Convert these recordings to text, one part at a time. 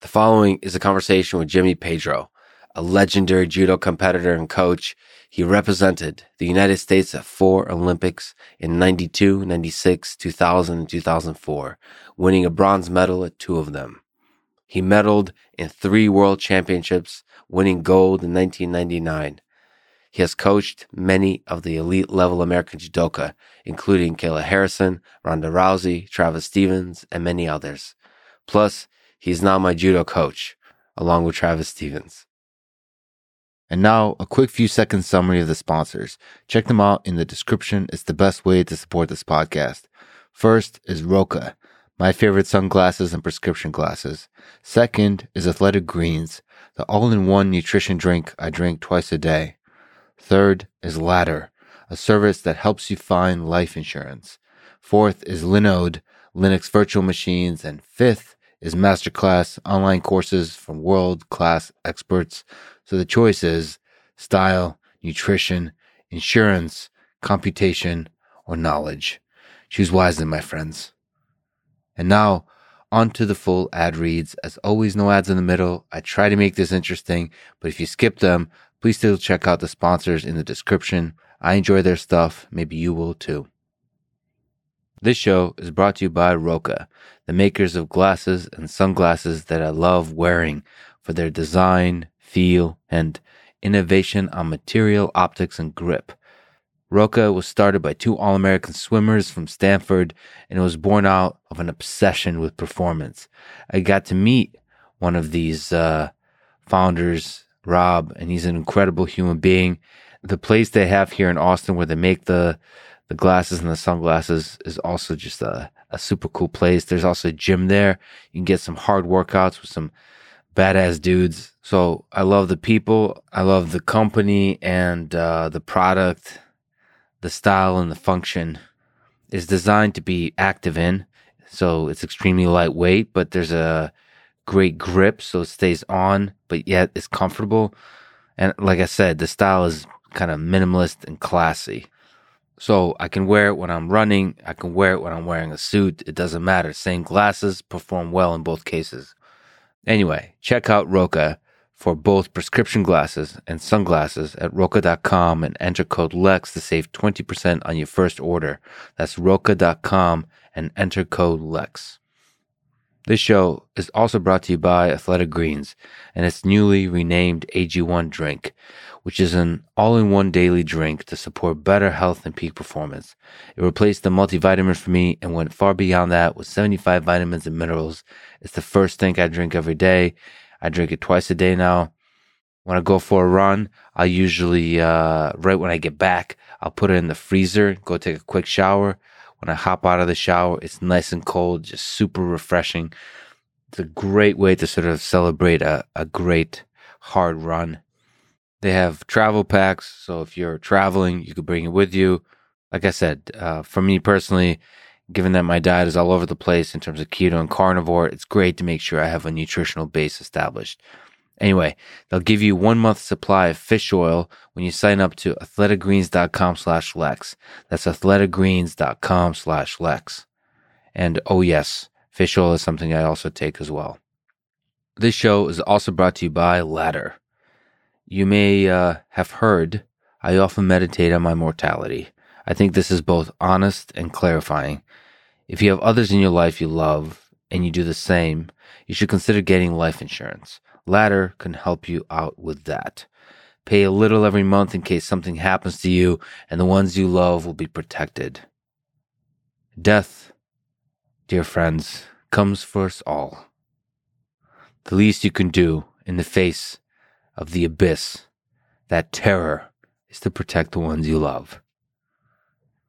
The following is a conversation with Jimmy Pedro, a legendary judo competitor and coach. He represented the United States at four Olympics in 92, 96, 2000, and 2004, winning a bronze medal at two of them. He medaled in three world championships, winning gold in 1999. He has coached many of the elite level American judoka, including Kayla Harrison, Ronda Rousey, Travis Stevens, and many others. Plus, He's now my judo coach, along with Travis Stevens. And now, a quick few second summary of the sponsors. Check them out in the description. It's the best way to support this podcast. First is Roka, my favorite sunglasses and prescription glasses. Second is Athletic Greens, the all in one nutrition drink I drink twice a day. Third is Ladder, a service that helps you find life insurance. Fourth is Linode, Linux virtual machines. And fifth is masterclass online courses from world class experts. So the choice is style, nutrition, insurance, computation, or knowledge. Choose wisely, my friends. And now, on to the full ad reads. As always, no ads in the middle. I try to make this interesting, but if you skip them, please still check out the sponsors in the description. I enjoy their stuff. Maybe you will too. This show is brought to you by Roka, the makers of glasses and sunglasses that I love wearing for their design, feel, and innovation on material, optics, and grip. Roka was started by two All American swimmers from Stanford and was born out of an obsession with performance. I got to meet one of these uh, founders, Rob, and he's an incredible human being. The place they have here in Austin where they make the the glasses and the sunglasses is also just a, a super cool place. There's also a gym there. You can get some hard workouts with some badass dudes. So I love the people. I love the company and uh, the product, the style and the function is designed to be active in. So it's extremely lightweight, but there's a great grip. So it stays on, but yet it's comfortable. And like I said, the style is kind of minimalist and classy. So I can wear it when I'm running. I can wear it when I'm wearing a suit. It doesn't matter. Same glasses perform well in both cases. Anyway, check out Roka for both prescription glasses and sunglasses at roka.com and enter code LEX to save 20% on your first order. That's roka.com and enter code LEX. This show is also brought to you by Athletic Greens and its newly renamed AG1 drink which is an all in one daily drink to support better health and peak performance. It replaced the multivitamin for me and went far beyond that with 75 vitamins and minerals. It's the first thing I drink every day. I drink it twice a day now. When I go for a run, I'll usually, uh, right when I get back, I'll put it in the freezer, go take a quick shower. When I hop out of the shower, it's nice and cold, just super refreshing. It's a great way to sort of celebrate a, a great hard run. They have travel packs, so if you're traveling, you could bring it with you. Like I said, uh, for me personally, given that my diet is all over the place in terms of keto and carnivore, it's great to make sure I have a nutritional base established. Anyway, they'll give you one month supply of fish oil when you sign up to athleticgreens.com slash Lex. That's athleticgreens.com slash Lex. And oh yes, fish oil is something I also take as well. This show is also brought to you by Ladder. You may uh, have heard I often meditate on my mortality. I think this is both honest and clarifying. If you have others in your life you love and you do the same, you should consider getting life insurance. Ladder can help you out with that. Pay a little every month in case something happens to you and the ones you love will be protected. Death, dear friends, comes for us all. The least you can do in the face of the abyss, that terror, is to protect the ones you love.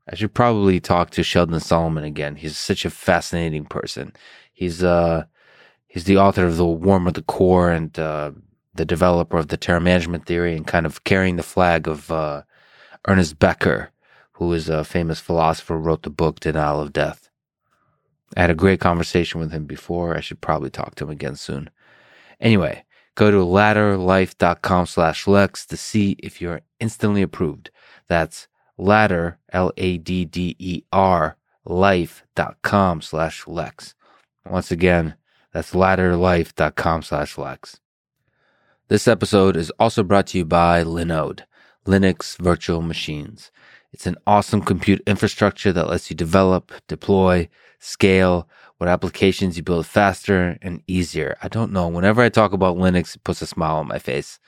I should probably talk to Sheldon Solomon again. He's such a fascinating person. He's uh he's the author of the Worm of the Core and uh, the developer of the terror management theory and kind of carrying the flag of uh, Ernest Becker, who is a famous philosopher, wrote the book Denial of Death. I had a great conversation with him before. I should probably talk to him again soon. Anyway, Go to ladderlife.com slash Lex to see if you're instantly approved. That's ladder, L A D D E R, life.com slash Lex. Once again, That's ladderlife.com slash Lex. This episode is also brought to you by Linode, Linux Virtual Machines. It's an awesome compute infrastructure that lets you develop, deploy, scale what applications you build faster and easier. I don't know. Whenever I talk about Linux, it puts a smile on my face.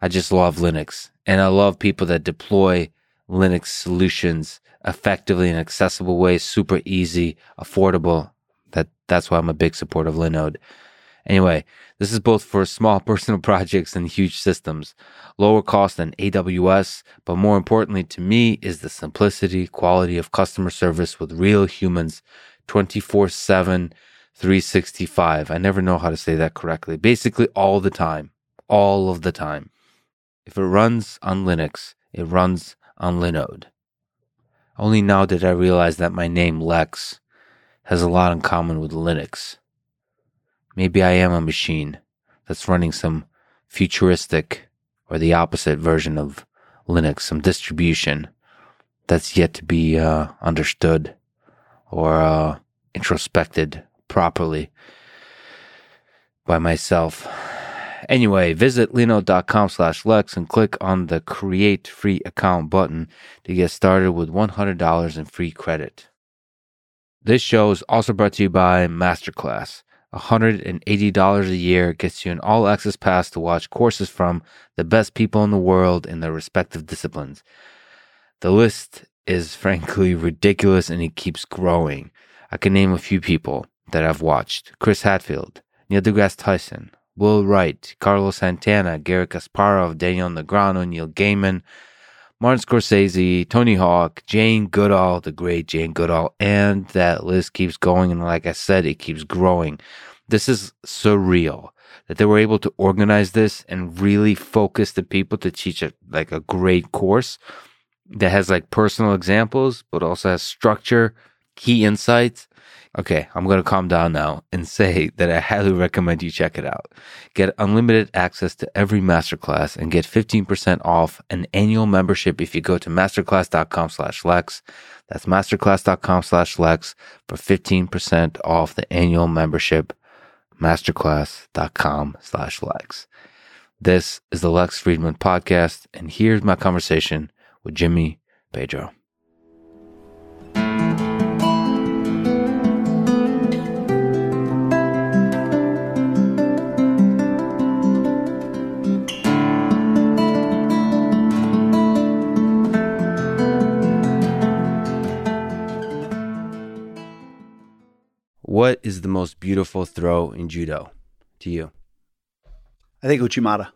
I just love Linux and I love people that deploy Linux solutions effectively in accessible ways, super easy, affordable. That that's why I'm a big supporter of Linode. Anyway, this is both for small personal projects and huge systems. Lower cost than AWS, but more importantly to me is the simplicity, quality of customer service with real humans 24 7, 365. I never know how to say that correctly. Basically, all the time. All of the time. If it runs on Linux, it runs on Linode. Only now did I realize that my name, Lex, has a lot in common with Linux. Maybe I am a machine that's running some futuristic or the opposite version of Linux, some distribution that's yet to be uh, understood or uh, introspected properly by myself. Anyway, visit linode.com slash Lex and click on the create free account button to get started with $100 in free credit. This show is also brought to you by Masterclass. $180 a year gets you an all access pass to watch courses from the best people in the world in their respective disciplines. The list is frankly ridiculous and it keeps growing. I can name a few people that I've watched Chris Hadfield, Neil deGrasse Tyson, Will Wright, Carlos Santana, Garry Kasparov, Daniel Negreanu, Neil Gaiman, Martin Scorsese, Tony Hawk, Jane Goodall, the great Jane Goodall, and that list keeps going. And like I said, it keeps growing. This is surreal that they were able to organize this and really focus the people to teach like a great course that has like personal examples, but also has structure, key insights. Okay, I'm going to calm down now and say that I highly recommend you check it out. Get unlimited access to every masterclass and get 15% off an annual membership if you go to masterclass.com slash Lex. That's masterclass.com slash Lex for 15% off the annual membership. Masterclass.com slash Lex. This is the Lex Fridman podcast, and here's my conversation with Jimmy Pedro. What is the most beautiful throw in judo to you? I think Uchimata.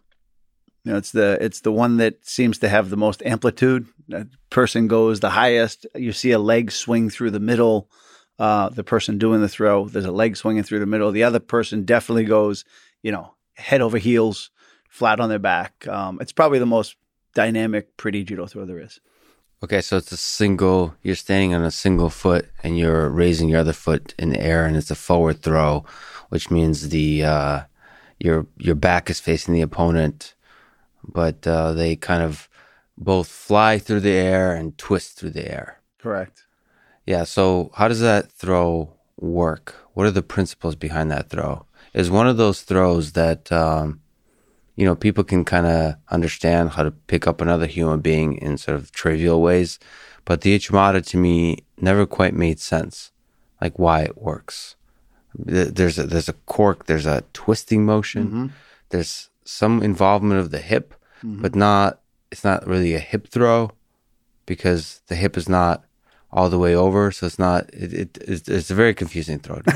You know, it's the it's the one that seems to have the most amplitude. That person goes the highest. You see a leg swing through the middle. Uh, the person doing the throw, there's a leg swinging through the middle. The other person definitely goes, you know, head over heels, flat on their back. Um, it's probably the most dynamic, pretty judo throw there is. Okay, so it's a single, you're standing on a single foot and you're raising your other foot in the air and it's a forward throw, which means the, uh, your, your back is facing the opponent, but, uh, they kind of both fly through the air and twist through the air. Correct. Yeah. So how does that throw work? What are the principles behind that throw? Is one of those throws that, um, you know, people can kind of understand how to pick up another human being in sort of trivial ways. But the Uchimata to me never quite made sense, like why it works. There's a, there's a cork, there's a twisting motion, mm-hmm. there's some involvement of the hip, mm-hmm. but not, it's not really a hip throw because the hip is not all the way over. So it's not. It, it it's, it's, a very confusing throw.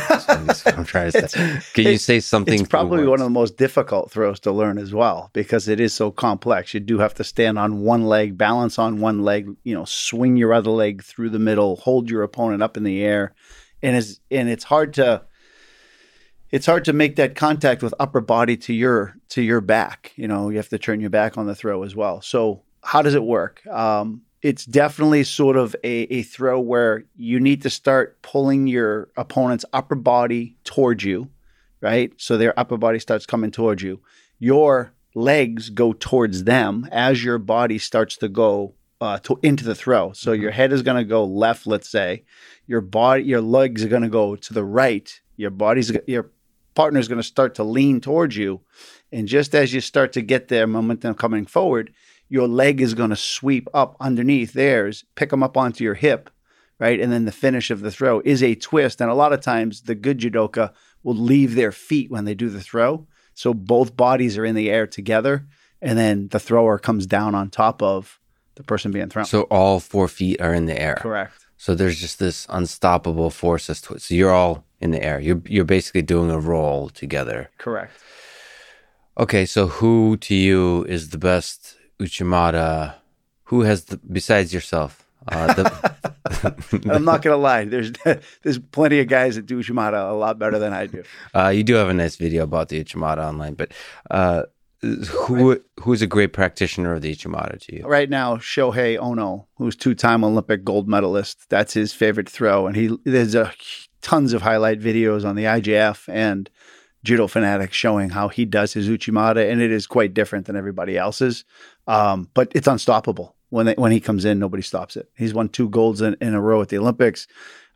I'm trying to say. Can you say something? It's probably one of the most difficult throws to learn as well because it is so complex. You do have to stand on one leg, balance on one leg. You know, swing your other leg through the middle, hold your opponent up in the air, and is and it's hard to. It's hard to make that contact with upper body to your to your back. You know, you have to turn your back on the throw as well. So how does it work? Um, it's definitely sort of a, a throw where you need to start pulling your opponent's upper body towards you, right? So their upper body starts coming towards you. Your legs go towards them as your body starts to go uh, to, into the throw. So mm-hmm. your head is going to go left, let's say. Your body, your legs are going to go to the right. Your body's your partner is going to start to lean towards you. And just as you start to get their momentum coming forward, your leg is going to sweep up underneath theirs, pick them up onto your hip, right? And then the finish of the throw is a twist. And a lot of times the good judoka will leave their feet when they do the throw. So both bodies are in the air together. And then the thrower comes down on top of the person being thrown. So all four feet are in the air. Correct. So there's just this unstoppable force as to it. So you're all in the air. You're you're basically doing a roll together. Correct. Okay, so who to you is the best Uchimata? Who has the besides yourself? Uh, the, I'm not gonna lie. There's there's plenty of guys that do Uchimata a lot better than I do. Uh, you do have a nice video about the Uchimata online, but uh, who who's a great practitioner of the Uchimata to you? Right now, Shohei Ono, who's two-time Olympic gold medalist. That's his favorite throw, and he there's a tons of highlight videos on the IJF and Judo Fanatics showing how he does his Uchimata, and it is quite different than everybody else's. Um, but it's unstoppable when they, when he comes in. Nobody stops it. He's won two golds in, in, a row at the Olympics.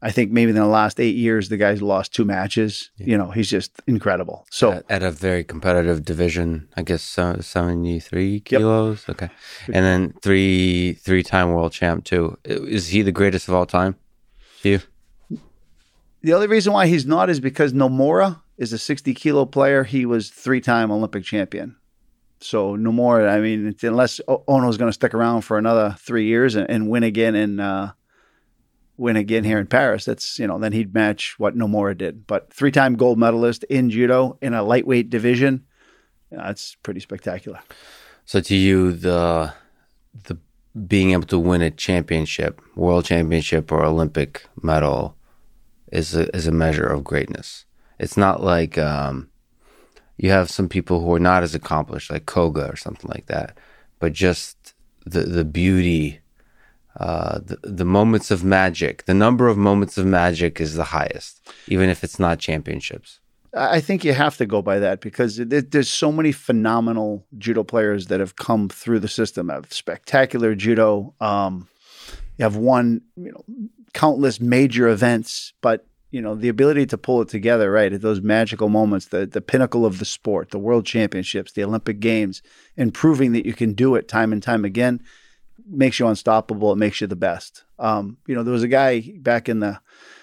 I think maybe in the last eight years, the guy's lost two matches. Yeah. You know, he's just incredible. So at, at, a very competitive division, I guess seventy three kilos. Yep. Okay, and then three three time world champ too. Is he the greatest of all time? You? The only reason why he's not is because Nomura is a 60 kilo player. He was three time Olympic champion. So Nomura, I mean, unless Ono's going to stick around for another three years and, and win again in uh, win again here in Paris, that's you know then he'd match what Nomura did. But three time gold medalist in judo in a lightweight division, that's pretty spectacular. So to you, the the being able to win a championship, world championship or Olympic medal is a, is a measure of greatness. It's not like um, you have some people who are not as accomplished, like Koga or something like that, but just the the beauty, uh, the the moments of magic. The number of moments of magic is the highest, even if it's not championships. I think you have to go by that because it, there's so many phenomenal judo players that have come through the system. Have spectacular judo. Um, you have won, you know, countless major events, but you know the ability to pull it together right at those magical moments the the pinnacle of the sport the world championships the olympic games and proving that you can do it time and time again makes you unstoppable it makes you the best um, you know there was a guy back in the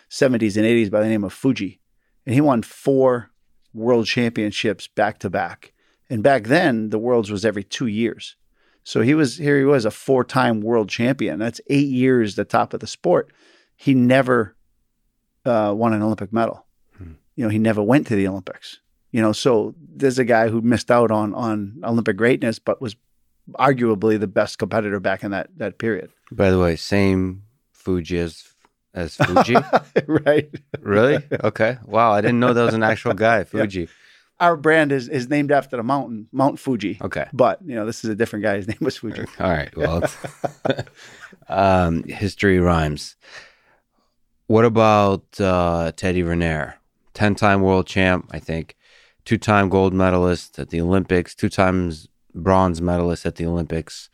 70s and 80s by the name of Fujii and he won four world championships back to back and back then the worlds was every two years so he was here he was a four-time world champion that's eight years the top of the sport he never uh, won an Olympic medal. Hmm. You know, he never went to the Olympics. You know, so there's a guy who missed out on on Olympic greatness, but was arguably the best competitor back in that that period. By the way, same Fuji as as Fuji, right? Really? Okay. Wow, I didn't know that was an actual guy, Fuji. Yeah. Our brand is is named after the mountain, Mount Fuji. Okay. But you know, this is a different guy. His name was Fuji. All right. Well, um, history rhymes. What about uh, Teddy Riner? 10 time world champ, I think, two time gold medalist at the Olympics, two times bronze medalist at the Olympics.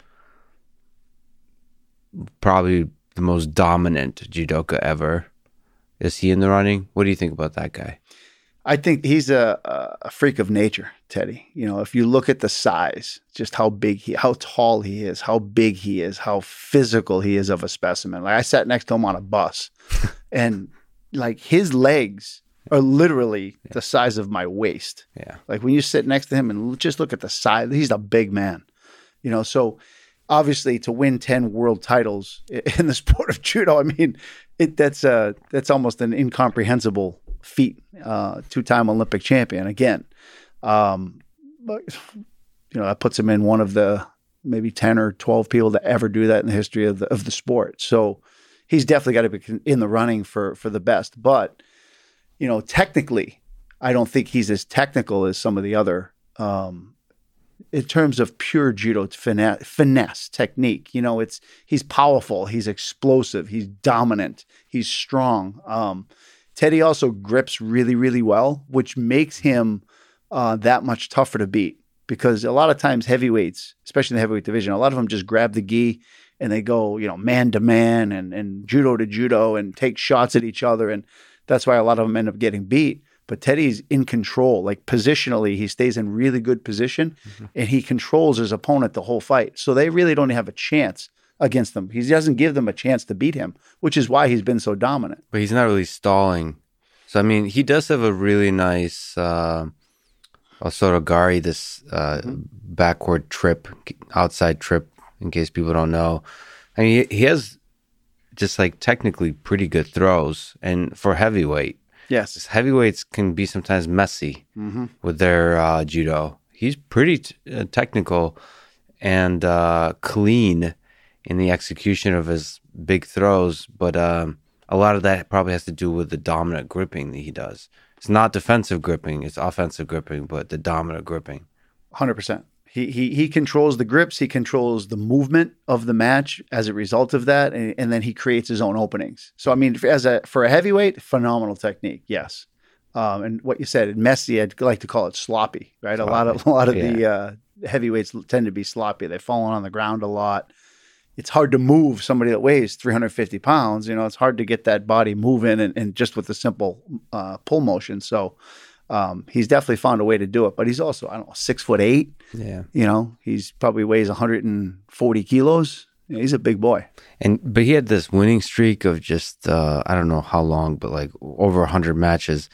Probably the most dominant judoka ever. Is he in the running? What do you think about that guy? I think he's a, a freak of nature, Teddy. You know, if you look at the size, just how big he, how tall he is, how big he is, how physical he is of a specimen. Like I sat next to him on a bus, and like his legs are literally yeah. the size of my waist. Yeah. Like when you sit next to him and just look at the size, he's a big man. You know, so obviously to win 10 world titles in the sport of judo, I mean, it, that's uh that's almost an incomprehensible feat, uh, two-time Olympic champion again. Um, but you know that puts him in one of the maybe ten or twelve people to ever do that in the history of the of the sport. So he's definitely got to be in the running for for the best. But you know, technically, I don't think he's as technical as some of the other. Um, in terms of pure judo finesse, finesse technique, you know, it's he's powerful, he's explosive, he's dominant, he's strong. Um, Teddy also grips really, really well, which makes him uh, that much tougher to beat because a lot of times heavyweights, especially in the heavyweight division, a lot of them just grab the gi and they go, you know, man to man and, and judo to judo and take shots at each other. And that's why a lot of them end up getting beat. but Teddy's in control. Like positionally, he stays in really good position Mm-hmm. and he controls his opponent the whole fight. So they really don't have a chance against them. He doesn't give them a chance to beat him, which is why he's been so dominant. But he's not really stalling. So I mean, he does have a really nice uh, Osotogari, this uh, backward trip, outside trip. In case people don't know, I mean, he, he has just like technically pretty good throws, and for heavyweight, Yes. heavyweights can be sometimes messy with their uh, judo. He's pretty t- uh, technical and uh, clean in the execution of his big throws, but um, a lot of that probably has to do with the dominant gripping that he does. It's not defensive gripping; it's offensive gripping, but the dominant gripping. Hundred percent. He he he controls the grips. He controls the movement of the match as a result of that, and, and then he creates his own openings. So I mean, for- as a for a heavyweight, phenomenal technique. Yes. Um, and what you said, messy. I'd like to call it sloppy. Right. A lot of a lot of the uh, heavyweights tend to be sloppy. They've fallen on the ground a lot. It's hard to move somebody that weighs 350 pounds. You know, it's hard to get that body moving and, and just with a simple uh, pull motion. So um, he's definitely found a way to do it. But he's also, I don't know, six foot eight. Yeah, You know, he's probably weighs 140 kilos. He's a big boy. and but he had this winning streak of just uh, I don't know how long, but like over hundred matches.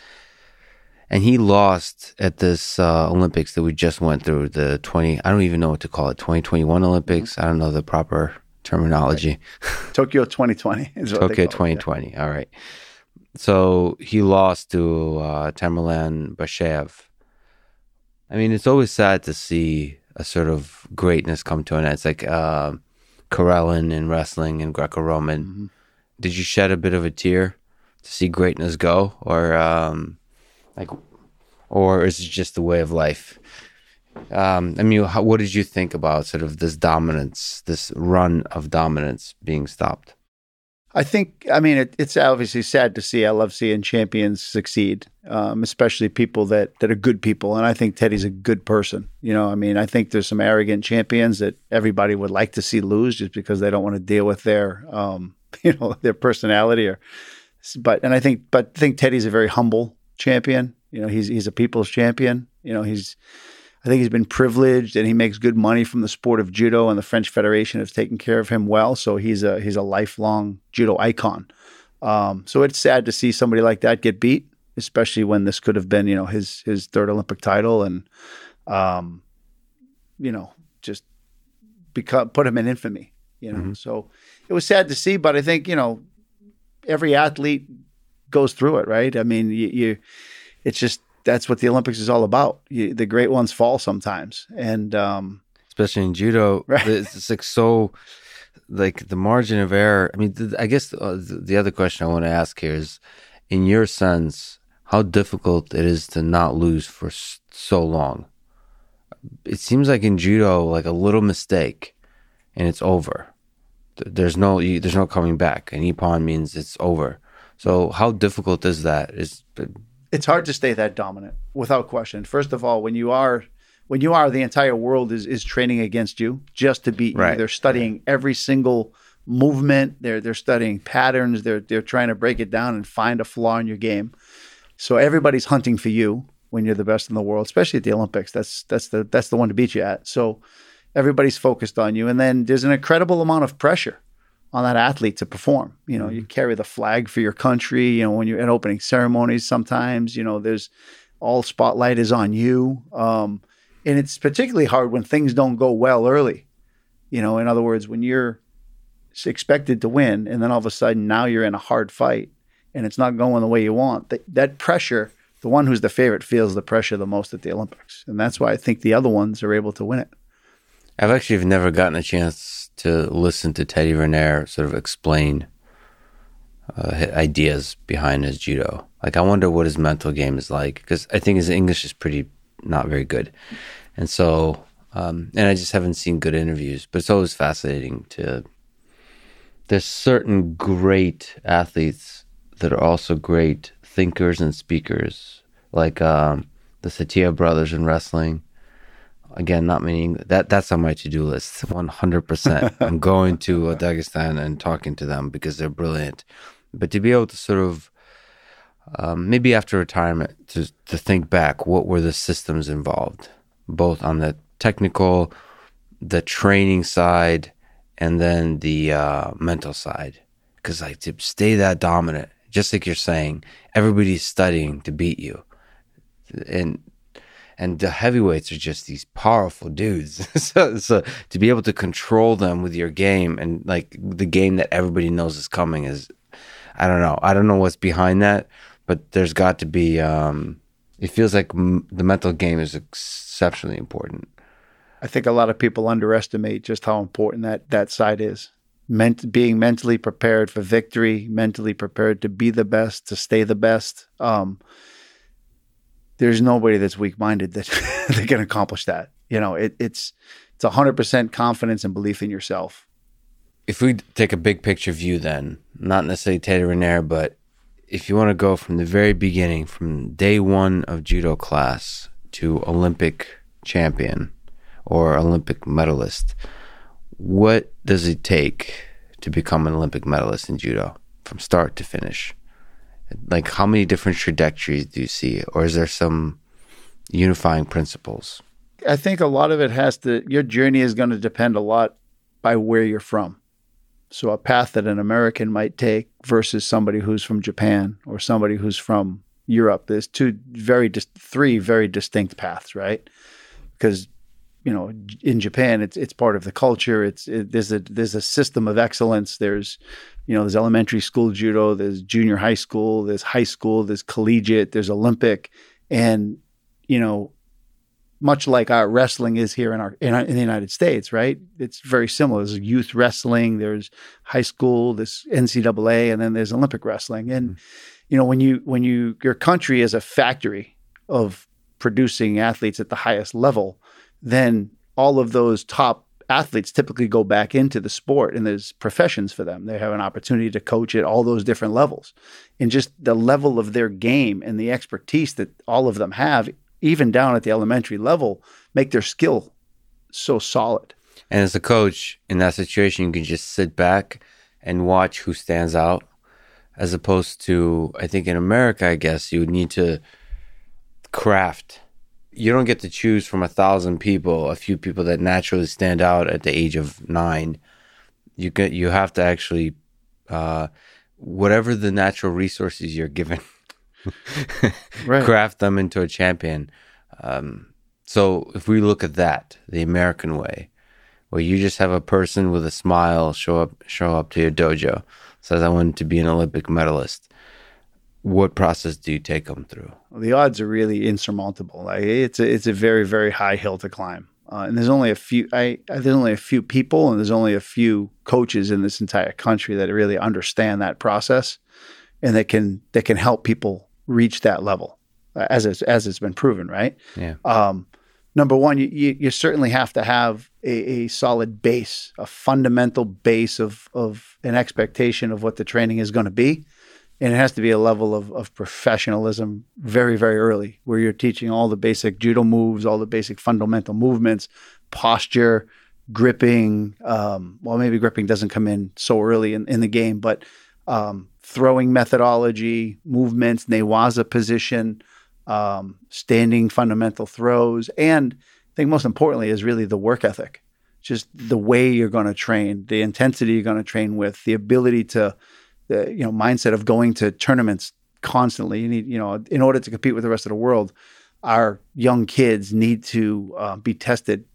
And he lost at this uh, Olympics that we just went through, the 20, I don't even know what to call it, 2021 Olympics. I don't know the proper terminology. Tokyo 2020 is what Tokyo they call it, yeah. 2020. All right. So he lost to uh, Tamerlan Bashaev. I mean, it's always sad to see a sort of greatness come to an end. It's like uh, Karelin in wrestling and Greco Roman. Mm-hmm. Did you shed a bit of a tear to see greatness go, or um, like, or is it just the way of life? Um, I mean, how, what did you think about sort of this dominance, this run of dominance being stopped? I think, I mean, it, it's obviously sad to see. I love seeing champions succeed, um, especially people that, that are good people. And I think Teddy's a good person. You know, I mean, I think there's some arrogant champions that everybody would like to see lose just because they don't want to deal with their, um, you know, their personality or, but, and I think, but I think Teddy's a very humble champion. You know, he's, he's a people's champion. You know, he's, I think he's been privileged and he makes good money from the sport of judo and the French Federation has taken care of him well. So he's a he's a lifelong judo icon. Um, so it's sad to see somebody like that get beat, especially when this could have been, you know, his his third Olympic title and um, you know, just become put him in infamy, you know. So it was sad to see, but I think, you know, every athlete goes through it, right? I mean, you, you it's just that's what the Olympics is all about. You, the great ones fall sometimes, and um, especially in judo. Right. It's, it's like so, like the margin of error. I mean, th- I guess uh, the other question I want to ask here is, in your sense, how difficult it is to not lose for s- so long. It seems like in judo, like a little mistake, and it's over. Th- There's no, you, there's no coming back. And ippon means it's over. So how difficult is that? Is it's hard to stay that dominant without question. First of all, when you are when you are the entire world is is training against you just to beat you. Right. They're studying every single movement. They're they're studying patterns. They're they're trying to break it down and find a flaw in your game. So everybody's hunting for you when you're the best in the world, especially at the Olympics. That's that's the that's the one to beat you at. So everybody's focused on you, and then there's an incredible amount of pressure on that athlete to perform. You know, you carry the flag for your country. You know, when you're at opening ceremonies, sometimes you know there's all spotlight is on you, um, and it's particularly hard when things don't go well early. You know, in other words, when you're expected to win, and then all of a sudden now you're in a hard fight, and it's not going the way you want. That, that pressure, the one who's the favorite feels the pressure the most at the Olympics, and that's why I think the other ones are able to win it. I've actually never gotten a chance to listen to Teddy Riner sort of explain uh, ideas behind his judo. Like, I wonder what his mental game is like because I think his English is pretty not very good, and so um, and I just haven't seen good interviews. But it's always fascinating to. There's certain great athletes that are also great thinkers and speakers, like um, the Saitiev brothers in wrestling again, not meaning That that's on my to do list. One hundred percent. I'm going to Dagestan and talking to them because they're brilliant. But to be able to sort of um, maybe after retirement, to to think back, what were the systems involved, both on the technical, the training side, and then the uh, mental side? Because like to stay that dominant, just like you're saying, everybody's studying to beat you, and and the heavyweights are just these powerful dudes. so, so to be able to control them with your game and like the game that everybody knows is coming is, I don't know. I don't know what's behind that, but there's got to be. Um, it feels like m- the mental game is exceptionally important. I think a lot of people underestimate just how important that that side is. Ment- being mentally prepared for victory, mentally prepared to be the best, to stay the best. Um, there's nobody that's weak minded that they can accomplish that. You know, it, it's it's hundred percent confidence and belief in yourself. If we take a big picture view, then not necessarily Teddy Riner, but if you want to go from the very beginning, from day one of judo class to Olympic champion or Olympic medalist, what does it take to become an Olympic medalist in judo from start to finish? Like how many different trajectories do you see or is there some unifying principles? I think a lot of it has to your journey is going to depend a lot by where you're from. So a path that an american might take versus somebody who's from japan or somebody who's from europe there's two very dis- three very distinct paths right? Because you know in Japan it's it's part of the culture it's it, there's a there's a system of excellence there's you know, there's elementary school judo, there's junior high school, there's high school, there's collegiate, there's Olympic, and you know, much like our wrestling is here in our in, our, in the United States, right? It's very similar. There's youth wrestling, there's high school, there's NCAA, and then there's Olympic wrestling. And mm-hmm. you know, when you when you your country is a factory of producing athletes at the highest level, then all of those top athletes typically go back into the sport and there's professions for them. They have an opportunity to coach at all those different levels. And just the level of their game and the expertise that all of them have, even down at the elementary level, make their skill so solid. And as a coach in that situation, you can just sit back and watch who stands out, as opposed to, I think in America, I guess you would need to craft you don't get to choose from a thousand people, a few people that naturally stand out at the age of nine. You get you have to actually uh, whatever the natural resources you're given, right. craft them into a champion. Um, so if we look at that, the American way, where you just have a person with a smile show up show up to your dojo, says I want to be an Olympic medalist what process do you take them through? Well, the odds are really insurmountable. Like it's a, it's a very very high hill to climb, uh, and there's only a few. I there's only a few people, and there's only a few coaches in this entire country that really understand that process, and that can that can help people reach that level, uh, as it's, as it's been proven, right? Yeah. Um, number one, you, you, you certainly have to have a, a, solid base, a fundamental base of of an expectation of what the training is going to be and it has to be a level of, of professionalism very very early where you're teaching all the basic judo moves all the basic fundamental movements posture gripping um, well maybe gripping doesn't come in so early in, in the game but um, throwing methodology movements newaza position um, standing fundamental throws and i think most importantly is really the work ethic. Just the way you're going to train the intensity you're going to train with the ability to the you know mindset of going to tournaments constantly. You need you know in order to compete with the rest of the world, our young kids need to uh, be tested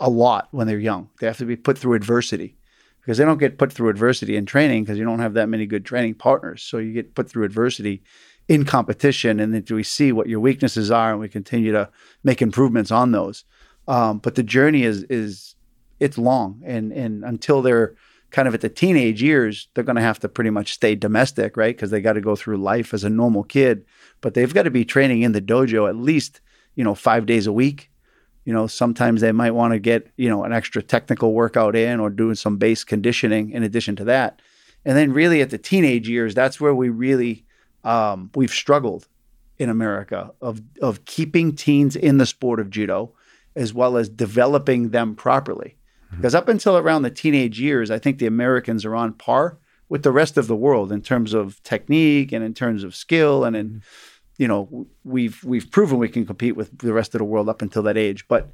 a lot when they're young. They have to be put through adversity because they don't get put through adversity in training because you don't have that many good training partners. So you get put through adversity in competition, and then we see what your weaknesses are, and we continue to make improvements on those. Um, but the journey is is it's long, and and until they're kind of at the teenage years, they're going to have to pretty much stay domestic, right? Because they got to go through life as a normal kid, but they've got to be training in the dojo at least, you know, five days a week. You know, sometimes they might want to get, you know, an extra technical workout in or doing some base conditioning in addition to that. And then really at the teenage years, that's where we really, um, we've struggled in America of, of keeping teens in the sport of judo as well as developing them properly because up until around the teenage years, I think the Americans are on par with the rest of the world in terms of technique and in terms of skill and in you know we've we've proven we can compete with the rest of the world up until that age. But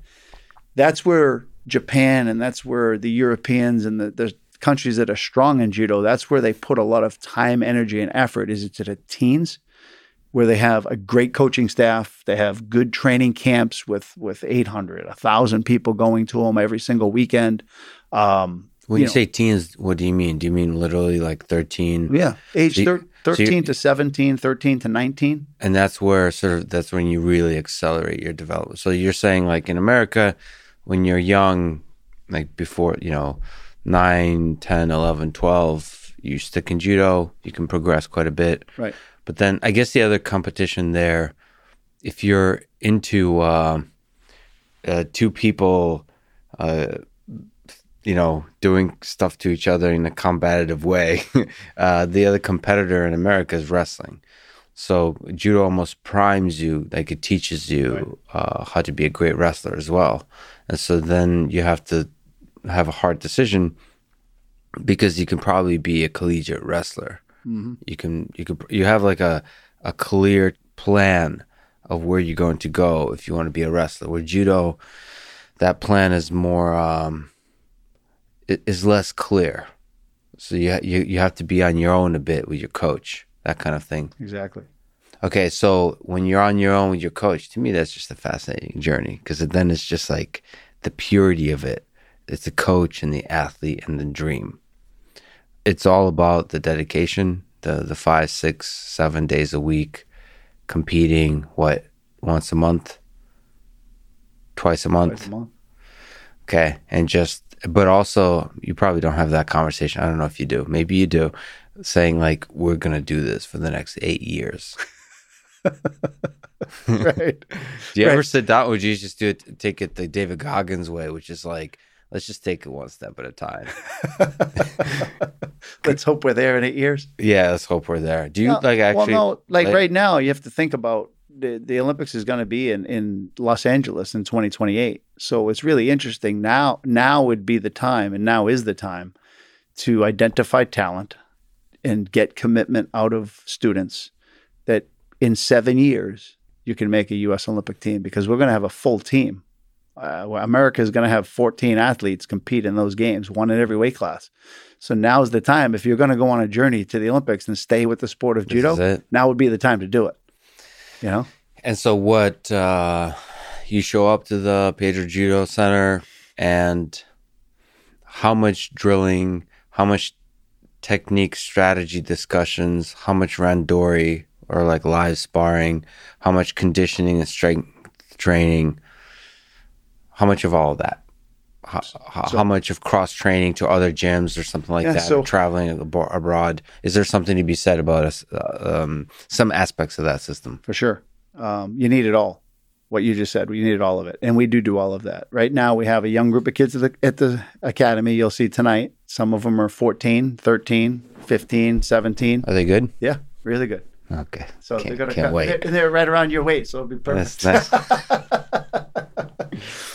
that's where Japan and that's where the Europeans and the, the countries that are strong in judo that's where they put a lot of time energy and effort. Is it to the teens where they have a great coaching staff they have good training camps with with 800 1000 people going to them every single weekend um, When you, know, say teens, what do you mean? Do you mean literally like 13? yeah age So you- thir- so you- 13 to 17 13 to 19 And that's where sort of that's when you really accelerate your development. So you're saying like in America, when you're young, like before, you know, 9, 10, 11, 12, you stick in judo, you can progress quite a bit. right But then I guess the other competition there, if you're into uh, uh, two people, uh, you know, doing stuff to each other in a combative way, uh, the other competitor in America is wrestling. So judo almost primes you, like it teaches you uh, how to be a great wrestler as well. And so then you have to have a hard decision because you can probably be a collegiate wrestler you can you could you have like a a clear plan of where you're going to go if you want to be a wrestler. With judo that plan is more um i- is less clear. So you you you have to be on your own a bit with your coach that kind of thing. Exactly. Okay so when you're on your own with your coach to me that's just a fascinating journey because then it's just like the purity of it. It's the coach and the athlete and the dream it's all about the dedication the the five six seven days a week competing what once a month? Twice a month? Twice a month. okay and just but also you probably don't have that conversation. I don't know if you do. Maybe you do. Saying like we're gonna do this for the next eight years. Right. Do you ever Right. sit down? Do you just do it take it the david goggins way which is like let's just take it one step at a time let's hope we're there in eight years yeah let's hope we're there do you No, like actually well no like like- right now you have to think about the, the olympics is going to be in, in los angeles in 2028 so it's really interesting now now would be the time and now is the time to identify talent and get commitment out of students that in seven years you can make a U.S. Olympic team because we're going to have a full team. Uh, America is going to have 14 athletes compete in those games, one in every weight class. So now is the time. If you're going to go on a journey to the Olympics and stay with the sport of This judo, now would be the time to do it. You know, And so, what uh, you show up to the Pedro Judo Center, and how much drilling, how much technique, strategy discussions, how much randori or like live sparring, how much conditioning and strength training, how much of all of that. How, how, how much of cross training to other gyms or something like Yeah, that, so- traveling abo- abroad? Is there something to be said about us, uh, um, some aspects of that system? for sure. Um, you need it all. What you just said, we needed all of it, and we do do all of that. Right now, we have a young group of kids at the, at the academy. You'll see tonight. Some of them are 14, 13, 15, 17. Are they good? Yeah, really good. Okay. So can't, they're to can't wait. They're, they're right around your weight, so it'll be perfect. That's nice.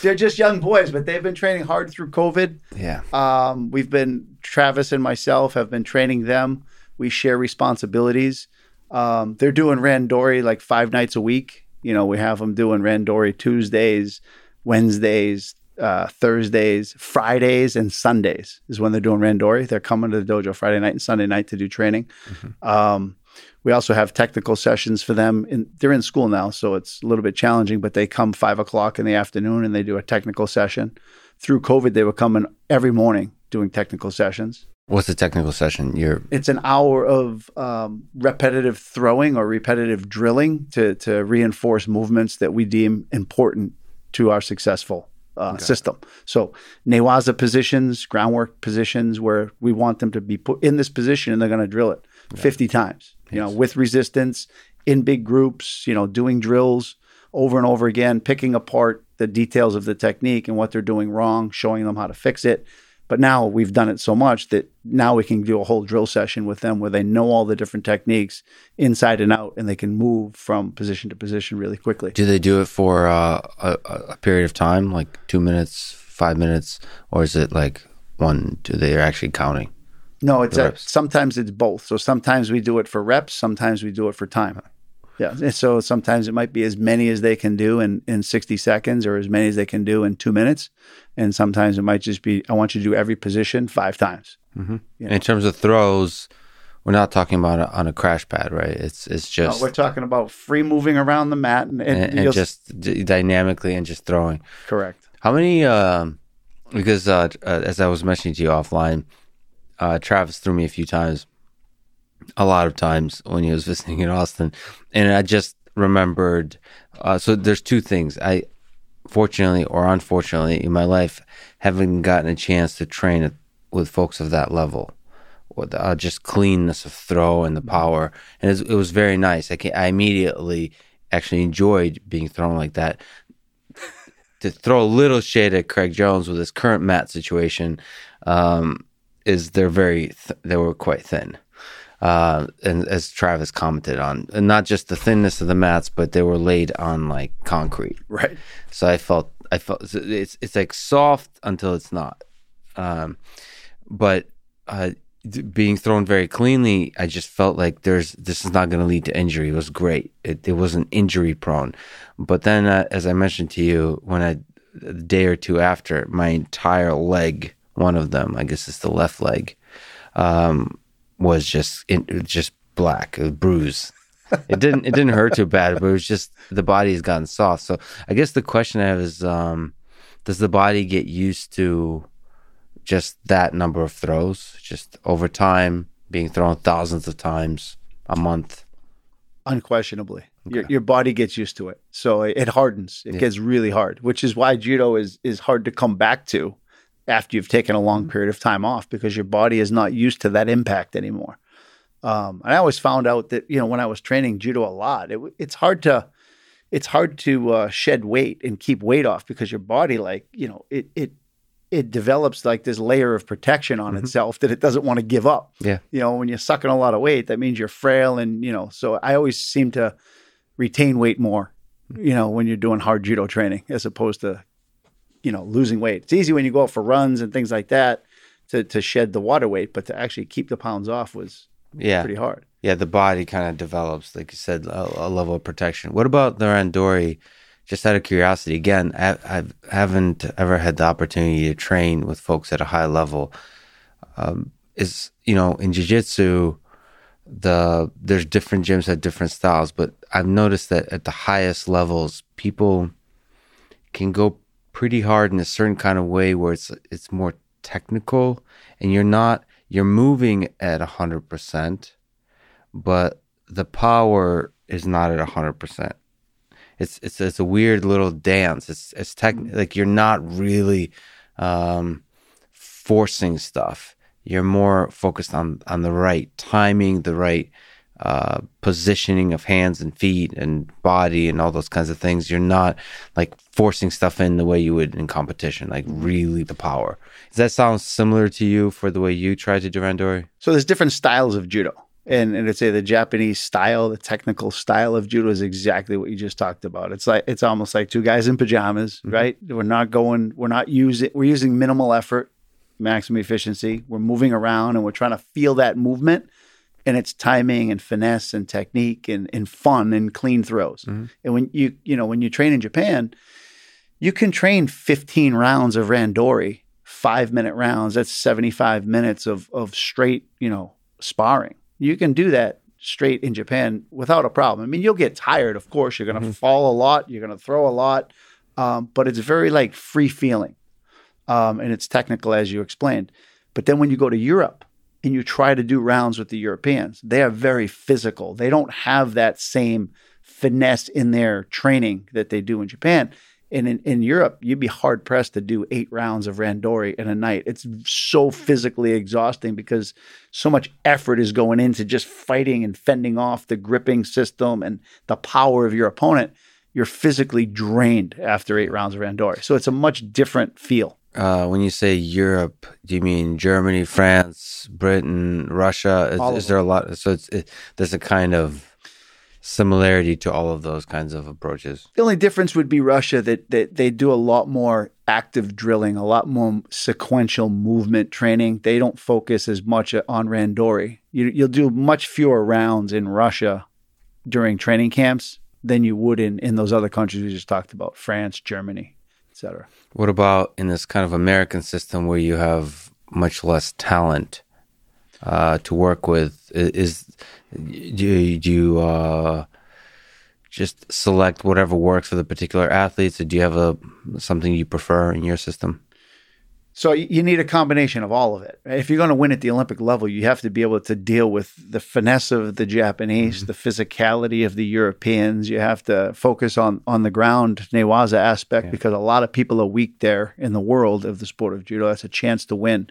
they're just young boys, but they've been training hard through COVID. yeah. Um, we've been Travis and myself have been training them. We share responsibilities. Um, they're doing randori like five nights a week. You know, we have them doing randori Tuesdays, Wednesdays, uh, Thursdays, Fridays, and Sundays is when they're doing randori. They're coming to the dojo Friday night and Sunday night to do training. Um, we also have technical sessions for them. In, they're in school now, so it's a little bit challenging, but they come five o'clock in the afternoon and they do a technical session. Through COVID, they were coming every morning doing technical sessions. What's the technical session? You're It's an hour of um, repetitive throwing or repetitive drilling to, to reinforce movements that we deem important to our successful uh, system. So, Newaza positions, groundwork positions, where we want them to be put in this position and they're going to drill it 50 times, you know, with resistance in big groups, you know, doing drills over and over again, picking apart the details of the technique and what they're doing wrong, showing them how to fix it. But now we've done it so much that now we can do a whole drill session with them where they know all the different techniques inside and out and they can move from position to position really quickly. do they do it for uh, a, a period of time, like two minutes, five minutes, or is it like one? Do they are actually counting? No, it's a, sometimes it's both. So sometimes we do it for reps, sometimes we do it for time. Yeah. and So sometimes it might be as many as they can do in, in 60 seconds or as many as they can do in two minutes. And sometimes it might just be, I want you to do every position five times. Yeah. In terms of throws, we're not talking about it on a crash pad, right? It's it's No, just we're talking about free moving around the mat and, and, and, and just d- dynamically and just throwing. correct. How many? Um, because uh, uh, as I was mentioning to you offline, uh, Travis threw me a few times, a lot of times when he was visiting in Austin, and I just remembered. Uh, so there's two things. I, fortunately or unfortunately, in my life, haven't gotten a chance to train with folks of that level. With uh, just cleanness of throw and the power, and it's, it was very nice. I, can, I immediately actually enjoyed being thrown like that to throw a little shade at Craig Jones with his current mat situation um, is they're very th- they were quite thin, uh, and as Travis commented on, and not just the thinness of the mats, but they were laid on like concrete. Right. So I felt I felt so it's it's like soft until it's not, um, but uh, being thrown very cleanly, I just felt like there's this is not going to lead to injury. It was great. It, it wasn't injury prone, but then uh, as I mentioned to you, when I a day or two after, my entire leg, one of them, I guess it's the left leg, um, was just in, just black, it was bruised. it didn't it didn't hurt too bad, but it was just the body has gotten soft. So I guess the question I have is, um, does the body get used to just that number of throws, just over time, being thrown thousands of times a month? Unquestionably, your your body gets used to it, so it, it hardens. It gets really hard, which is why judo is is hard to come back to after you've taken a long period of time off because your body is not used to that impact anymore. Um, and I always found out that you know when I was training judo a lot, it, it's hard to it's hard to uh, shed weight and keep weight off because your body like you know it it it develops like this layer of protection on itself that it doesn't want to give up Yeah. you know, when you're sucking a lot of weight, that means you're frail. And, you know, so I always seem to retain weight more, you know, when you're doing hard judo training as opposed to, you know, losing weight. It's easy when you go out for runs and things like that to, to shed the water weight, but to actually keep the pounds off was Yeah, pretty hard. yeah. The body kind of develops, like you said, a, a level of protection. What about the randori? Just out of curiosity, again, I, I haven't ever had the opportunity to train with folks at a high level. Um, is you know in jiu-jitsu the there's different gyms have different styles but i've noticed that at the highest levels people can go pretty hard in a certain kind of way where it's it's more technical and you're not you're moving at 100% but the power is not at 100% it's it's it's a weird little dance. It's it's tech like you're not really um forcing stuff. You're more focused on on the right timing, the right uh, positioning of hands and feet and body and all those kinds of things. You're not like forcing stuff in the way you would in competition, like really the power. Does that sound similar to you for the way you try to do randori? So there's different styles of judo. And, and I'd say the Japanese style, the technical style of judo is exactly what you just talked about. It's like it's almost like two guys in pajamas, right? We're not going, we're not using, we're using minimal effort, maximum efficiency. We're moving around and we're trying to feel that movement and it's timing and finesse and technique and, and fun and clean throws. And when you you know when you train in Japan, you can train 15 rounds of randori, five minute rounds. That's 75 minutes of of straight you know sparring. You can do that straight in Japan without a problem. I mean, you'll get tired, of course. You're going to fall a lot. You're going to throw a lot, um, but it's very like free feeling, um, and it's technical as you explained. But then when you go to Europe and you try to do rounds with the Europeans, they are very physical. They don't have that same finesse in their training that they do in Japan. And in, in Europe, you'd be hard pressed to do eight rounds of randori in a night. It's so physically exhausting because so much effort is going into just fighting and fending off the gripping system and the power of your opponent. You're physically drained after eight rounds of randori. So it's a much different feel. Uh, when you say Europe, do you mean Germany, France, Britain, Russia? Is, is there a lot? So it's it, there's a kind of similarity to all of those kinds of approaches. The only difference would be Russia that, that they do a lot more active drilling, a lot more sequential movement training. They don't focus as much on randori. You, you'll do much fewer rounds in Russia during training camps than you would in, in those other countries we just talked about, France, Germany, What about in this kind of American system where you have much less talent uh, to work with? Is do you, do you uh, just select whatever works for the particular athletes, or do you have a something you prefer in your system? So you need a combination of all of it. If you're going to win at the Olympic level, you have to be able to deal with the finesse of the Japanese, mm-hmm. the physicality of the Europeans. You have to focus on on the ground newaza aspect yeah. because a lot of people are weak there in the world of the sport of judo. That's a chance to win.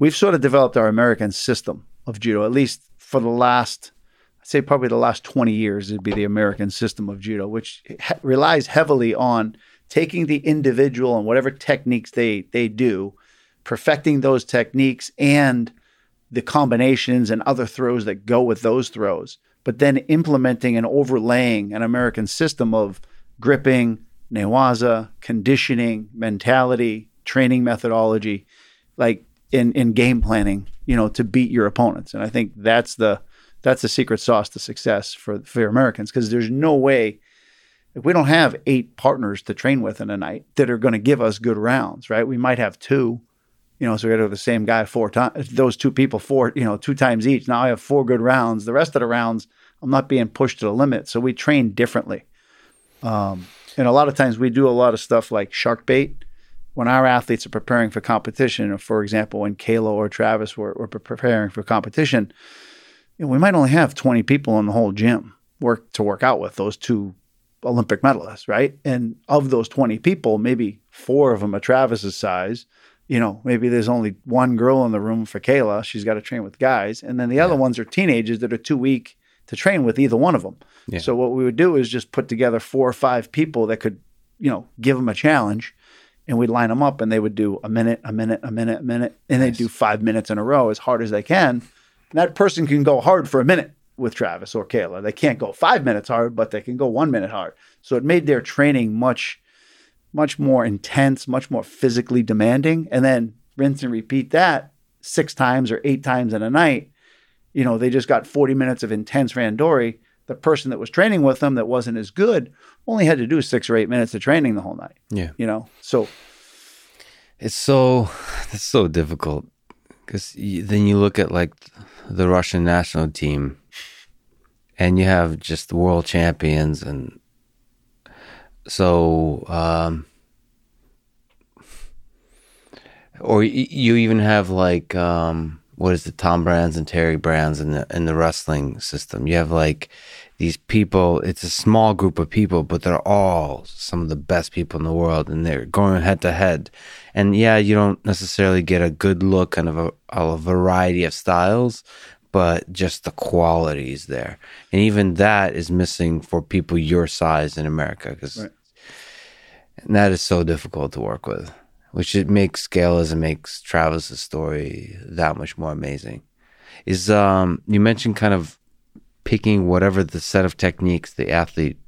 We've sort of developed our American system of judo, at least for the last, I'd say probably the last 20 years, it'd be the American system of judo, which relies heavily on taking the individual and whatever techniques they they do, perfecting those techniques and the combinations and other throws that go with those throws, but then implementing and overlaying an American system of gripping, newaza, conditioning, mentality, training methodology, like in in game planning, you know, to beat your opponents. And I think that's the that's the secret sauce to success for for Americans because there's no way if we don't have eight partners to train with in a night that are going to give us good rounds, right? We might have two, you know, so we got to have the same guy four times, those two people four, you know, two times each. Now I have four good rounds. The rest of the rounds, I'm not being pushed to the limit. So we train differently. Um, and a lot of times we do a lot of stuff like shark bait when our athletes are preparing for competition. For example, when Kayla or Travis were, were preparing for competition, you know, we might only have 20 people in the whole gym work to work out with those two Olympic medalists, right? And of those 20 people, maybe four of them are Travis's size. You know, maybe there's only one girl in the room for Kayla. She's got to train with guys. And then the yeah. other ones are teenagers that are too weak to train with either one of them. Yeah. So what we would do is just put together four or five people that could, you know, give them a challenge and we'd line them up and they would do a minute, a minute, a minute, a minute, and nice. they'd do five minutes in a row as hard as they can. And that person can go hard for a minute with Travis or Kayla. They can't go five minutes hard, but they can go one minute hard. So it made their training much, much more intense, much more physically demanding. And then rinse and repeat that six times or eight times in a night. You know, they just got 40 minutes of intense randori. The person that was training with them that wasn't as good only had to do six or eight minutes of training the whole night. Yeah. You know, so it's so, it's so difficult because then you look at like the Russian national team and you have just the world champions and so um or you even have like um what is it tom brands and terry brands in the in the wrestling system. You have like these people it's a small group of people but they're all some of the best people in the world and they're going head to head. And yeah you don't necessarily get a good look and a, a variety of styles but just the quality is there. And even that is missing for people your size in America because right. that is so difficult to work with, which it makes Kayla's and makes Travis's story that much more amazing. Is um you mentioned kind of picking whatever the set of techniques the athlete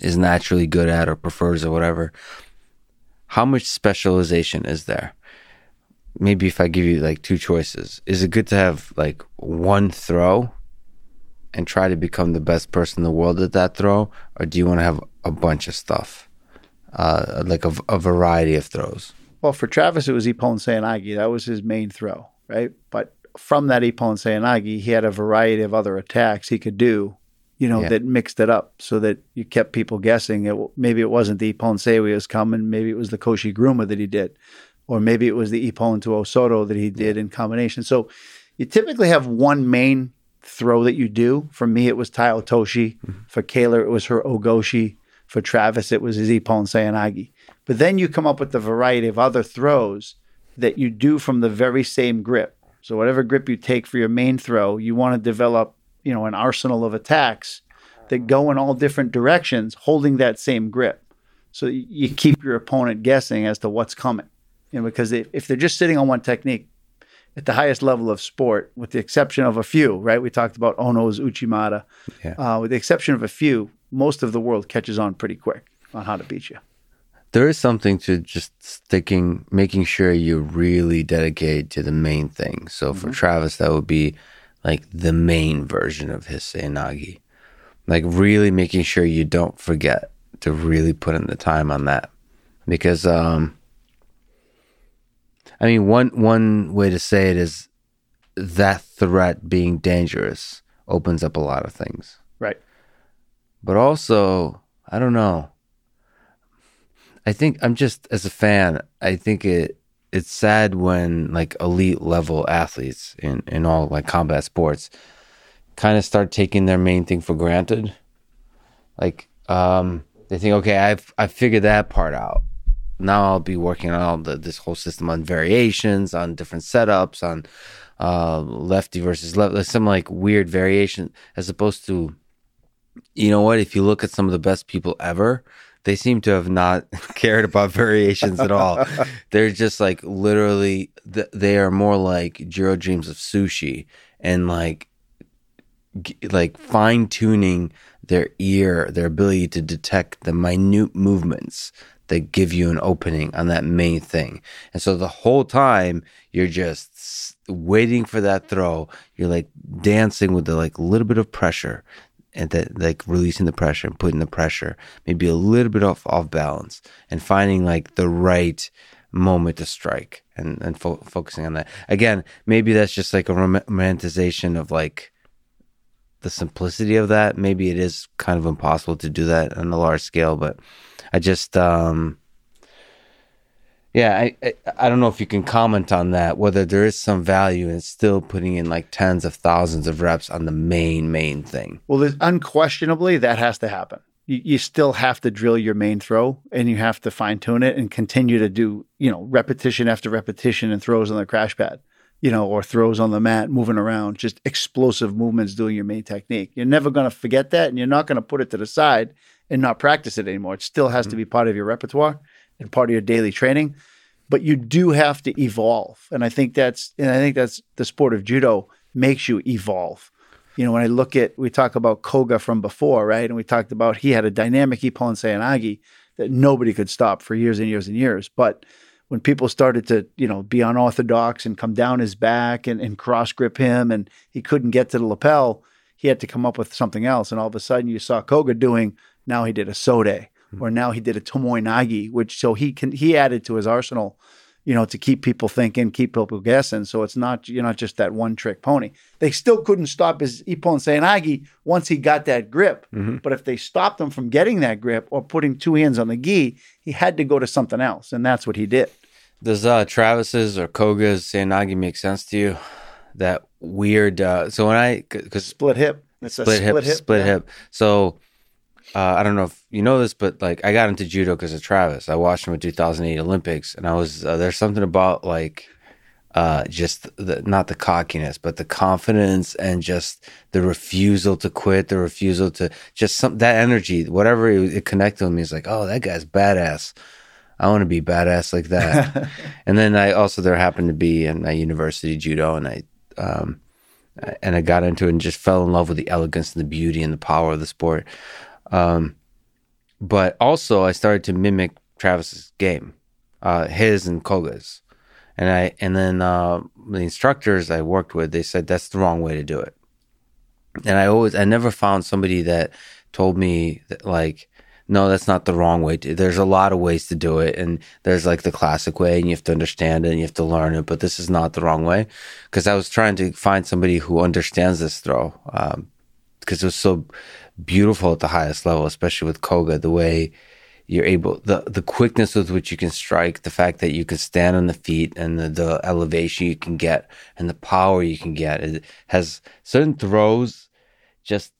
is naturally good at or prefers or whatever. How much specialization is there? Maybe if I give you like two choices, is it good to have like one throw and try to become the best person in the world at that throw, or do you want to have a bunch of stuff, uh, like a, a, variety of throws? Well, for Travis, it was Ippon Seoinage. That was his main throw, right? But from that Ippon Seoinage, he had a variety of other attacks he could do, you know, yeah. that mixed it up so that you kept people guessing. It, maybe it wasn't the Ippon Seoi was coming, maybe it was the Koshi Guruma that he did or maybe it was the Ippon to Osoto that he did in combination. So you typically have one main throw that you do. For me, it was Tai Otoshi. Mm-hmm. For Kayla, it was her Ogoshi. For Travis, it was his Ippon Seoinage. But then you come up with the variety of other throws that you do from the very same grip. So whatever grip you take for your main throw, you want to develop, you know, an arsenal of attacks that go in all different directions, holding that same grip. So you keep your opponent guessing as to what's coming. You know, because if, if they're just sitting on one technique, at the highest level of sport, with the exception of a few, right? We talked about Ono's Uchimata. Yeah. Uh, with the exception of a few, most of the world catches on pretty quick on how to beat you. There is something to just sticking, making sure you really dedicate to the main thing. So for Travis, that would be like the main version of his Seoinage. Like really making sure you don't forget to really put in the time on that. Because um I mean one one way to say it is that threat being dangerous opens up a lot of things. Right. But also, I don't know. I think I'm just as a fan, I think it it's sad when like elite level athletes in in all like combat sports kind of start taking their main thing for granted. Like um they think okay, I've I figured that part out. Now I'll be working on all the, this whole system on variations, on different setups, on uh, lefty versus left, some like weird variation, as opposed to, you know what? If you look at some of the best people ever, they seem to have not cared about variations at all. They're just like literally, th- they are more like Jiro dreams of sushi and like, like fine tuning their ear, their ability to detect the minute movements that give you an opening on that main thing. And so the whole time you're just waiting for that throw. You're like dancing with the like little bit of pressure and that like releasing the pressure and putting the pressure, maybe a little bit off off balance and finding like the right moment to strike and and fo- focusing on that. Again, maybe that's just like a romanticization of like the simplicity of that. Maybe it is kind of impossible to do that on a large scale, but I just um yeah, I, I I don't know if you can comment on that. Whether there is some value in still putting in like tens of thousands of reps on the main main thing. Well, there's unquestionably that has to happen. You, you still have to drill your main throw and you have to fine tune it and continue to do, you know, repetition after repetition and throws on the crash pad, you know, or throws on the mat, moving around, just explosive movements doing your main technique. You're never going to forget that and you're not going to put it to the side and not practice it anymore. It still has to be mm-hmm. part of your repertoire and part of your daily training. But you do have to evolve. And I think that's and I think that's the sport of judo makes you evolve you know, when I look at, we talk about Koga from before, right? And we talked about he had a dynamic Ippon Seoinage that nobody could stop for years and years and years. But when people started to, you know, be unorthodox and come down his back and, and cross grip him and he couldn't get to the lapel, he had to come up with something else. And all of a sudden you saw Koga doing, now he did a Sode or now he did a Tomoe Nage, which so he can, he added to his arsenal you know, to keep people thinking, keep people guessing. So it's not you're not just that one trick pony. They still couldn't stop his Ippon Seoinage once he got that grip. But if they stopped him from getting that grip or putting two hands on the gi, he had to go to something else, and that's what he did. Does uh, Travis's or Koga's Seoinage make sense to you? That weird. Uh, so when I because Split hip. It's a split, hip, split yeah. hip. So uh, I don't know if you know this, but like I got into judo because of Travis. I watched him at 2008 Olympics, and I was uh, there's something about like uh, just the, not the cockiness, but the confidence and just the refusal to quit, the refusal to just some that energy, whatever it, it connected with me. Is like, oh, that guy's badass. I want to be badass like that. and then I also there happened to be in a university judo, and I um, and I got into it and just fell in love with the elegance and the beauty and the power of the sport. Um, but also, I started to mimic Travis's game, uh, his and Koga's, and I and then uh, the instructors I worked with they said that's the wrong way to do it, and I always I never found somebody that told me that like no that's not the wrong way to there's a lot of ways to do it and there's like the classic way and you have to understand it and you have to learn it but this is not the wrong way because i was trying to find somebody who understands this throw um, because it was so beautiful at the highest level, especially with Koga, the way you're able, the, the quickness with which you can strike, the fact that you can stand on the feet and the, the elevation you can get and the power you can get. It has certain throws just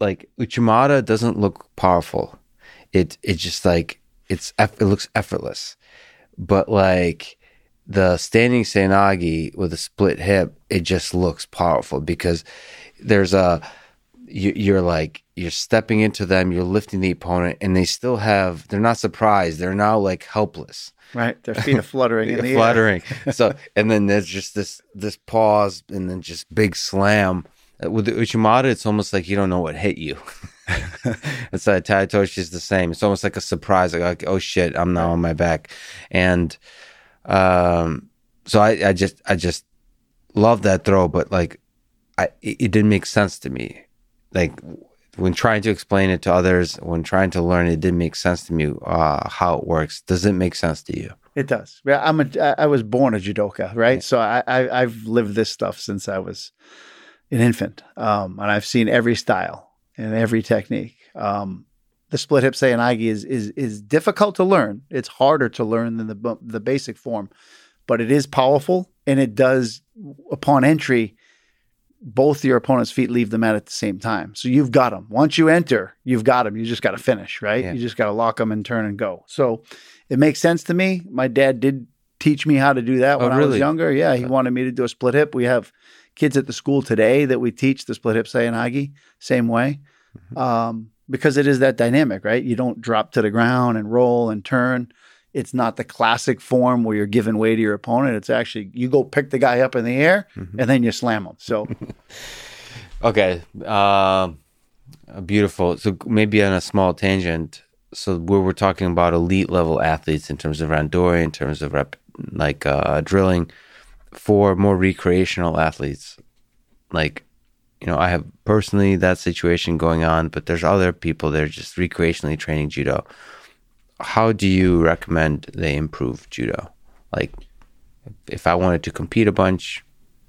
like Uchimata doesn't look powerful. It, it just like, it's, eff- it looks effortless. But like, the standing Seoinage with a split hip, it just looks powerful because there's a you, you're like you're stepping into them, you're lifting the opponent, and they still have they're not surprised. They're now like helpless. Right. Their feet are fluttering in the air. fluttering. so and then there's just this this pause and then just big slam. Uh, With the Uchimata, it's almost like you don't know what hit you. it's like Tai Otoshi is the same. It's almost like a surprise, like, like oh shit, I'm now on my back, and um, so I, I just I just love that throw, but like I it, it didn't make sense to me. Like when trying to explain it to others, when trying to learn, it didn't make sense to me uh, how it works. Does it make sense to you? It does. Yeah, I'm a. I was born a judoka, right? So I, I I've lived this stuff since I was an infant, um, and I've seen every style and every technique. Um, the split hip seoinage is is is difficult to learn. It's harder to learn than the the basic form, but it is powerful, and it does upon entry. Both your opponent's feet leave the mat at the same time, so you've got them. Once you enter, you've got them. You just got to finish, right? Yeah. You just got to lock them and turn and go. So it makes sense to me. My dad did teach me how to do that Oh, when I was younger. Yeah, he wanted me to do a split hip. We have kids at the school today that we teach the split hip seoinage same way, Mm-hmm. um, because it is that dynamic, right? You don't drop to the ground and roll and turn. It's not the classic form where you're giving way to your opponent. It's actually you go pick the guy up in the air Mm-hmm. and then you slam him. So Okay. Um, beautiful. So maybe on a small tangent. So where we're talking about elite level athletes in terms of randori, in terms of rep, like uh, drilling, for more recreational athletes, like you know, I have personally that situation going on, but there's other people that are just recreationally training judo. How do you recommend they improve judo? Like, if I wanted to compete a bunch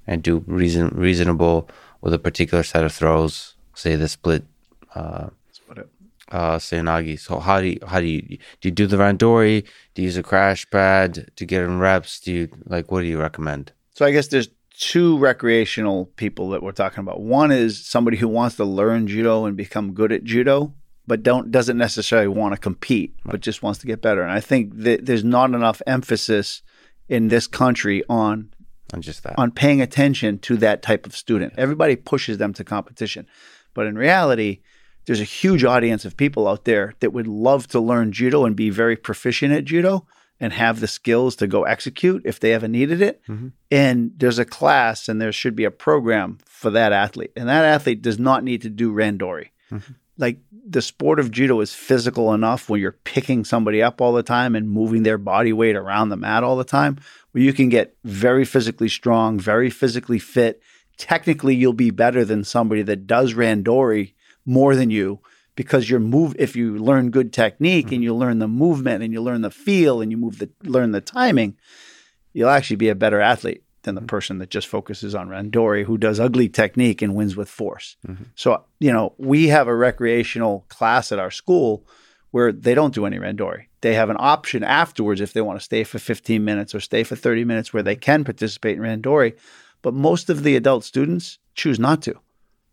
and do reason reasonable with a particular set of throws, say the split uh, split hip. uh, Seoinage. So how do you how do you do you do the randori? Do you use a crash pad to get in reps? Do you like what do you recommend? So I guess there's two recreational people that we're talking about. One is somebody who wants to learn judo and become good at judo, but don't doesn't necessarily want to compete, but just wants to get better. And I think that there's not enough emphasis in this country on On just that. on paying attention to that type of student. Everybody pushes them to competition. But in reality, there's a huge audience of people out there that would love to learn judo and be very proficient at judo and have the skills to go execute if they ever needed it. Mhm. And there's a class and there should be a program for that athlete. And that athlete does not need to do randori. Like the sport of judo is physical enough when you're picking somebody up all the time and moving their body weight around the mat all the time, where you can get very physically strong, very physically fit. Technically, you'll be better than somebody that does randori more than you because your move if you learn good technique and mm-hmm. you learn the movement and you learn the feel and you move the learn the timing you'll actually be a better athlete than the mm-hmm. person that just focuses on randori who does ugly technique and wins with force. Mm-hmm. So you know we have a recreational class at our school where they don't do any randori. They have an option afterwards if they want to stay for 15 minutes or stay for 30 minutes where they can participate in randori but most of the adult students choose not to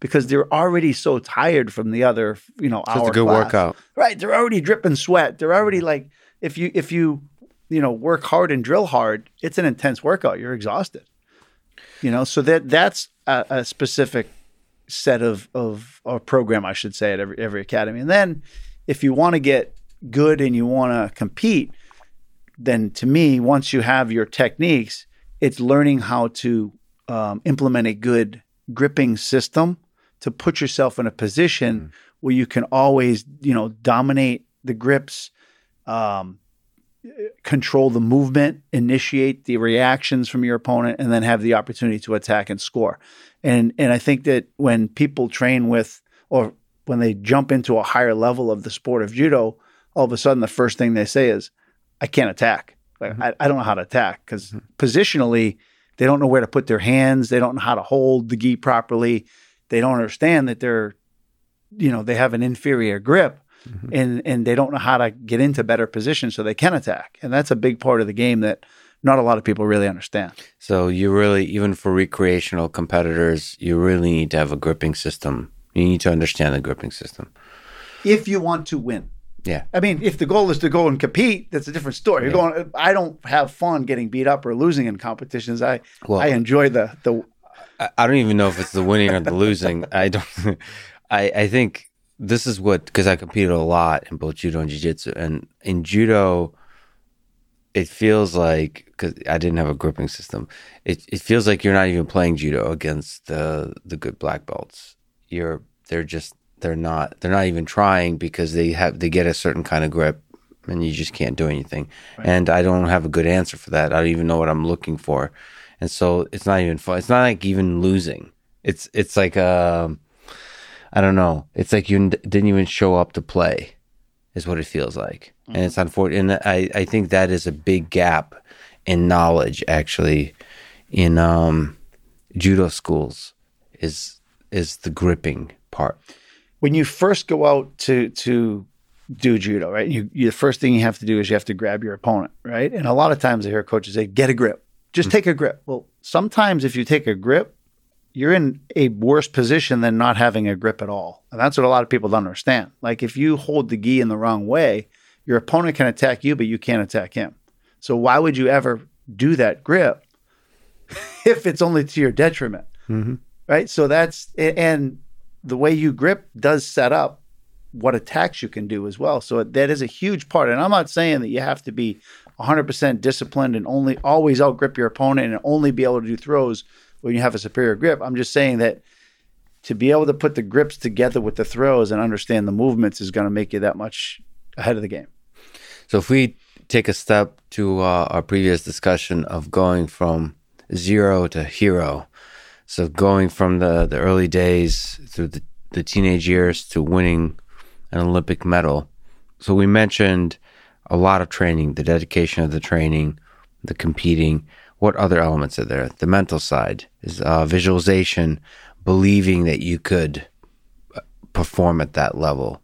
because they're already so tired from the other, you know, hour a good class. workout. Right. They're already dripping sweat. They're already like, if you, if you, you know, work hard and drill hard, it's an intense workout. You're exhausted. You know, so that that's a, a specific set of of or program, I should say, at every every academy. And then, if you want to get good and you want to compete, then to me, once you have your techniques, it's learning how to um, implement a good gripping system to put yourself in a position mm. where you can always, you know, dominate the grips, um, control the movement, initiate the reactions from your opponent, and then have the opportunity to attack and score. And and I think that when people train with or when they jump into a higher level of the sport of judo, all of a sudden the first thing they say is, "I can't attack. Like mm-hmm. I, I don't know how to attack because mm-hmm. positionally." They don't know where to put their hands. They don't know how to hold the gi properly. They don't understand that they're, you know, they have an inferior grip mm-hmm. and and they don't know how to get into better positions so they can attack. And that's a big part of the game that not a lot of people really understand. So you really, even for recreational competitors, you really need to have a gripping system. You need to understand the gripping system. If you want to win. Yeah. I mean, if the goal is to go and compete, that's a different story. You're going I don't have fun getting beat up or losing in competitions. I Well- I enjoy the the I, don't even know if it's the winning or the losing. I don't. I I think this is what because I competed a lot in both judo and jiu-jitsu and in judo it feels like because I didn't have a gripping system it, it feels like you're not even playing judo against the the good black belts you're they're just they're not they're not even trying because they have they get a certain kind of grip and you just can't do anything right. and I don't have a good answer for that I don't even know what I'm looking for and so it's not even fun it's not like even losing it's it's like um I don't know. It's like you didn't even show up to play, is what it feels like, mm-hmm. and it's unfortunate. And I I think that is a big gap in knowledge actually in um, judo schools is is the gripping part. When you first go out to to do judo, right? You, you, the first thing you have to do is you have to grab your opponent, right? And a lot of times I hear coaches say, "Get a grip, just mm-hmm. take a grip." Well, sometimes if you take a grip, you're in a worse position than not having a grip at all. And that's what a lot of people don't understand. Like if you hold the gi in the wrong way, your opponent can attack you, but you can't attack him. So why would you ever do that grip if it's only to your detriment? Mm-hmm. Right. So that's, and the way you grip does set up what attacks you can do as well. So that is a huge part. And I'm not saying that you have to be 100% disciplined and only always outgrip your opponent and only be able to do throws when you have a superior grip. I'm just saying that to be able to put the grips together with the throws and understand the movements is going to make you that much ahead of the game. So if we take a step to uh, our previous discussion of going from zero to hero, so going from the, the early days through the, the teenage years to winning an Olympic medal. So we mentioned a lot of training, the dedication of the training, the competing what other elements are there? The mental side is uh, visualization, believing that you could uh, perform at that level.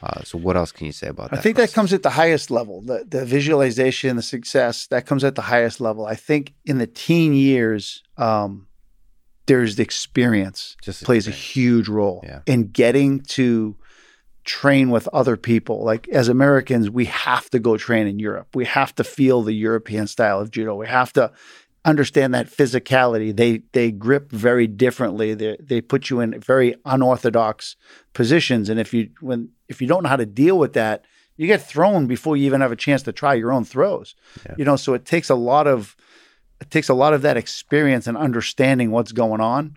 Uh, so, what else can you say about that? I think process? that comes at the highest level. The, the visualization, the success, that comes at the highest level. I think in the teen years, um, there's the experience Just plays experience. a huge role yeah. in getting to train with other people. Like as Americans, we have to go train in Europe. We have to feel the European style of judo. We have to understand that physicality. They they grip very differently. They they put you in very unorthodox positions. And if you when if you don't know how to deal with that, you get thrown before you even have a chance to try your own throws. Yeah. You know, so it takes a lot of it takes a lot of that experience and understanding what's going on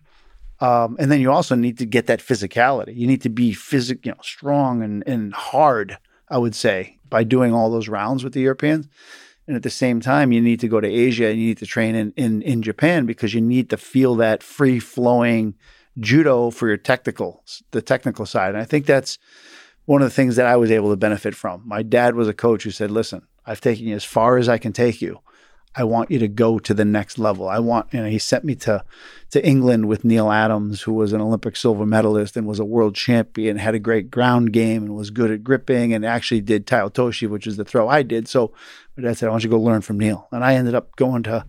um, and then you also need to get that physicality. You need to be physic, you know, strong and, and hard, I would say, by doing all those rounds with the Europeans. And at the same time, you need to go to Asia and you need to train in, in, in Japan because you need to feel that free flowing judo for your technical, the technical side. And I think that's one of the things that I was able to benefit from. My dad was a coach who said, listen, I've taken you as far as I can take you. I want you to go to the next level. I want, you know, he sent me to, to England with Neil Adams, who was an Olympic silver medalist and was a world champion, had a great ground game and was good at gripping and actually did Tai Otoshi, which is the throw I did. So my dad said, I want you to go learn from Neil. And I ended up going to,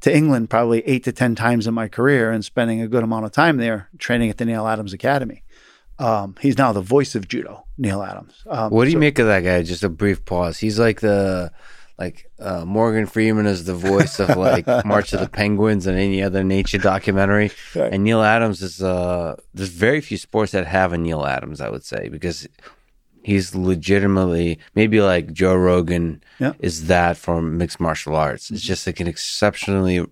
to England probably eight to 10 times in my career and spending a good amount of time there training at the Neil Adams Academy. Um, he's now the voice of judo, Neil Adams. Um, what do you so, make of that guy? Just a brief pause. He's like the, like uh, Morgan Freeman is the voice of like March of the Penguins and any other nature documentary, right. and Neil Adams is uh there's very few sports that have a Neil Adams, I would say, because he's legitimately maybe like Joe Rogan yeah. is that for mixed martial arts. It's just like an exceptionally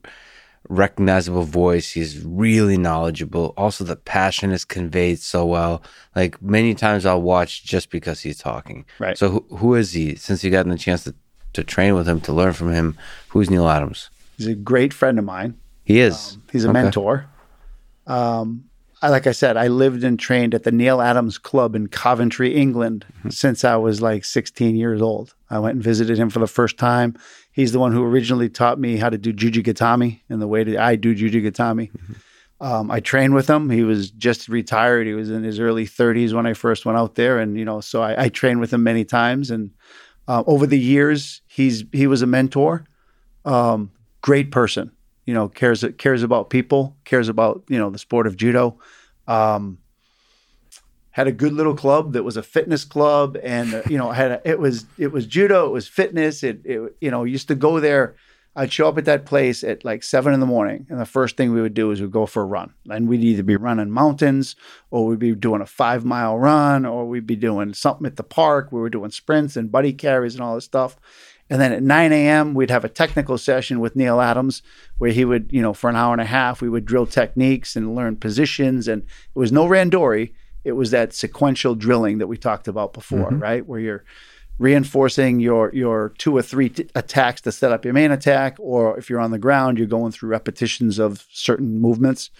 recognizable voice. He's really knowledgeable. Also, the passion is conveyed so well. Like many times, I'll watch just because he's talking. Right. So, who, who is he? Since you gotten the chance to to train with him, to learn from him. Who's Neil Adams? He's a great friend of mine. He is. Um, he's a okay. mentor. Um, I, like I said, I lived and trained at the Neil Adams Club in Coventry, England, mm-hmm. since I was like 16 years old. I went and visited him for the first time. He's the one who originally taught me how to do Juji Gatame and the way that I do Juji Gatame. Mm-hmm. Um, I trained with him. He was just retired. He was in his early 30s when I first went out there, and you know, so I, I trained with him many times. And uh, over the years, he's he was a mentor, um, great person. You know, cares cares about people, cares about you know the sport of judo. Um, had a good little club that was a fitness club, and uh, you know had a, it was it was judo, it was fitness. It, it you know used to go there. I'd show up at that place at like seven in the morning, and the first thing we would do is we'd go for a run. And we'd either be running mountains, or we'd be doing a five mile run, or we'd be doing something at the park. We were doing sprints and buddy carries and all this stuff. And then at 9 a.m., we'd have a technical session with Neil Adams where he would, you know, for an hour and a half, we would drill techniques and learn positions. And it was no randori. It was that sequential drilling that we talked about before, mm-hmm. right? Where you're reinforcing your your two or three t- attacks to set up your main attack, or if you're on the ground, you're going through repetitions of certain movements.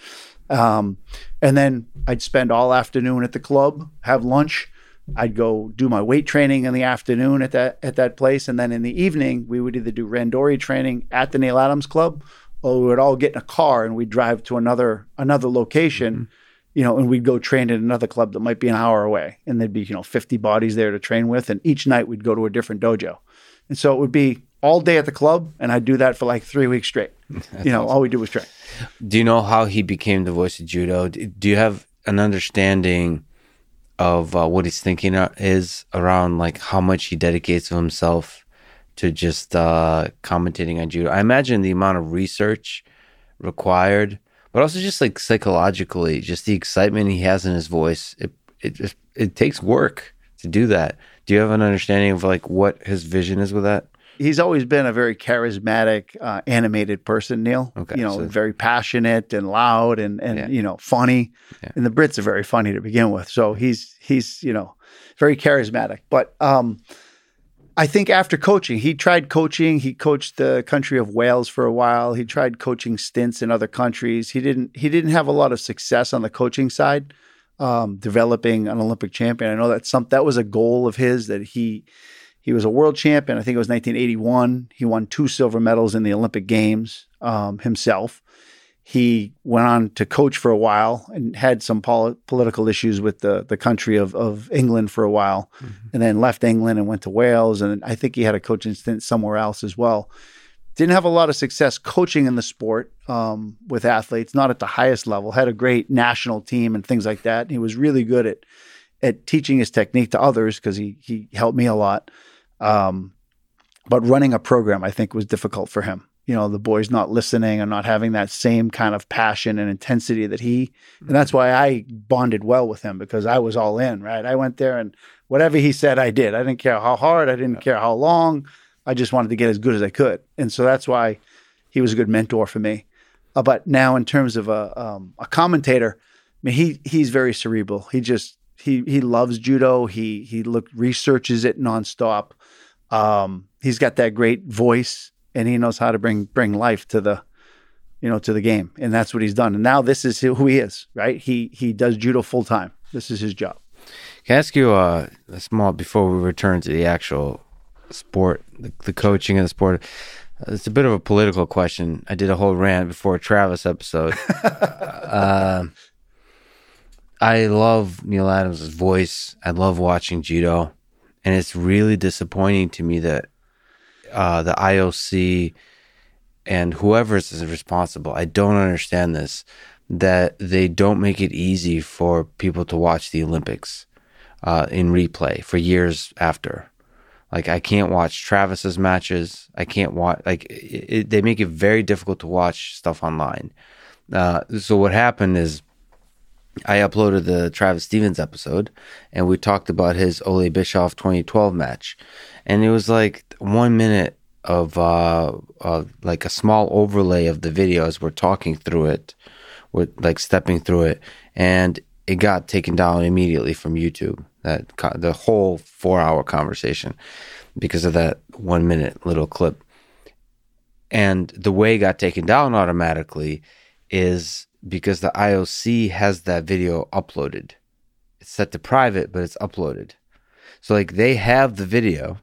Um, and then I'd spend all afternoon at the club, have lunch. I'd go do my weight training in the afternoon at that at that place, and then in the evening we would either do randori training at the Neil Adams Club, or we would all get in a car and we'd drive to another another location. Mm-hmm you know, and we'd go train at another club that might be an hour away, and there'd be you know 50 bodies there to train with, and each night we'd go to a different dojo, and so it would be all day at the club, and I'd do that for like three weeks straight. you know, awesome. all we do was train. Do you know how he became the voice of judo? Do you have an understanding of uh, what he's thinking is around like how much he dedicates to himself to just uh, commentating on judo? I imagine the amount of research required but also just like psychologically, just the excitement he has in his voice. It it just it takes work to do that. Do you have an understanding of like what his vision is with that? He's always been a very charismatic, uh, animated person, Neil. Okay, you know, so, very passionate and loud and and yeah. you know funny. Yeah. And the Brits are very funny to begin with, so he's he's you know very charismatic. But um, I think after coaching, he tried coaching. He coached the country of Wales for a while. He tried coaching stints in other countries. He didn't. He didn't have a lot of success on the coaching side, um, developing an Olympic champion. I know that some that was a goal of his that he he was a world champion. I think it was 1981. He won two silver medals in the Olympic Games um, himself he went on to coach for a while and had some pol- political issues with the, the country of, of England for a while mm-hmm. and then left England and went to Wales. And I think he had a coaching stint somewhere else as well. Didn't have a lot of success coaching in the sport um, with athletes, not at the highest level. Had a great national team and things like that. He was really good at at teaching his technique to others because he he helped me a lot. Um, but running a program, I think, was difficult for him you know the boys not listening and not having that same kind of passion and intensity that he and that's why I bonded well with him because I was all in right? I went there and whatever he said I did. I didn't care how hard I didn't yeah. care how long. I just wanted to get as good as I could. And so that's why he was a good mentor for me. Uh, but now in terms of a um, a commentator I mean he he's very cerebral. He just he he loves judo. He he look researches it nonstop. Um, he's got that great voice and he knows how to bring bring life to the you know to the game. And that's what he's done. And now this is who he is right? He he does judo full time. This is his job. Can i ask you uh, a small before we return to the actual sport the, the coaching of the sport uh, it's a bit of a political question. I did a whole rant before a travis episode. Uh, i love neil adams' voice. I love watching judo. And it's really disappointing to me that uh, the IOC and whoever is responsible. I don't understand this that they don't make it easy for people to watch the Olympics uh, in replay for years after. Like I can't watch Travis's matches. I can't watch like it, it, they make it very difficult to watch stuff online. Uh, so what happened is I uploaded the Travis Stevens episode and we talked about his Ole Bischoff 2012 match. And it was like one minute of uh, uh, like a small overlay of the video as we're talking through it, with like stepping through it, and it got taken down immediately from YouTube. That the whole four hour conversation because of that one minute little clip. And the way it got taken down automatically is because the IOC has that video uploaded. It's set to private, but it's uploaded. So like they have the video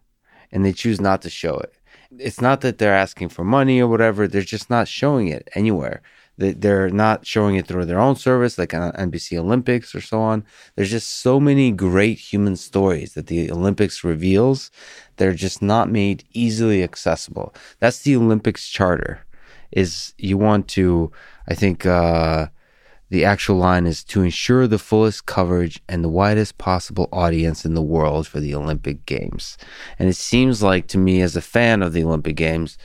and they choose not to show it. It's not that they're asking for money or whatever, they're just not showing it anywhere. They're not showing it through their own service, like NBC Olympics or so on. There's just so many great human stories that the Olympics reveals. They're just not made easily accessible. That's the Olympics charter. Is you want to, I think, uh, the actual line is to ensure the fullest coverage and the widest possible audience in the world for the Olympic Games. And it seems like to me, as a fan of the Olympic Games,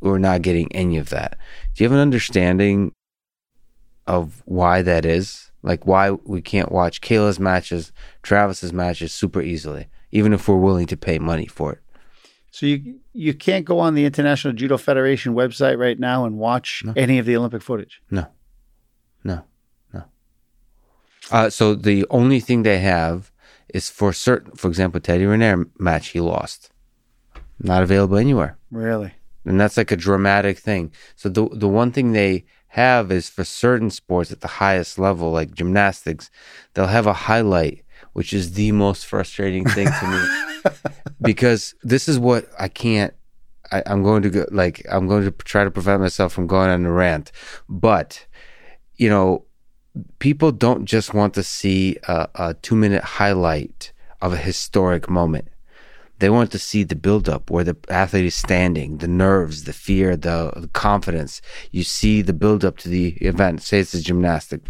we're not getting any of that. Do you have an understanding of why that is? Like why we can't watch Kayla's matches, Travis's matches super easily, even if we're willing to pay money for it. So you you can't go on the International Judo Federation website right now and watch No. any of the Olympic footage. No, no, no. Uh, so the only thing they have is for certain. For example, Teddy Riner match he lost, not available anywhere. Really? and that's like a dramatic thing. So the the one thing they have is for certain sports at the highest level, like gymnastics, they'll have a highlight, which is the most frustrating thing to me because this is what I can't. I, I'm going to go like I'm going to try to prevent myself from going on a rant, but you know, people don't just want to see a, a two minute highlight of a historic moment they want to see the buildup where the athlete is standing, the nerves, the fear, the, the confidence. You see the buildup to the event. Say it's a gymnastic,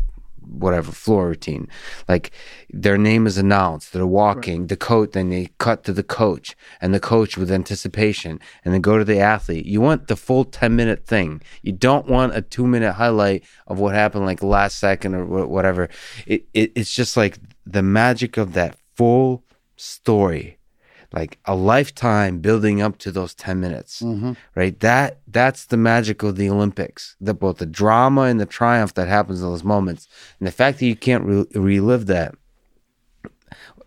whatever floor routine. Like their name is announced, they're walking, the coach, then they cut to the coach and the coach with anticipation, and then go to the athlete. You want the full ten minute thing. You don't want a two minute highlight of what happened like last second or whatever. It, it it's just like the magic of that full story like a lifetime building up to those 10 minutes Mm-hmm. right that that's the magic of the olympics the both the drama and the triumph that happens in those moments and the fact that you can't re- relive that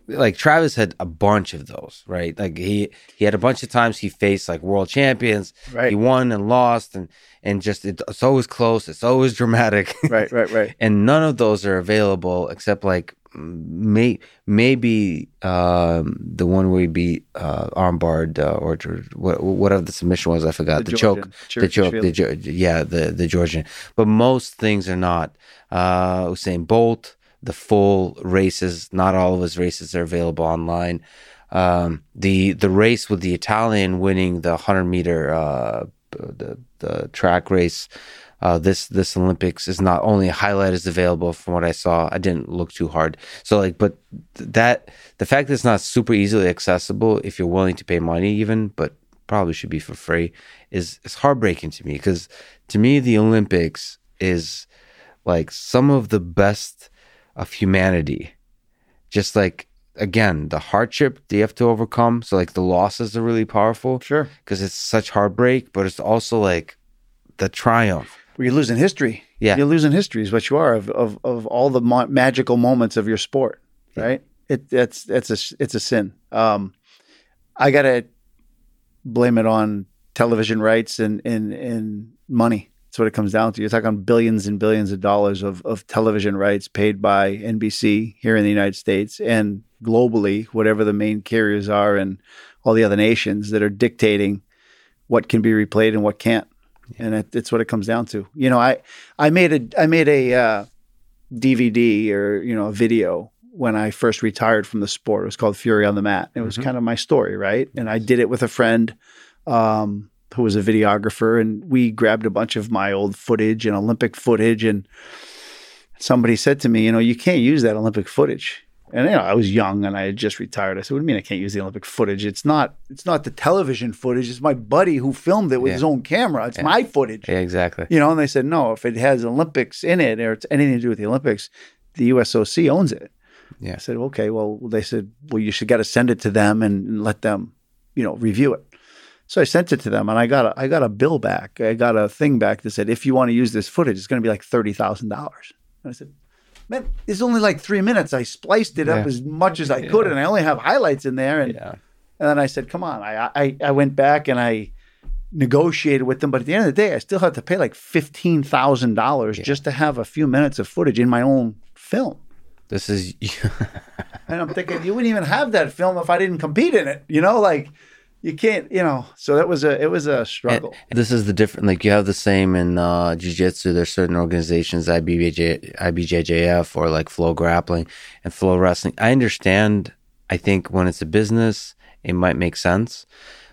like Travis had a bunch of those, right? Like he he had a bunch of times he faced like world champions. Right. He won and lost and and just it, it's always close, it's always dramatic. Right, right, right. and none of those are available except like may maybe um, the one where he beat uh, armbarred uh, or what, whatever the submission was. I forgot The the, choke, the choke, the. Yeah, the the Georgian. But most things are not. Uh, Usain Bolt, the full races, not all of his races are available online. Um, the the race with the Italian winning the hundred meter uh, the the track race. Uh, this this Olympics is not only a highlight is available from what I saw. I didn't look too hard, so like, but th- that the fact that it's not super easily accessible if you're willing to pay money, even, but probably should be for free, is is heartbreaking to me because to me the Olympics is like some of the best of humanity. Just like again, the hardship that you have to overcome. So like the losses are really powerful Sure. because it's such heartbreak, but it's also like the triumph. You're losing history. Yeah. You're losing history is what you are of, of, of all the ma- magical moments of your sport, right? It that's that's a it's a sin. Um, I gotta blame it on television rights and and and money. That's what it comes down to. You're talking billions and billions of dollars of of television rights paid by NBC here in the United States and globally, whatever the main carriers are, and all the other nations that are dictating what can be replayed and what can't and it, it's what it comes down to. You know, I I made a I made a uh, DVD or you know a video when I first retired from the sport. It was called Fury on the Mat. It was Mhm. kind of my story, right? And I did it with a friend um, who was a videographer, and we grabbed a bunch of my old footage and Olympic footage, and somebody said to me, you know, you can't use that Olympic footage. And you know, I was young and I had just retired. I said, "What do you mean I can't use the Olympic footage? It's not. It's not the television footage. It's my buddy who filmed it with Yeah. his own camera. It's Yeah. my footage." Yeah, exactly. You know, and they said, no, if it has Olympics in it or it's anything to do with the Olympics, the USOC owns it. Yeah. I said, okay, well, they said, well, you should got to send it to them and, and let them, you know, review it. So I sent it to them and I got a, I got a bill back. I got a thing back that said, if you want to use this footage, it's going to be like $30,000. And I said, man, it's only like three minutes. I spliced it up as much as I could and I only have highlights in there. And Yeah. and then I said, "Come on!" I, I I went back and I negotiated with them, but at the end of the day, I still had to pay like fifteen thousand dollars just to have a few minutes of footage in my own film. This is And I'm thinking, you wouldn't even have that film if I didn't compete in it. You know, like you can't. You know, so that was a it was a struggle. This is the different. Like you have the same in uh, jiu-jitsu. There's certain organizations, IBJ, IBJJF, or like Flow Grappling and Flow Wrestling. I understand. I think when it's a business, it might make sense.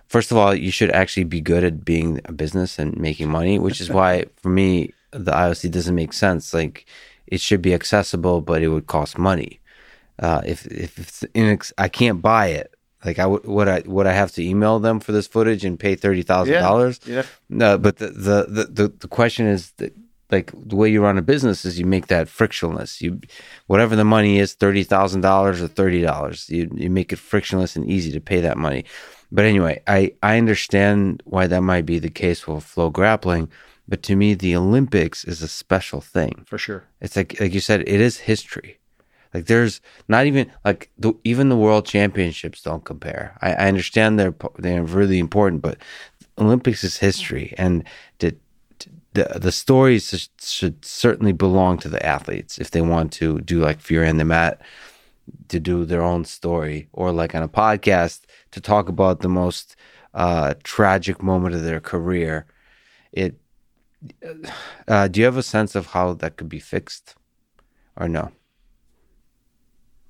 First of all, you should actually be good at being a business and making money, which is why for me the IOC doesn't make sense. Like it should be accessible, but it would cost money. Uh, if if it's inex- I can't buy it, Like I would would I would I have to email them for this footage and pay thirty thousand dollars? Yeah. No, but the, the the the the question is that like the way you run a business is you make that frictionless. You whatever the money is, thirty thousand dollars or thirty dollars, you you make it frictionless and easy to pay that money. But anyway, I I understand why that might be the case with flow grappling, but to me, the Olympics is a special thing. For sure. It's like like you said, it is history. Like there's not even like the, even the world championships don't compare. I, I understand they're they're really important, but Olympics is history, and the the, the stories should, should certainly belong to the athletes if they want to do like Fury and the Mat to do their own story, or like on a podcast to talk about the most uh, tragic moment of their career. It. Uh, do you have a sense of how that could be fixed, or no?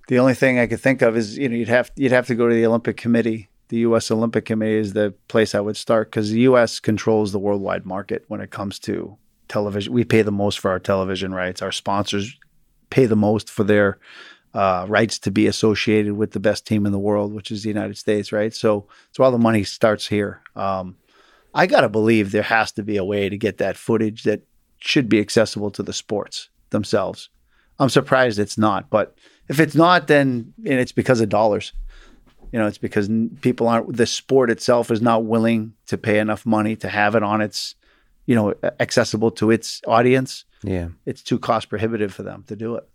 The only thing I could think of is you know you'd have you'd have to go to the Olympic Committee. The U.S. Olympic Committee is the place I would start because the U.S. controls the worldwide market when it comes to television. We pay the most for our television rights. Our sponsors pay the most for their uh, rights to be associated with the best team in the world, which is the United States, right? So, so all the money starts here. Um, I gotta believe there has to be a way to get that footage that should be accessible to the sports themselves. I'm surprised it's not, but if it's not, then it's because of dollars. You know, it's because people aren't. The sport itself is not willing to pay enough money to have it on its, you know, accessible to its audience. Yeah, it's too cost prohibitive for them to do it.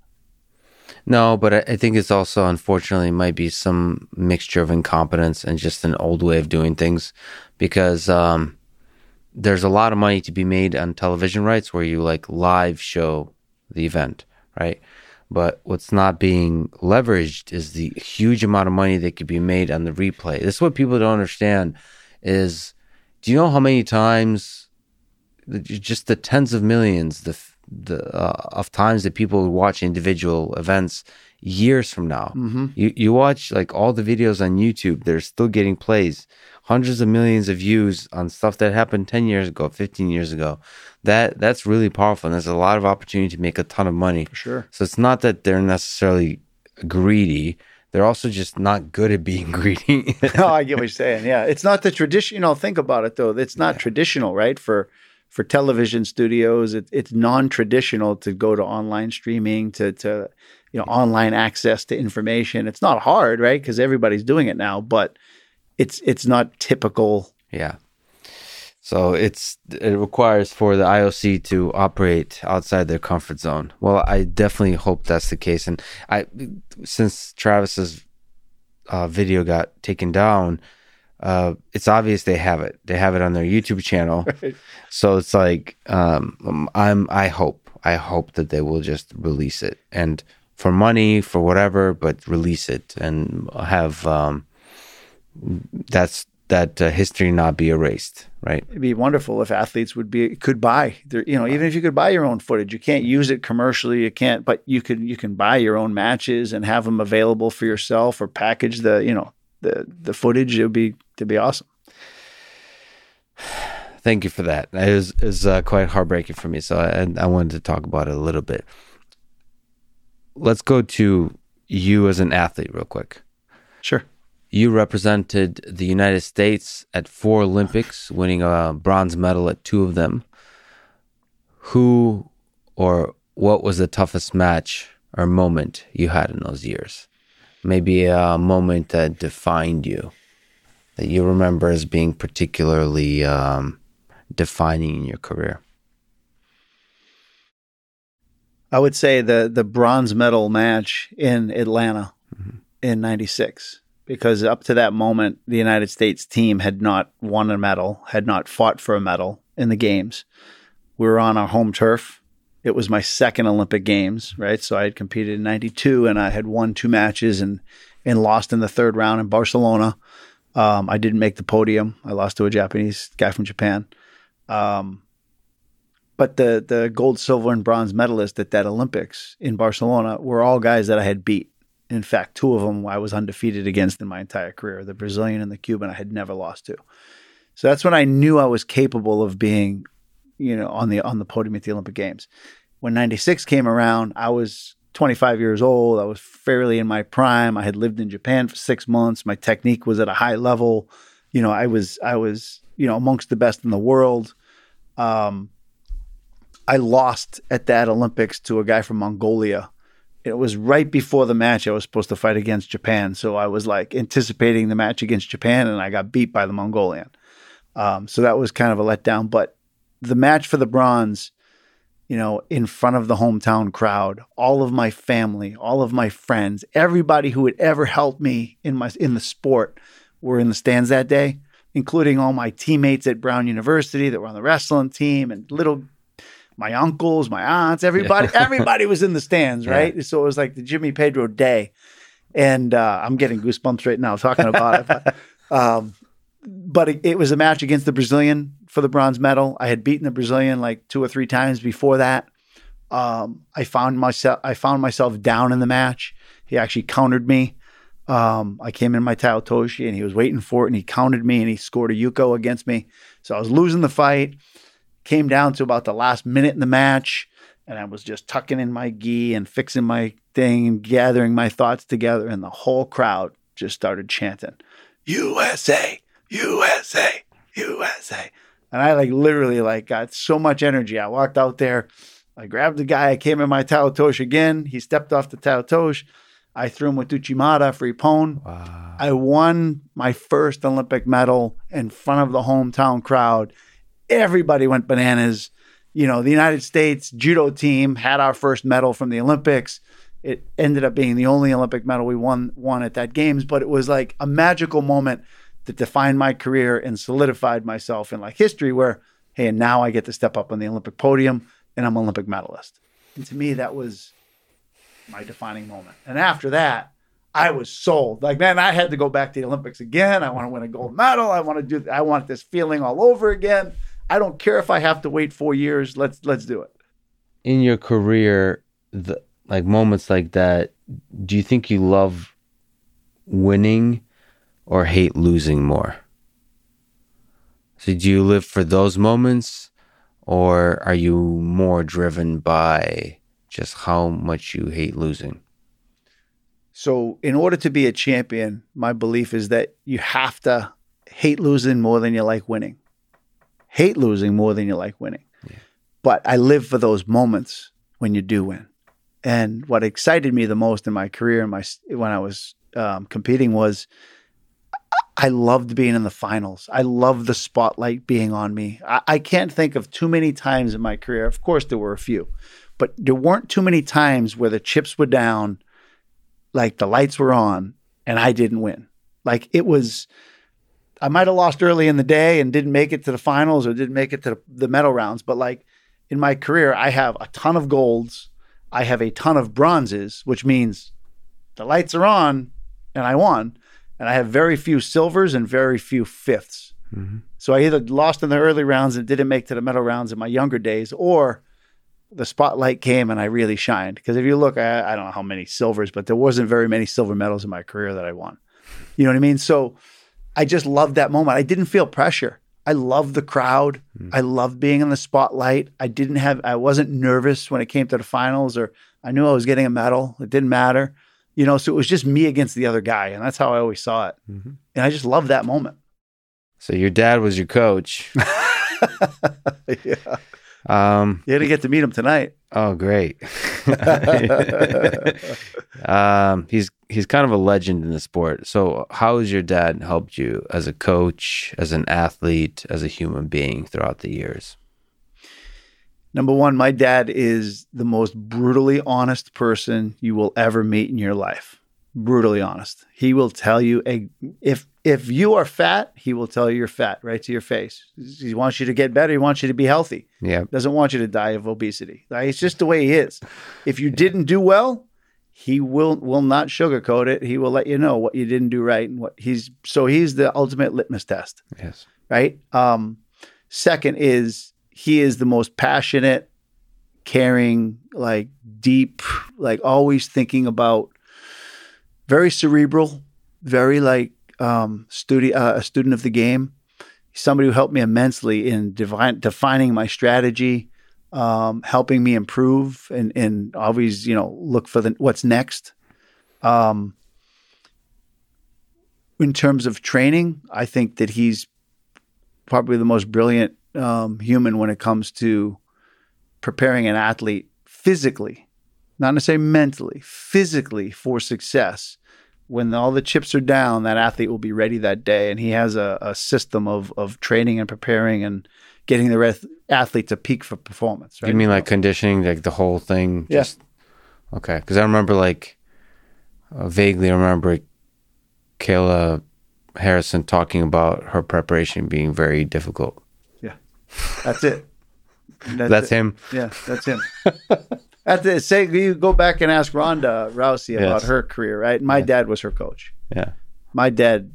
No, but I think it's also unfortunately might be some mixture of incompetence and just an old way of doing things, because um, there's a lot of money to be made on television rights where you like live show the event, right? But what's not being leveraged is the huge amount of money that could be made on the replay. This is what people don't understand is do you know how many times just the tens of millions the the uh, of times that people watch individual events years from now. Mm-hmm. You you watch like all the videos on YouTube, they're still getting plays, hundreds of millions of views on stuff that happened 10 years ago, 15 years ago. That that's really powerful and there's a lot of opportunity to make a ton of money. For sure. So it's not that they're necessarily greedy. They're also just not good at being greedy. no, I get what you're saying. Yeah. It's not the tradition, you know, think about it though. It's not yeah. traditional, right? For for television studios, it, it's non-traditional to go to online streaming, to to you know online access to information. It's not hard, right? Because everybody's doing it now, but it's it's not typical. Yeah. So it's it requires for the IOC to operate outside their comfort zone. Well, I definitely hope that's the case. And I, since Travis's uh, video got taken down, uh, it's obvious they have it. They have it on their YouTube channel. Right. So it's like um, I'm. I hope. I hope that they will just release it and for money for whatever, but release it and have um, that's that uh, history not be erased. Right. It'd be wonderful if athletes would be could buy. Their, you know, even if you could buy your own footage, you can't use it commercially. You can't, but you can you can buy your own matches and have them available for yourself or package the you know the the footage. It would be to be awesome. Thank you for that. It was, it was uh, quite heartbreaking for me. So I, I wanted to talk about it a little bit. Let's go to you as an athlete, real quick. Sure. You represented the United States at four Olympics, winning a bronze medal at two of them. Who or what was the toughest match or moment you had in those years? Maybe a moment that defined you that you remember as being particularly um, defining in your career? I would say the the bronze medal match in Atlanta mm-hmm. in '96, because up to that moment, the United States team had not won a medal, had not fought for a medal in the games. We were on our home turf. It was my second Olympic Games, right? So I had competed in '92, and I had won two matches and and lost in the third round in Barcelona. Um, I didn't make the podium. I lost to a Japanese guy from Japan. Um, but the the gold, silver, and bronze medalists at that Olympics in Barcelona were all guys that I had beat. In fact, two of them I was undefeated against in my entire career. The Brazilian and the Cuban I had never lost to. So that's when I knew I was capable of being, you know, on the on the podium at the Olympic Games. When '96 came around, I was 25 years old. I was fairly in my prime. I had lived in Japan for six months. My technique was at a high level. You know, I was I was you know amongst the best in the world. Um, I lost at that Olympics to a guy from Mongolia. It was right before the match I was supposed to fight against Japan, so I was like anticipating the match against Japan, and I got beat by the Mongolian. Um, so that was kind of a letdown. But the match for the bronze, you know, in front of the hometown crowd, all of my family, all of my friends, everybody who had ever helped me in my in the sport were in the stands that day, including all my teammates at Brown University that were on the wrestling team and little my uncles, my aunts, everybody, yeah. everybody was in the stands, right? Yeah. So it was like the Jimmy Pedro day. And uh, I'm getting goosebumps right now talking about it. But, um, but it, it, was a match against the Brazilian for the bronze medal. I had beaten the Brazilian like two or three times before that. Um, I found myself I found myself down in the match. He actually countered me. Um, I came in my Tai Otoshi and he was waiting for it and he countered me and he scored a Yuko against me. So I was losing the fight came down to about the last minute in the match, and I was just tucking in my gi and fixing my thing and gathering my thoughts together, and the whole crowd just started chanting, USA, USA, USA. And I like literally like got so much energy. I walked out there, I grabbed the guy, I came in my Tai Otoshi again. He stepped off the Tai Otoshi. I threw him with Uchimata for Ippon. Wow. I won my first Olympic medal in front of the hometown crowd everybody went bananas. You know, the United States judo team had our first medal from the Olympics. It ended up being the only Olympic medal we won won at that games, but it was like a magical moment that defined my career and solidified myself in like history where hey, and now I get to step up on the Olympic podium and I'm an Olympic medalist. And to me that was my defining moment. And after that, I was sold. Like, man, I had to go back to the Olympics again. I want to win a gold medal. I want to do I want this feeling all over again. I don't care if I have to wait four years. Let's let's do it. In your career, the like moments like that, do you think you love winning or hate losing more? So do you live for those moments or are you more driven by just how much you hate losing? So, in order to be a champion, my belief is that you have to hate losing more than you like winning hate losing more than you like winning. Yeah. But I live for those moments when you do win. And what excited me the most in my career and my when I was um, competing was I loved being in the finals. I loved the spotlight being on me. I, I can't think of too many times in my career. Of course, there were a few, but there weren't too many times where the chips were down, like the lights were on, and I didn't win. Like it was I might have lost early in the day and didn't make it to the finals or didn't make it to the, the medal rounds. But like in my career, I have a ton of golds. I have a ton of bronzes, which means the lights are on and I won. And I have very few silvers and very few 5ths mm-hmm. So I either lost in the early rounds and didn't make to the medal rounds in my younger days, or the spotlight came and I really shined. Because if you look, I, I don't know how many silvers, but there wasn't very many silver medals in my career that I won. You know what I mean? So I just loved that moment. I didn't feel pressure. I loved the crowd. Mm. I loved being in the spotlight. I didn't have I wasn't nervous when it came to the finals or I knew I was getting a medal. It didn't matter. You know, so it was just me against the other guy and that's how I always saw it. Mm-hmm. And I just loved that moment. So your dad was your coach. yeah. Um, you had to get to meet him tonight. Oh, great! um, he's he's kind of a legend in the sport. So, how has your dad helped you as a coach, as an athlete, as a human being throughout the years? Number one, my dad is the most brutally honest person you will ever meet in your life brutally honest. He will tell you a, if if you are fat, he will tell you you're fat right to your face. He wants you to get better. He wants you to be healthy. Yeah, doesn't want you to die of obesity. It's just the way he is. If you didn't do well, he will will not sugarcoat it. He will let you know what you didn't do right and what he's. So he's the ultimate litmus test. Yes. Right. Um, second is he is the most passionate, caring, like deep, like always thinking about very cerebral, very like um, studi- uh, a student of the game. Somebody who helped me immensely in defining my strategy, um, helping me improve and, and always, you know, look for the what's next. Um, in terms of training, I think that he's probably the most brilliant um, human when it comes to preparing an athlete physically, not necessarily mentally, physically for success. When all the chips are down, that athlete will be ready that day, and he has a, a system of of training and preparing and getting the rest, athlete to peak for performance. Right? You mean like conditioning, like the whole thing? Yeah. Just, okay, because I remember like uh, vaguely remember Kayla Harrison talking about her preparation being very difficult. Yeah. That's it. That's, it. him. Yeah, that's him. That's it. Say you go back and ask Ronda Rousey about Yes. her career, right? My dad was her coach. Yeah. My dad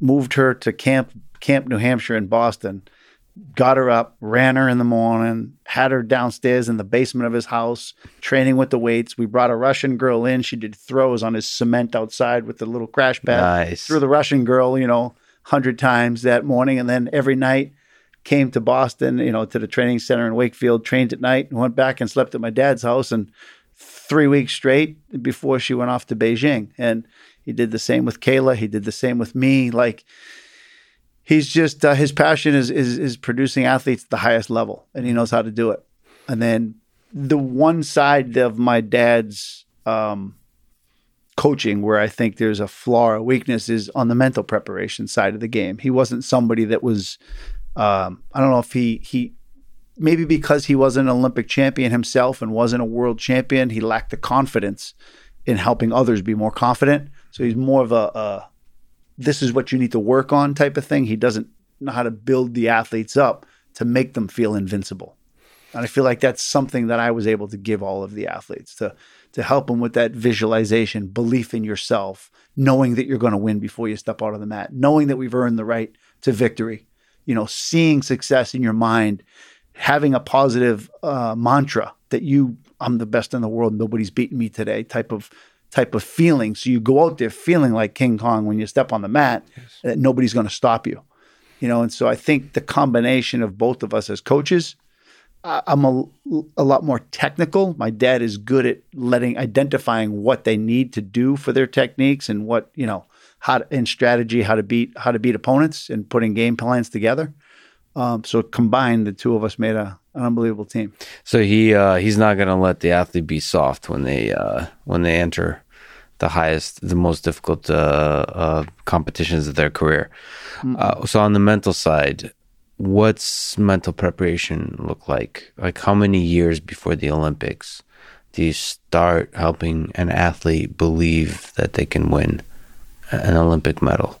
moved her to Camp Camp New Hampshire in Boston, got her up, ran her in the morning, had her downstairs in the basement of his house, training with the weights. We brought a Russian girl in. She did throws on his cement outside with the little crash pad Nice. threw the Russian girl, you know, hundred times that morning, and then every night came to Boston, you know, to the training center in Wakefield, trained at night, and went back and slept at my dad's house, and three weeks straight before she went off to Beijing. And he did the same with Kayla. He did the same with me. Like he's just uh, his passion is, is is producing athletes at the highest level, and he knows how to do it. And then the one side of my dad's um, coaching where I think there's a flaw or weakness is on the mental preparation side of the game. He wasn't somebody that was um, I don't know if he he maybe because he wasn't an Olympic champion himself and wasn't a world champion, he lacked the confidence in helping others be more confident. So he's more of a, a this is what you need to work on type of thing. He doesn't know how to build the athletes up to make them feel invincible. And I feel like that's something that I was able to give all of the athletes to to help them with that visualization, belief in yourself, knowing that you're going to win before you step out of the mat, knowing that we've earned the right to victory. You know, seeing success in your mind, having a positive uh, mantra that you, I'm the best in the world, nobody's beating me today, type of type of feeling. So you go out there feeling like King Kong when you step on the mat, that nobody's going to stop you. You know, and so I think the combination of both of us as coaches I'm a, a lot more technical. My dad is good at letting identifying what they need to do for their techniques and what you know how to, in strategy how to beat how to beat opponents and putting game plans together. Um, so combined, the two of us made a, an unbelievable team. So he uh, he's not going to let the athlete be soft when they uh, when they enter the highest, the most difficult uh, uh, competitions of their career. Uh, so on the mental side, what's mental preparation look like? Like how many years before the Olympics do you start helping an athlete believe that they can win an Olympic medal?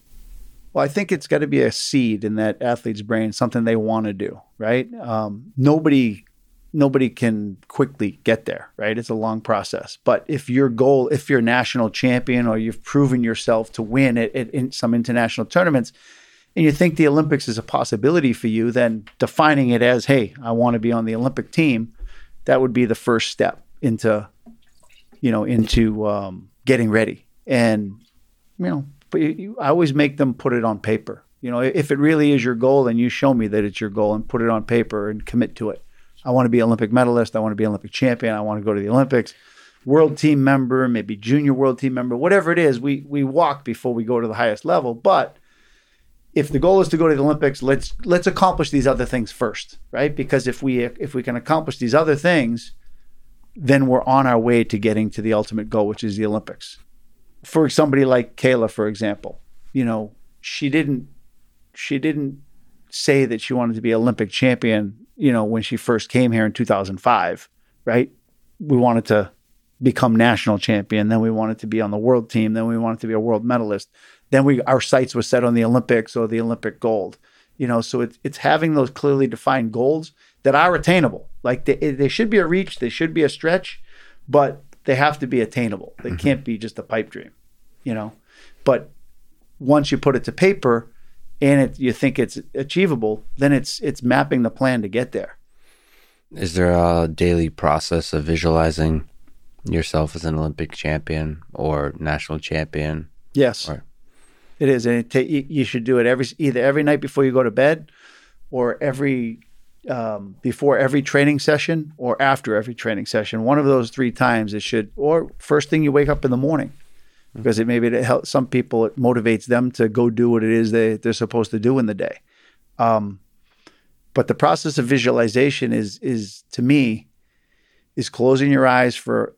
Well, I think it's got to be a seed in that athlete's brain, something they want to do, right? Um, nobody, nobody can quickly get there, right? It's a long process. But if your goal, if you're national champion or you've proven yourself to win at in some international tournaments, and you think the Olympics is a possibility for you, then defining it as, hey, I want to be on the Olympic team, that would be the first step into, you know, into um, getting ready. And you know, I always make them put it on paper. You know, if it really is your goal, then you show me that it's your goal and put it on paper and commit to it. I want to be Olympic medalist. I want to be Olympic champion. I want to go to the Olympics. World team member, maybe junior world team member, whatever it is, we we walk before we go to the highest level. But if the goal is to go to the Olympics, let's let's accomplish these other things first, right? Because if we if we can accomplish these other things, then we're on our way to getting to the ultimate goal, which is the Olympics for somebody like Kayla, for example, you know, she didn't she didn't say that she wanted to be Olympic champion, you know, when she first came here in 2005, right? We wanted to become national champion, then we wanted to be on the world team, then we wanted to be a world medalist. Then we our sights were set on the Olympics or the Olympic gold. You know, so it's it's having those clearly defined goals that are attainable. Like they, they should be a reach, they should be a stretch, but they have to be attainable. They Mm-hmm. can't be just a pipe dream, you know. But once you put it to paper and it, you think it's achievable, then it's it's mapping the plan to get there. Is there a daily process of visualizing yourself as an Olympic champion or national champion? Yes, Right. it is, and it ta- you you should do it every either every night before you go to bed, or every um, before every training session or after every training session. One of those three times it should, or first thing you wake up in the morning, because it maybe it helps some people. It motivates them to go do what it is they they're supposed to do in the day. Um, but the process of visualization is is to me is closing your eyes for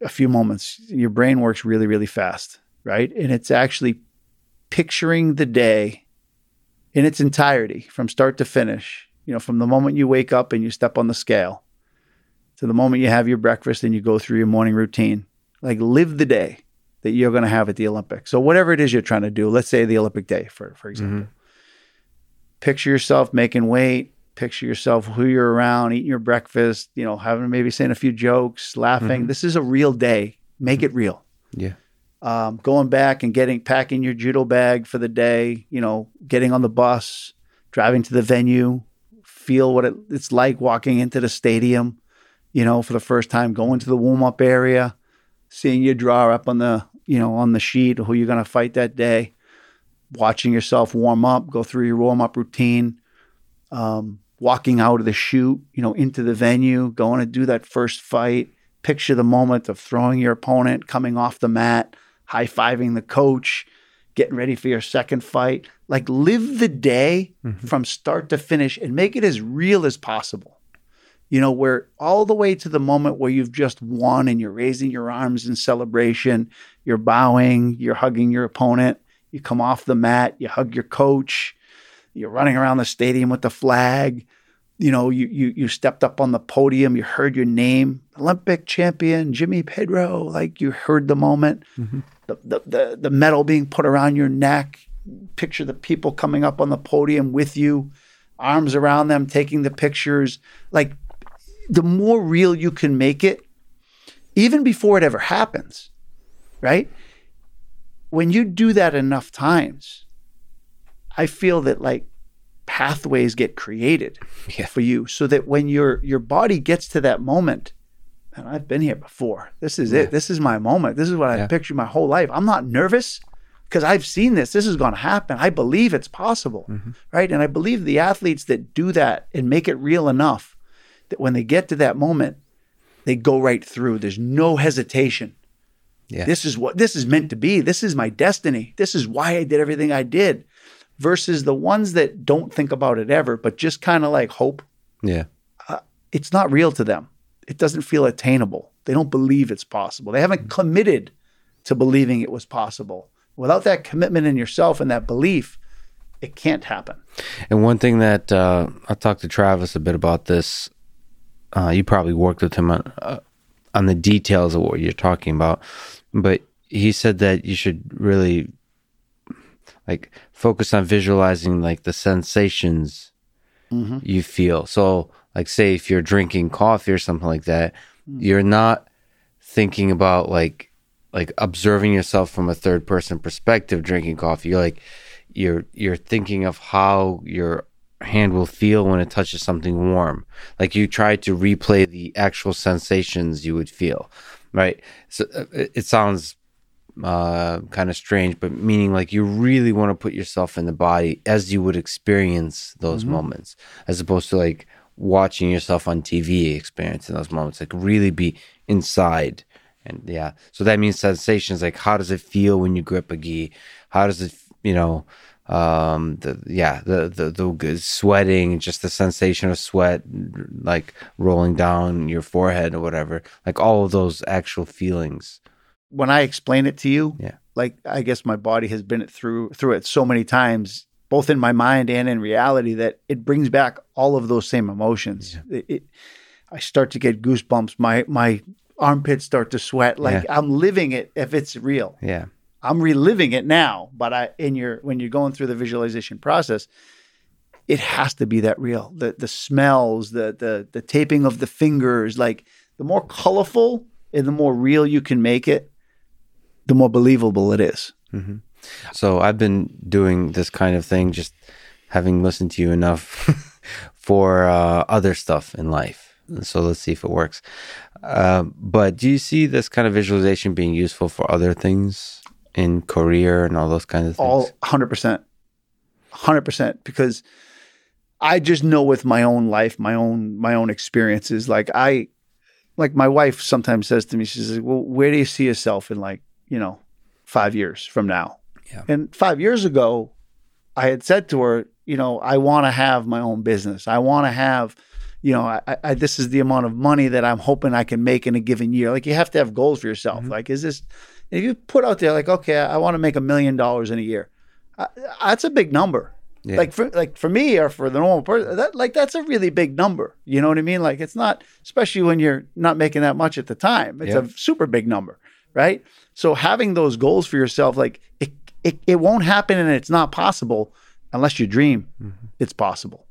a few moments. Your brain works really really fast, right? And it's actually picturing the day in its entirety from start to finish. You know, from the moment you wake up and you step on the scale to the moment you have your breakfast and you go through your morning routine. Like live the day that you're going to have at the Olympics. So whatever it is you're trying to do, let's say the Olympic day for for example. Mm-hmm. Picture yourself making weight, picture yourself who you're around, eating your breakfast, you know, having maybe saying a few jokes, laughing. Mhm. This is a real day. Make it real Yeah. um, going back and getting packing your judo bag for the day, you know, getting on the bus, driving to the venue, feel what it, it's like walking into the stadium, you know, for the first time, going to the warm up area, seeing your draw up on the, you know, on the sheet, who you're going to fight that day, watching yourself warm up, go through your warm up routine, um, walking out of the chute, you know, into the venue, going to do that first fight. Picture the moment of throwing your opponent, coming off the mat, high fiving the coach, getting ready for your second fight. Like live the day mm-hmm. from start to finish and make it as real as possible. You know, where all the way to the moment where you've just won and you're raising your arms in celebration, you're bowing, you're hugging your opponent, you come off the mat, you hug your coach, you're running around the stadium with the flag. You know, you you you stepped up on the podium, you heard your name, Olympic champion Jimmy Pedro, like you heard the moment mm-hmm. The, the, the, the medal being put around your neck. Picture the people coming up on the podium with you, arms around them, taking the pictures. Like the more real you can make it, even before it ever happens, right? When you do that enough times, I feel that like pathways get created Yeah. for you so that when your your body gets to that moment, I've been here before. This is Yeah. it. This is my moment. This is what I've pictured my whole life. I'm not nervous because I've seen this. This is going to happen. I believe it's possible, Mm-hmm. right? And I believe the athletes that do that and make it real enough that when they get to that moment, they go right through. There's no hesitation. Yeah. This is what this is meant to be. This is my destiny. This is why I did everything I did. Versus the ones that don't think about it ever, but just kind of like hope Yeah. it's not real to them. It doesn't feel attainable. They don't believe it's possible. They haven't committed to believing it was possible. Without that commitment in yourself and that belief, it can't happen. And one thing that uh, I talked to Travis a bit about this. Uh, you probably worked with him on uh, on the details of what you're talking about, but he said that you should really like focus on visualizing like the sensations you feel. So, like, say if you're drinking coffee or something like that, you're not thinking about like like observing yourself from a third person perspective drinking coffee. You're like you're you're thinking of how your hand will feel when it touches something warm. Like you try to replay the actual sensations you would feel, right? So uh, it, it sounds uh, kind of strange, but meaning like you really want to put yourself in the body as you would experience those moments, as opposed to like watching yourself on TV experiencing those moments. Like really be inside. And yeah, so that means sensations like how does it feel when you grip a gi? How does it, you know, um, the yeah, the the the sweating, just the sensation of sweat, like rolling down your forehead or whatever, like all of those actual feelings. When I explain it to you, Yeah. like I guess my body has been it through through it so many times, both in my mind and in reality, that it brings back all of those same emotions. It, it, I start to get goosebumps. My my armpits start to sweat. Like I'm living it if it's real. Yeah. I'm reliving it now, but I in your when you're going through the visualization process, it has to be that real. The the smells, the the the taping of the fingers, like the more colorful and the more real you can make it, the more believable it is. Mm-hmm. So I've been doing this kind of thing, just having listened to you enough for uh, other stuff in life. So let's see if it works. Uh, but do you see this kind of visualization being useful for other things in career and all those kinds of things? All 100%. 100% because I just know with my own life, my own my own experiences. Like I, like my wife sometimes says to me, she says, "Well, where do you see yourself in like you know five years from now?" Yeah. And five years ago, I had said to her, you know, I want to have my own business. I want to have, you know, I, I, this is the amount of money that I'm hoping I can make in a given year. Like you have to have goals for yourself. Mm-hmm. Like, is this, if you put out there, like, okay, I want to make a million dollars in a year, uh, that's a big number. Yeah. Like for like for me or for the normal person, that like that's a really big number. You know what I mean? Like it's not, especially when you're not making that much at the time. It's Yeah. a super big number, right? So having those goals for yourself, like it, it, it won't happen and it's not possible unless you dream mm-hmm. it's possible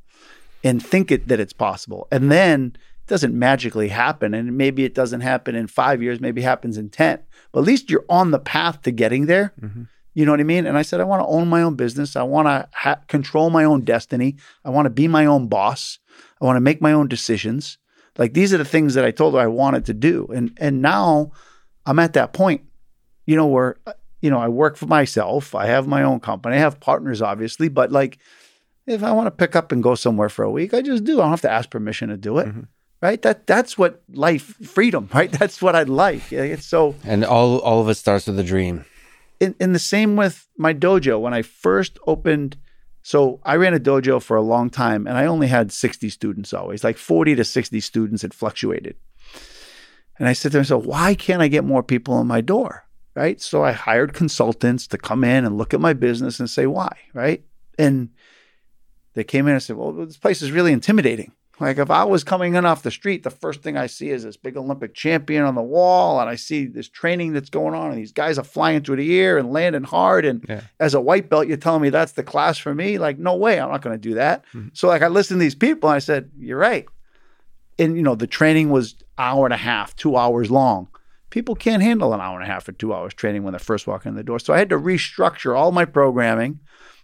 and think it that it's possible. And then it doesn't magically happen. And maybe it doesn't happen in five years, maybe it happens in 10. But at least you're on the path to getting there. Mm-hmm. You know what I mean? And I said, I want to own my own business. I want to ha- control my own destiny. I want to be my own boss. I want to make my own decisions. Like these are the things that I told her I wanted to do. And and now I'm at that point, you know, where uh, you know, I work for myself. I have my own company. I have partners, obviously, but like if I want to pick up and go somewhere for a week, I just do. I don't have to ask permission to do it. Mm-hmm. Right? That that's what life freedom, right? That's what I like. It's so And all all of it starts with a dream. in, in the same with my dojo when I first opened. So I ran a dojo for a long time and I only had 60 students always, like 40 to 60 students. It fluctuated. And I said to myself, why can't I get more people in my door? Right. So I hired consultants to come in and look at my business and say why. Right. And they came in and said, well, this place is really intimidating. Like if I was coming in off the street, the first thing I see is this big Olympic champion on the wall, and I see this training that's going on, and these guys are flying through the air and landing hard. And Yeah. as a white belt, you're telling me that's the class for me? Like, no way, I'm not going to do that. Mm-hmm. So like I listened to these people, and I said, you're right. And you know, the training was hour and a half, two hours long. People can't handle an hour and a half or two hours training when they're first walking in the door. So I had to restructure all my programming.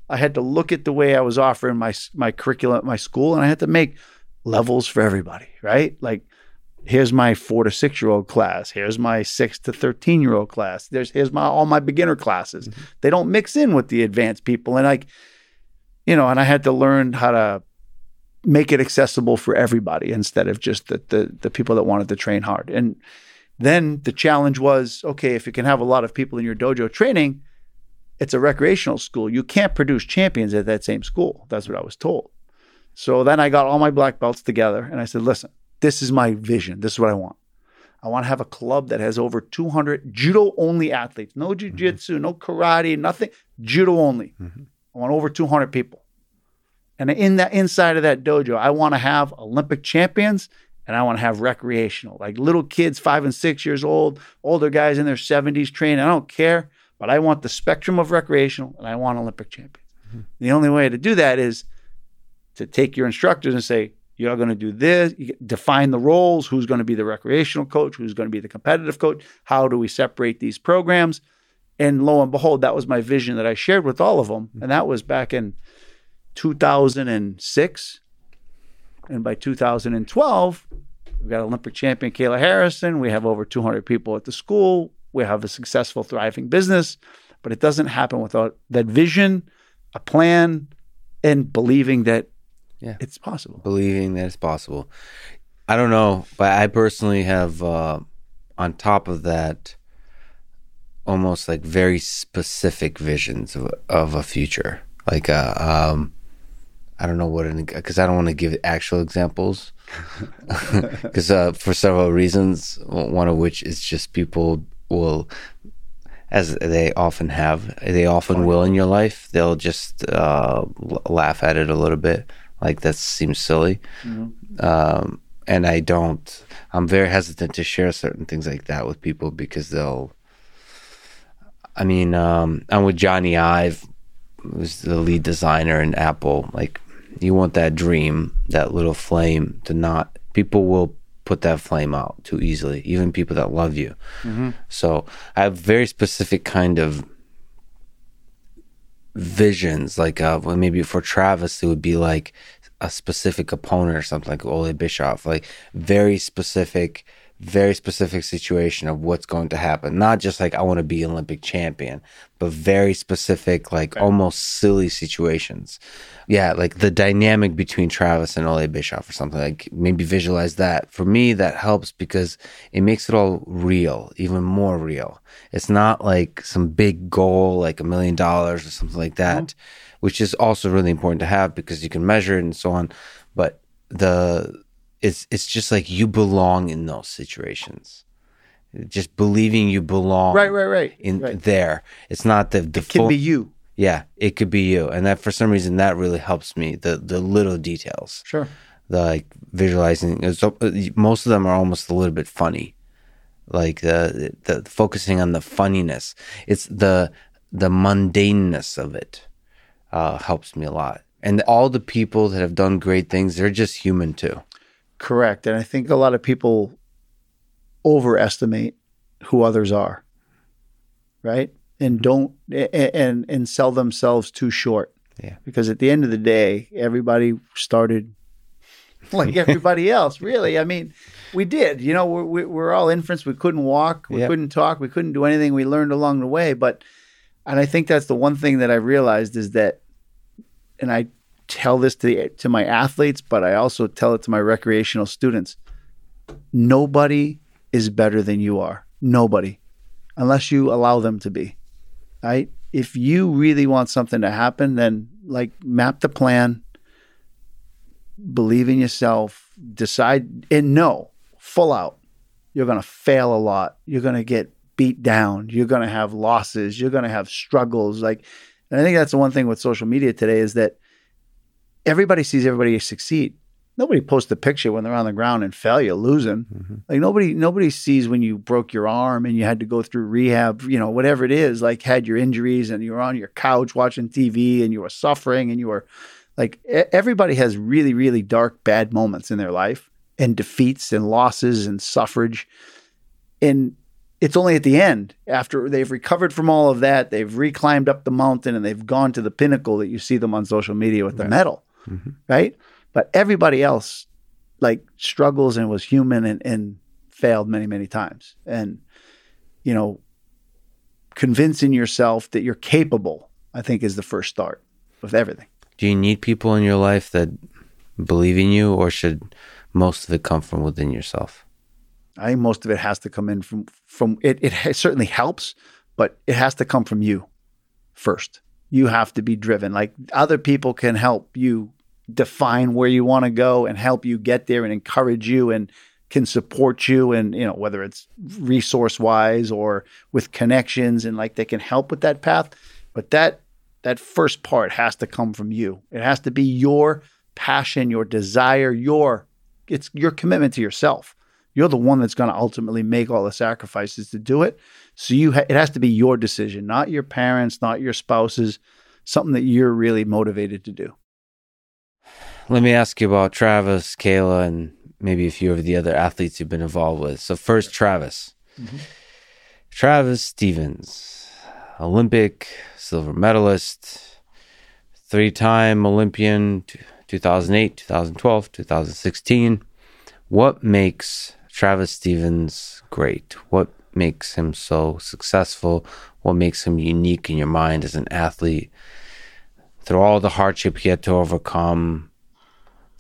I had to look at the way I was offering my my curriculum at my school, and I had to make levels for everybody. Right, like here's my four to six year old class. Here's my six to thirteen year old class. There's here's my all my beginner classes. Mm-hmm. They don't mix in with the advanced people, and like you know, and I had to learn how to make it accessible for everybody instead of just the the, the people that wanted to train hard. And then the challenge was okay, if you can have a lot of people in your dojo training, it's a recreational school. You can't produce champions at that same school. That's what I was told. So then I got all my black belts together and I said, listen, this is my vision. This is what I want. I want to have a club that has over 200 judo only athletes. No mm-hmm. jujitsu, no karate, nothing. Judo only. Mm-hmm. I want over 200 people. And in that inside of that dojo, I want to have Olympic champions and I want to have recreational, like little kids, five and six years old, older guys in their 70s training. I don't care, but I want the spectrum of recreational and I want Olympic champions. Mm-hmm. The only way to do that is to take your instructors and say, you're going to do this, you define the roles, who's going to be the recreational coach, who's going to be the competitive coach, how do we separate these programs? And lo and behold, that was my vision that I shared with all of them. Mm-hmm. And that was back in 2006. And by 2012, we've got Olympic champion Kayla Harrison. We have over 200 people at the school. We have a successful, thriving business. But it doesn't happen without that vision, a plan, and believing that Yeah. it's possible. believing that it's possible. I don't know, but I personally have, uh, on top of that, almost like very specific visions of, of a future. Like, uh, um, I don't know what, because I don't want to give actual examples, because uh, for several reasons. One of which is just people will, as they often have, they often will in your life. They'll just uh, l- laugh at it a little bit, like that seems silly. Um, and I don't. I'm very hesitant to share certain things like that with people because they'll. I mean, um, I'm with Jony Ive, who's the lead designer in Apple. Like, you want that dream, that little flame to not. People will put that flame out too easily, even people that love you. So I have very specific kind of visions. Like, uh, well, maybe for Travis, it would be like a specific opponent or something like Ole Bischof, like very specific very specific situation of what's going to happen. Not just like I want to be Olympic champion, but very specific, like Okay. almost silly situations. Yeah, like the dynamic between Travis and Ole Bischof or something. Like maybe visualize that. For me, that helps because it makes it all real, even more real. It's not like some big goal, like a million dollars or something like that, which is also really important to have because you can measure it and so on. But the it's it's just like you belong in those situations. Just believing you belong Right, right, right. in right. there. It's not the the It full, be you. yeah, it could be you, and that for some reason that really helps me. The the little details, Sure. the like visualizing. Most of them are almost a little bit funny, like the the focusing on the funniness. It's the the mundaneness of it uh, helps me a lot. And all the people that have done great things, they're just human too. Correct. And I think a lot of people overestimate who others are. Right? And mm-hmm. don't and and sell themselves too short. Yeah. Because at the end of the day, everybody started like everybody else, really. I mean, we did. You know, we're, we- we're all infants. We couldn't walk. We Yep. couldn't talk. We couldn't do anything. We learned along the way. But, and I think that's the one thing that I realized is that, and I tell this to the, to my athletes, but I also tell it to my recreational students. Nobody is better than you are. Nobody, unless you allow them to be. Right? If you really want something to happen, then like map the plan, believe in yourself, decide and know full out. You're going to fail a lot. You're going to get beat down. You're going to have losses. You're going to have struggles. Like, and I think that's the one thing with social media today is that everybody sees everybody succeed. Nobody posts a picture when they're on the ground and failure, losing. Mm-hmm. Like nobody, nobody sees when you broke your arm and you had to go through rehab. You know, whatever it is, like had your injuries and you were on your couch watching TV and you were suffering and you were like everybody has really, really dark, bad moments in their life and defeats and losses and suffrage. And it's only at the end, after they've recovered from all of that, they've reclimbed up the mountain and they've gone to the pinnacle that you see them on social media with the medal, Mm-hmm. right? But everybody else like struggles and was human and, and failed many, many times. And, you know, convincing yourself that you're capable, I think, is the first start with everything. Do you need people in your life that believe in you, or should most of it come from within yourself? I think most of it has to come in from from it. It certainly helps, but it has to come from you first. You have to be driven. Like other people can help you define where you want to go and help you get there and encourage you and can support you and you know whether it's resource wise or with connections and like they can help with that path. But that that first part has to come from you. It has to be your passion your desire your it's your commitment to yourself. You're the one that's going to ultimately make all the sacrifices to do it. So you ha- it has to be your decision not your parents not your spouses something that you're really motivated to do Let me ask you about Travis, Kayla, and maybe a few of the other athletes you've been involved with. So, first, Travis. Mm-hmm. Travis Stevens, Olympic silver medalist, three time Olympian, 2008, 2012, 2016. What makes Travis Stevens great? What makes him so successful? What makes him unique in your mind as an athlete? Through all the hardship he had to overcome,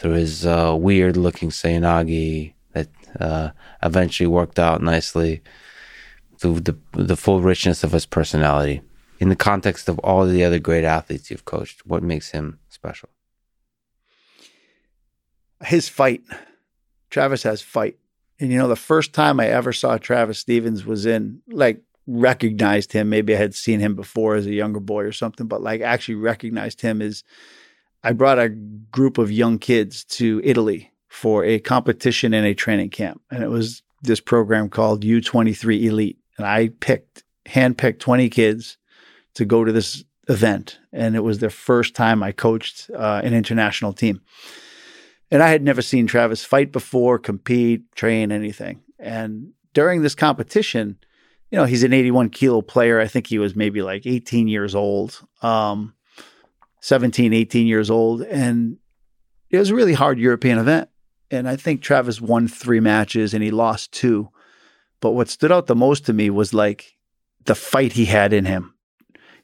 through his uh, weird looking Seoinage that uh, eventually worked out nicely, through the, the full richness of his personality. In the context of all the other great athletes you've coached, what makes him special? his fight. Travis has fight. And you know, the first time I ever saw Travis Stevens was in like recognized him. Maybe I had seen him before as a younger boy or something, but like actually recognized him is I brought a group of young kids to Italy for a competition and a training camp. And it was this program called U23 Elite. And I picked, handpicked 20 kids to go to this event. And it was their first time I coached uh, an international team. And I had never seen Travis fight before, compete, train, anything. And during this competition, you know, he's an 81 kilo player. I think he was maybe like 18 years old, um, 17, 18 years old. And it was a really hard European event. and I think Travis won three matches and he lost two. But what stood out the most to me was like the fight he had in him.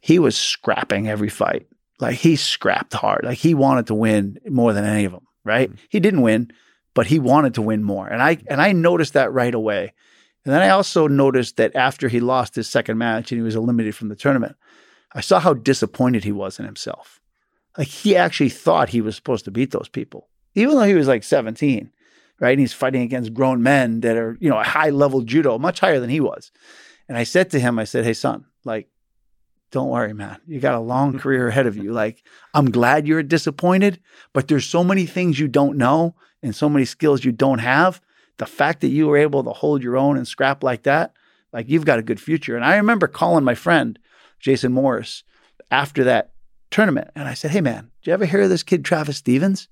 He was scrapping every fight. Like he scrapped hard. Like he wanted to win more than any of them, right? Mm-hmm. He didn't win, but he wanted to win more. And I and I noticed that right away. And then I also noticed that after he lost his second match and he was eliminated from the tournament, I saw how disappointed he was in himself. Like he actually thought he was supposed to beat those people, even though he was like 17, right? And he's fighting against grown men that are, you know, a high level judo, much higher than he was. And I said to him, I said, Hey, son, like, don't worry, man. You got a long career ahead of you. Like, I'm glad you're disappointed, but there's so many things you don't know and so many skills you don't have. The fact that you were able to hold your own and scrap like that, like you've got a good future. And I remember calling my friend Jason Morris after that tournament, and I said, "Hey, man, did you ever hear of this kid Travis Stevens?"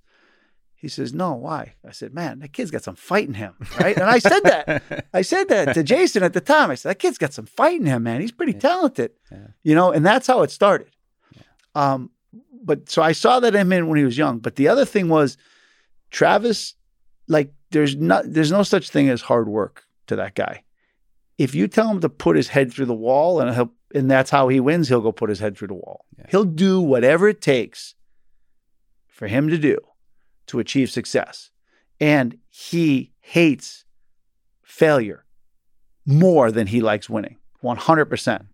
He says, "No, why?" I said, "Man, that kid's got some fight in him, right?" And I said that. I said that to Jason at the time. I said, "That kid's got some fight in him, man. He's pretty yeah. talented." Yeah. You know, and that's how it started. Yeah. Um, but so I saw that in him when he was young. But the other thing was, Travis, like, there's not, there's no such thing as hard work to that guy. If you tell him to put his head through the wall and he'll, and that's how he wins, he'll go put his head through the wall. He'll do whatever it takes for him to do to achieve success. And he hates failure more than he likes winning 100%.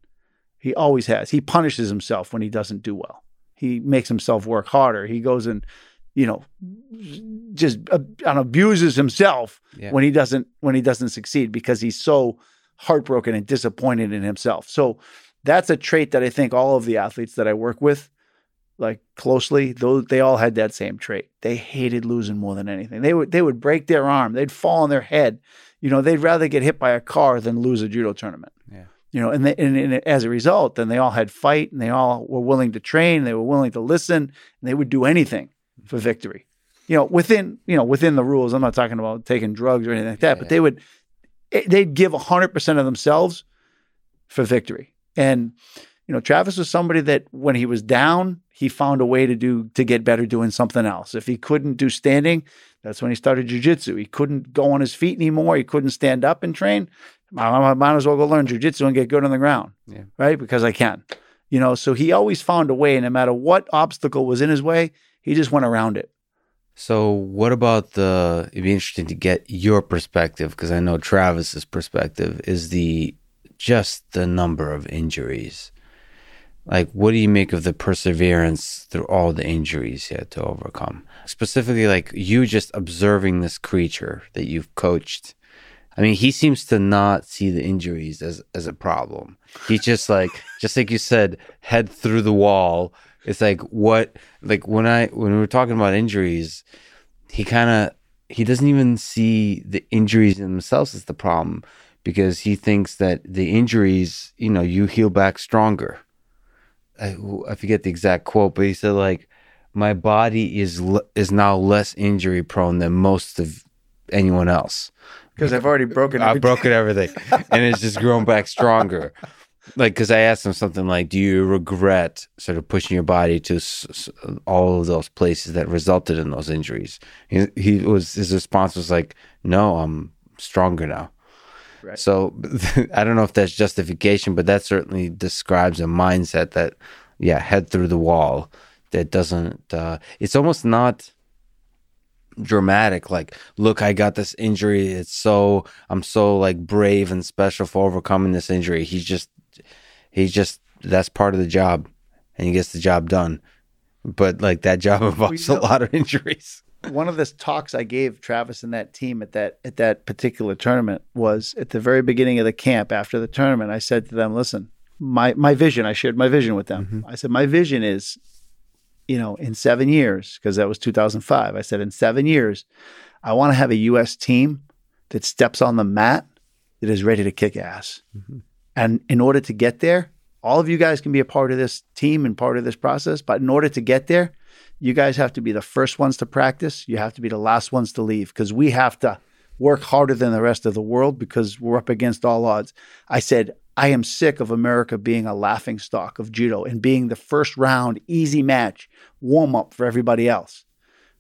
He always has. He punishes himself when he doesn't do well. He makes himself work harder. He goes and, you know, just uh, abuses himself yeah. when he doesn't when he doesn't succeed because he's so heartbroken and disappointed in himself. So that's a trait that I think all of the athletes that I work with like closely, those they all had that same trait. They hated losing more than anything. They would they would break their arm, they'd fall on their head. You know, they'd rather get hit by a car than lose a judo tournament. Yeah. You know, and, they, and, and as a result, then they all had fight, and they all were willing to train, they were willing to listen, and they would do anything mm-hmm. for victory. You know, within you know within the rules. I'm not talking about taking drugs or anything like that, yeah, but yeah. they would they'd give hundred percent of themselves for victory. And you know, Travis was somebody that when he was down, he found a way to do to get better doing something else. If he couldn't do standing, that's when he started jujitsu. He couldn't go on his feet anymore. He couldn't stand up and train. I might as well go learn jujitsu and get good on the ground, yeah. right? Because I can, you know. So he always found a way, no matter what obstacle was in his way, he just went around it. So, what about the? It'd be interesting to get your perspective because I know Travis's perspective is the just the number of injuries. Like what do you make of the perseverance through all the injuries he had to overcome? Specifically like you just observing this creature that you've coached. I mean he seems to not see the injuries as as a problem. He's just like just like you said head through the wall it's like what like when i when we were talking about injuries he kind of he doesn't even see the injuries themselves as the problem because he thinks that the injuries you know you heal back stronger I, I forget the exact quote, but he said like, "My body is is now less injury prone than most of anyone else because I've already broken. I've broken everything, and it's just grown back stronger." Like, because I asked him something like, "Do you regret sort of pushing your body to s- s- all of those places that resulted in those injuries?" He, he was his response was like, "No, I'm stronger now." Right. So I don't know if that's justification, but that certainly describes a mindset that, yeah, head through the wall. That doesn't. Uh, it's almost not dramatic. Like, look, I got this injury. It's so I'm so like brave and special for overcoming this injury. He's just, he's just that's part of the job, and he gets the job done. But like that job involves a lot of injuries one of the talks I gave Travis and that team at that at that particular tournament was at the very beginning of the camp after the tournament. I said to them, "Listen, my my vision. I shared my vision with them. Mm-hmm. I said my vision is, you know, in seven years because that was 2005. I said in seven years, I want to have a U.S. team that steps on the mat that is ready to kick ass. Mm-hmm. And in order to get there, all of you guys can be a part of this team and part of this process. But in order to get there, you guys have to be the first ones to practice. You have to be the last ones to leave because we have to work harder than the rest of the world because we're up against all odds. I said, I am sick of America being a laughing stock of judo and being the first round easy match warm up for everybody else.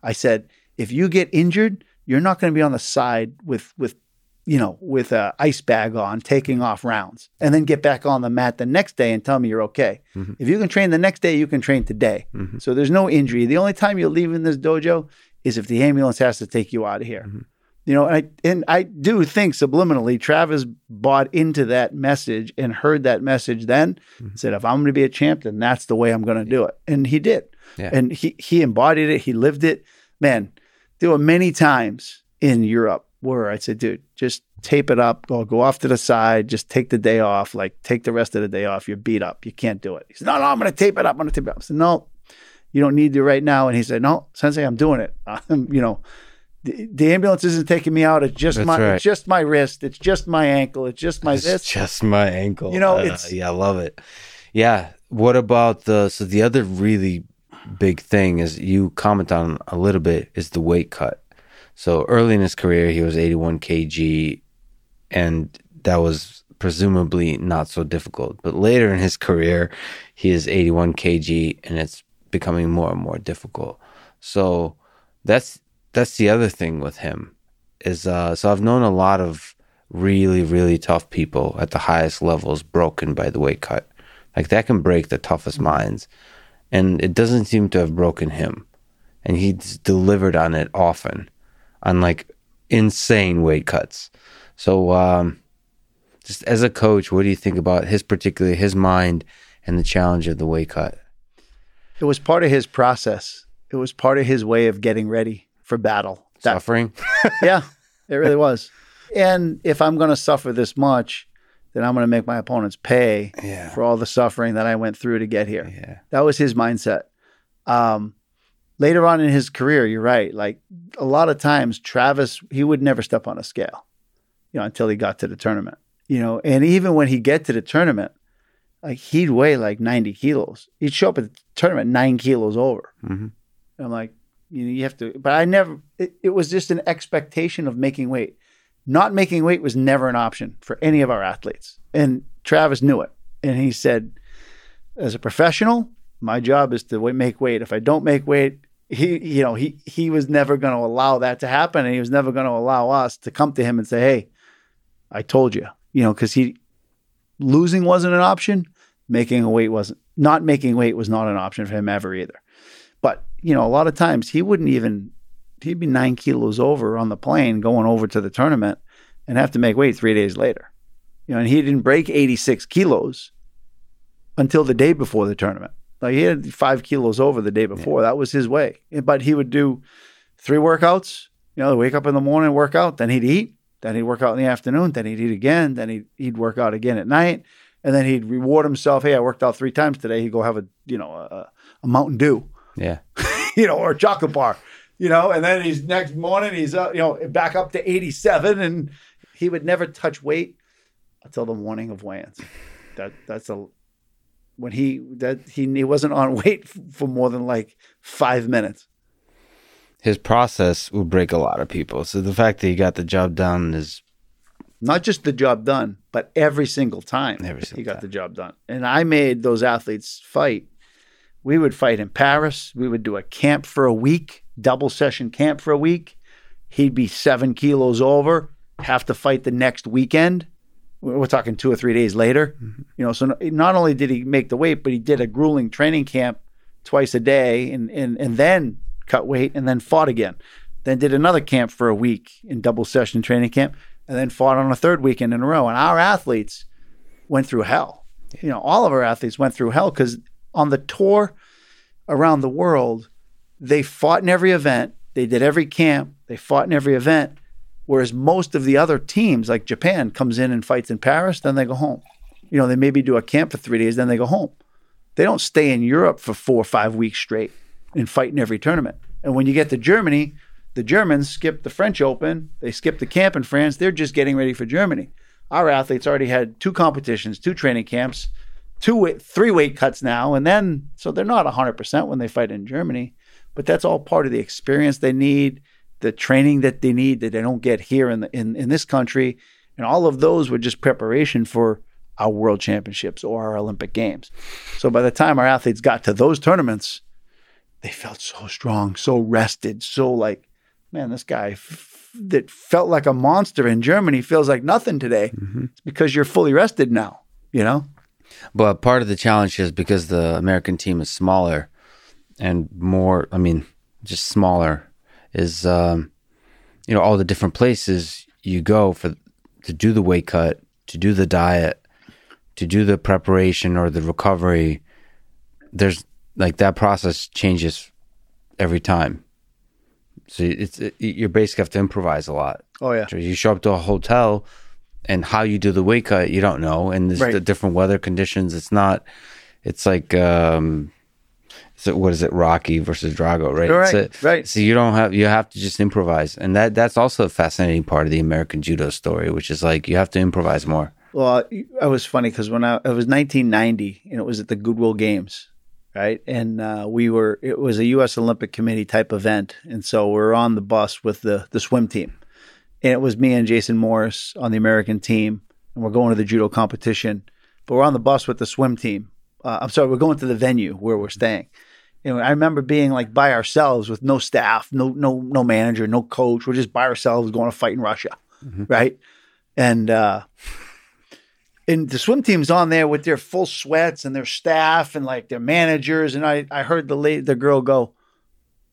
I said, if you get injured, you're not going to be on the side with with you know with a ice bag on taking off rounds and then get back on the mat the next day and tell me you're okay Mhm. if you can train the next day you can train today Mhm. so there's no injury the only time you're leaving this dojo is if the ambulance has to take you out of here Mhm. you know and i and i do think subliminally travis bought into that message and heard that message then Mhm. said if i'm going to be a champ then that's the way i'm going to do it and he did Yeah. and he he embodied it he lived it man there were many times in Europe where I said, dude, just tape it up, go go off to the side, just take the day off, like take the rest of the day off. You're beat up. You can't do it. He said, No, no, I'm gonna tape it up. I'm gonna tape it up. I said, No, you don't need to right now. And he said, No, Sensei, I'm doing it. Um, you know, the, the ambulance isn't taking me out. It's just That's my right. it's just my wrist. It's just my ankle. It's just my wrist. It's this. just my ankle. You know, Uh, it's- yeah, I love it. Yeah. What about the so the other really big thing is you comment on a little bit is the weight cut. So early in his career, he was 81 kg, and that was presumably not so difficult. But later in his career, he is 81 kg, and it's becoming more and more difficult. So that's that's the other thing with him is uh, so I've known a lot of really really tough people at the highest levels broken by the weight cut. Like that can break the toughest minds, and it doesn't seem to have broken him. And he's delivered on it often, on like insane weight cuts. So, um, just as a coach, what do you think about his particularly his mind and the challenge of the weight cut? It was part of his process. It was part of his way of getting ready for battle. That Suffering. yeah, it really was. And if I'm going to suffer this much, then I'm going to make my opponents pay Yeah. for all the suffering that I went through to get here. Yeah. That was his mindset. Um, later on in his career, you're right. Like a lot of times, Travis, he would never step on a scale, you know, until he got to the tournament, you know. And even when he get to the tournament, like he'd weigh like 90 kilos. He'd show up at the tournament nine kilos over. hmm I'm like, you know, you have to, but I never, it, it was just an expectation of making weight. Not making weight was never an option for any of our athletes. And Travis knew it. And he said, as a professional, my job is to make weight. If I don't make weight, he, you know, he, he was never going to allow that to happen. And he was never going to allow us to come to him and say, Hey, I told you, you know, cause he, losing wasn't an option. Making a weight wasn't, not making weight was not an option for him ever either. But, you know, a lot of times he wouldn't even, he'd be nine kilos over on the plane going over to the tournament and have to make weight three days later. You know, and he didn't break 86 kilos until the day before the tournament. Like he had five kilos over the day before. That was his way. But he would do three workouts, you know, wake up in the morning, work out, then he'd eat, then he'd work out in the afternoon, then he'd eat again, then he'd, he'd work out again at night. And then he'd reward himself. Hey, I worked out three times today. He'd go have a, you know, a, a Mountain Dew Yeah. you know, or a chocolate bar, you know, and then he's next morning he's uh, you know back up to 87 and he would never touch weight until the morning of weigh-ins. That that's a when he that he he wasn't on weight f- for more than like 5 minutes. His process will break a lot of people. So the fact that he got the job done is Not just the job done, but every single time Every single he got time. the job done. And I made those athletes fight. We would fight in Paris. We would do a camp for a week, double session camp for a week. He'd be seven kilos over, have to fight the next weekend. We're talking two or three days later. Mm-hmm. You know, so not only did he make the weight, but he did a grueling training camp twice a day and, and, and then cut weight and then fought again. Then did another camp for a week in double session training camp and then fought on a third weekend in a row. And our athletes went through hell. You know, all of our athletes went through hell because on the tour around the world, they fought in every event. They did every camp. They fought in every event. Whereas most of the other teams, like Japan, comes in and fights in Paris, then they go home. You know, they maybe do a camp for three days, then they go home. They don't stay in Europe for four or five weeks straight and fight in every tournament. And when you get to Germany, the Germans skip the French Open. They skip the camp in France. They're just getting ready for Germany. Our athletes already had two competitions, two training camps, two three weight cuts now, and then so they're not 100% when they fight in Germany, but that's all part of the experience they need, the training that they need that they don't get here in the, in in this country, and all of those were just preparation for our world championships or our Olympic games. So by the time our athletes got to those tournaments, they felt so strong, so rested, so like, man, this guy f- that felt like a monster in Germany feels like nothing today. Mm-hmm. It's because you're fully rested now. You know. But part of the challenge is because the American team is smaller and more, I mean, just smaller, is, um, you know, all the different places you go for to do the weight cut, to do the diet, to do the preparation or the recovery. There's like that process changes every time. So it's it, you basically have to improvise a lot. Oh yeah. So you show up to a hotel, and how you do the weight cut, you don't know, and there's Right. the different weather conditions. It's not. It's like um, so what is it? Rocky versus Drago, right? Right, a- right. So you don't have you have to just improvise, and that that's also a fascinating part of the American judo story, which is like you have to improvise more. Well, I was funny because when I it was 1990 and it was at the Goodwill Games, right? And uh, we were it was a U.S. Olympic Committee type event, and so we are on the bus with the the swim team, and it was me and Jason Morris on the American team, and we're going to the judo competition, but we're on the bus with the swim team. Uh, I'm sorry, we're going to the venue where we're staying. And I remember being like by ourselves with no staff, no no no manager, no coach. We're just by ourselves going to fight in Russia, right? And uh, and the swim team's on there with their full sweats and their staff and like their managers. And I, I heard the lady, the girl go,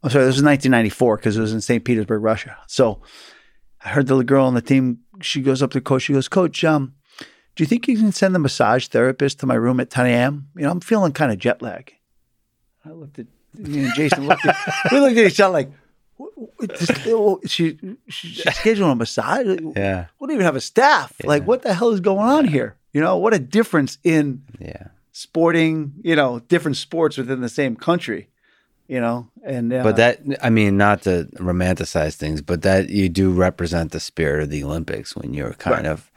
I'm sorry, this was 1994 because it was in St. Petersburg, Russia. So I heard the girl on the team, she goes up to the coach, she goes, Coach, um, do you think you can send the massage therapist to my room at 10 a.m.? You know, I'm feeling kind of jet lag. I looked at me and Jason looked at we looked at each other like, what, what, this, oh, she, she, she's scheduling a massage. Yeah, We don't even have a staff. Like, what the hell is going on here? You know, what a difference in yeah. sporting, you know, different sports within the same country, you know, and uh, But that, I mean, not to romanticize things, but that you do represent the spirit of the Olympics when you're kind Right. of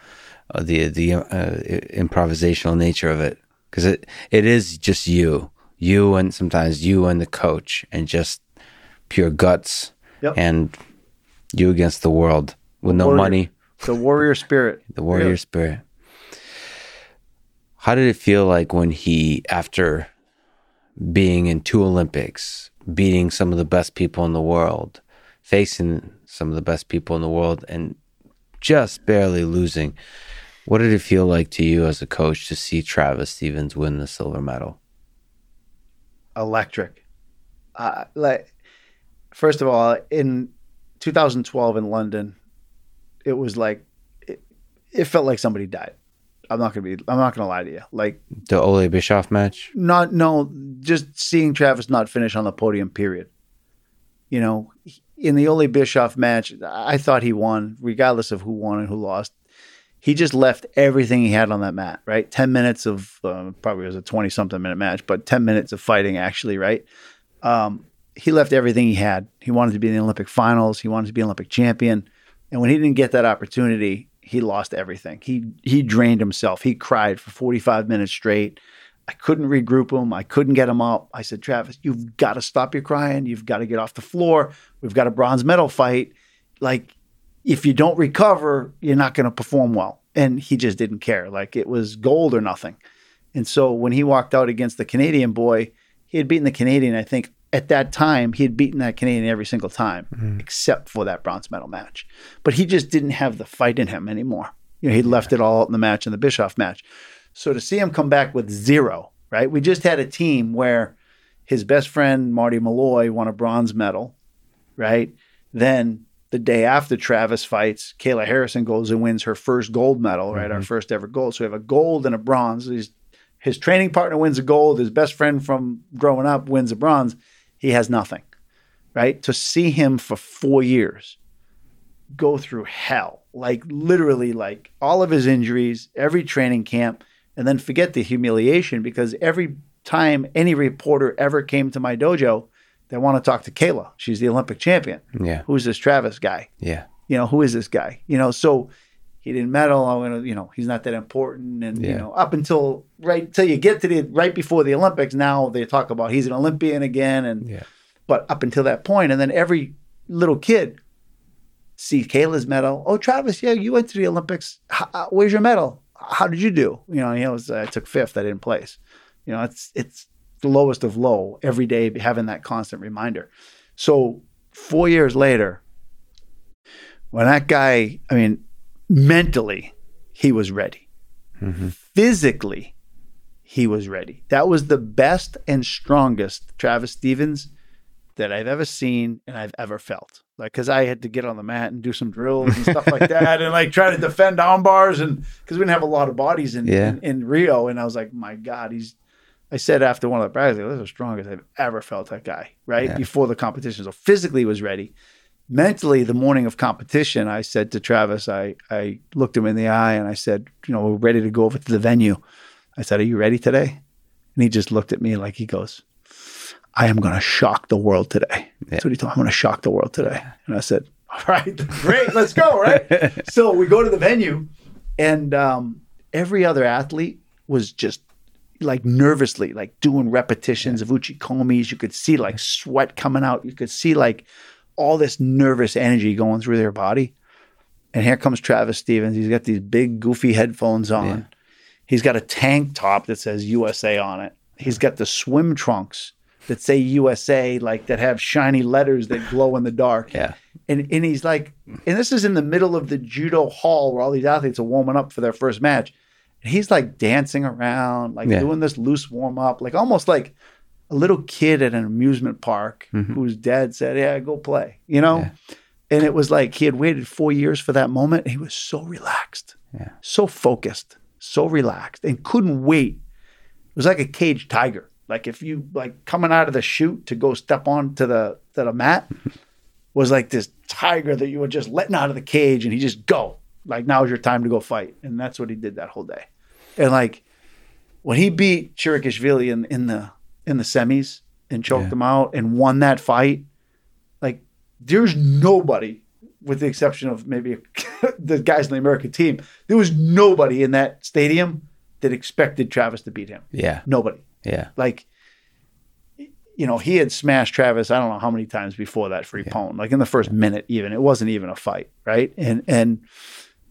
uh, the the uh, improvisational nature of it, because it it is just you, you, and sometimes you and the coach, and just pure guts, Yep. and you against the world with no Warrior. money, the warrior spirit. the warrior Really. spirit. How did it feel like when he, after being in two Olympics, beating some of the best people in the world, facing some of the best people in the world, and just barely losing? What did it feel like to you as a coach to see Travis Stevens win the silver medal? Electric. Uh, like, first of all, in 2012 in London, it was like it, it felt like somebody died. I'm not gonna be. I'm not gonna lie to you. Like, The Ole Bischof match? not no, just seeing Travis not finish on the podium. Period. You know, in the Ole Bischof match, I thought he won, regardless of who won and who lost. He just left everything he had on that mat, right? 10 minutes of, uh, probably was a 20 something minute match, but 10 minutes of fighting, actually, right? Um, he left everything he had. He wanted to be in the Olympic finals. He wanted to be an Olympic champion. And when he didn't get that opportunity, he lost everything. He he drained himself. He cried for 45 minutes straight. I couldn't regroup him. I couldn't get him up. I said, Travis, you've got to stop your crying. You've got to get off the floor. We've got a bronze medal fight. Like, if you don't recover, you're not going to perform well. And he just didn't care. Like, it was gold or nothing. And so when he walked out against the Canadian boy, he had beaten the Canadian, I think, at that time, he had beaten that Canadian every single time, mm-hmm. except for that bronze medal match. But he just didn't have the fight in him anymore. You know, he left it all out in the match in the Bischof match. So to see him come back with zero, right? We just had a team where his best friend Marty Malloy won a bronze medal, right? Then the day after Travis fights, Kayla Harrison goes and wins her first gold medal, right? Our mm-hmm. first ever gold. So we have a gold and a bronze. His, his training partner wins a gold. His best friend from growing up wins a bronze. He has nothing, right? To see him for four years go through hell, like literally, like all of his injuries, every training camp, and then forget the humiliation because every time any reporter ever came to my dojo, they want to talk to Kayla. She's the Olympic champion. Yeah, Who's this Travis guy? yeah, You know, who is this guy? You know, so he didn't medal. I'm gonna, you know, he's not that important. And you know, up until right till you get to the right before the Olympics, now they talk about he's an Olympian again. And yeah. but up until that point, and then every little kid sees Kayla's medal. Oh, Travis, yeah, you went to the Olympics. H- uh, where's your medal? How did you do? You know, he was I took fifth. I didn't place. You know, it's it's the lowest of low every day having that constant reminder. So four years later, when that guy, I mean, mentally, he was ready. Mm-hmm. Physically, he was ready. That was the best and strongest Travis Stevens that I've ever seen and I've ever felt. Like, because I had to get on the mat and do some drills and stuff like that, and like try to defend arm bars, and because we didn't have a lot of bodies in, Yeah. in in Rio, and I was like, my God, he's. I said after one of the practices, this is the strongest I've ever felt that guy. Right Yeah. before the competition, so physically was ready. Mentally, the morning of competition, I said to Travis, I I looked him in the eye and I said, you know, we're ready to go over to the venue. I said, Are you ready today? And he just looked at me like he goes, I am going to shock the world today. That's what he told me. I'm going to shock the world today. And I said, All right, great, let's go. Right. so we go to the venue, and um, every other athlete was just like nervously, like doing repetitions of Uchi uchikomis. You could see like sweat coming out. You could see like all this nervous energy going through their body. And here comes Travis Stevens. He's got these big, goofy headphones on. Yeah. He's got a tank top that says USA on it. He's got the swim trunks that say USA, like that have shiny letters that glow in the dark. Yeah. And and he's like, and this is in the middle of the judo hall where all these athletes are warming up for their first match. And he's like dancing around, like Yeah. doing this loose warm up, like almost like a little kid at an amusement park mm-hmm. whose dad said, Yeah, go play, you know? Yeah. And it was like he had waited four years for that moment. He was so relaxed, Yeah. so focused, so relaxed, and couldn't wait. It was like a caged tiger. Like if you like coming out of the chute to go step onto the to the mat was like this tiger that you were just letting out of the cage and he just go. Like now's your time to go fight. And that's what he did that whole day. And like when he beat Tchrikishvili in, in the in the semis and choked Yeah. him out and won that fight, like there's nobody, with the exception of maybe the guys in the American team, there was nobody in that stadium that expected Travis to beat him. Yeah. Nobody. Yeah. Like, you know, he had smashed Travis. I don't know how many times before that for ippon. Like in the first minute, even it wasn't even a fight, right? And and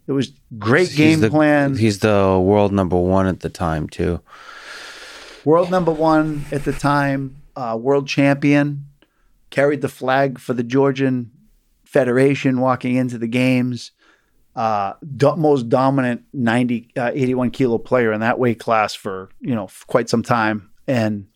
it was great He's game the- plan. He's the world number one at the time too. world number one at the time, uh, world champion, carried the flag for the Georgian Federation walking into the games. Uh, do- most dominant 90, uh, 81 kilo player in that weight class for, you know, f- quite some time. And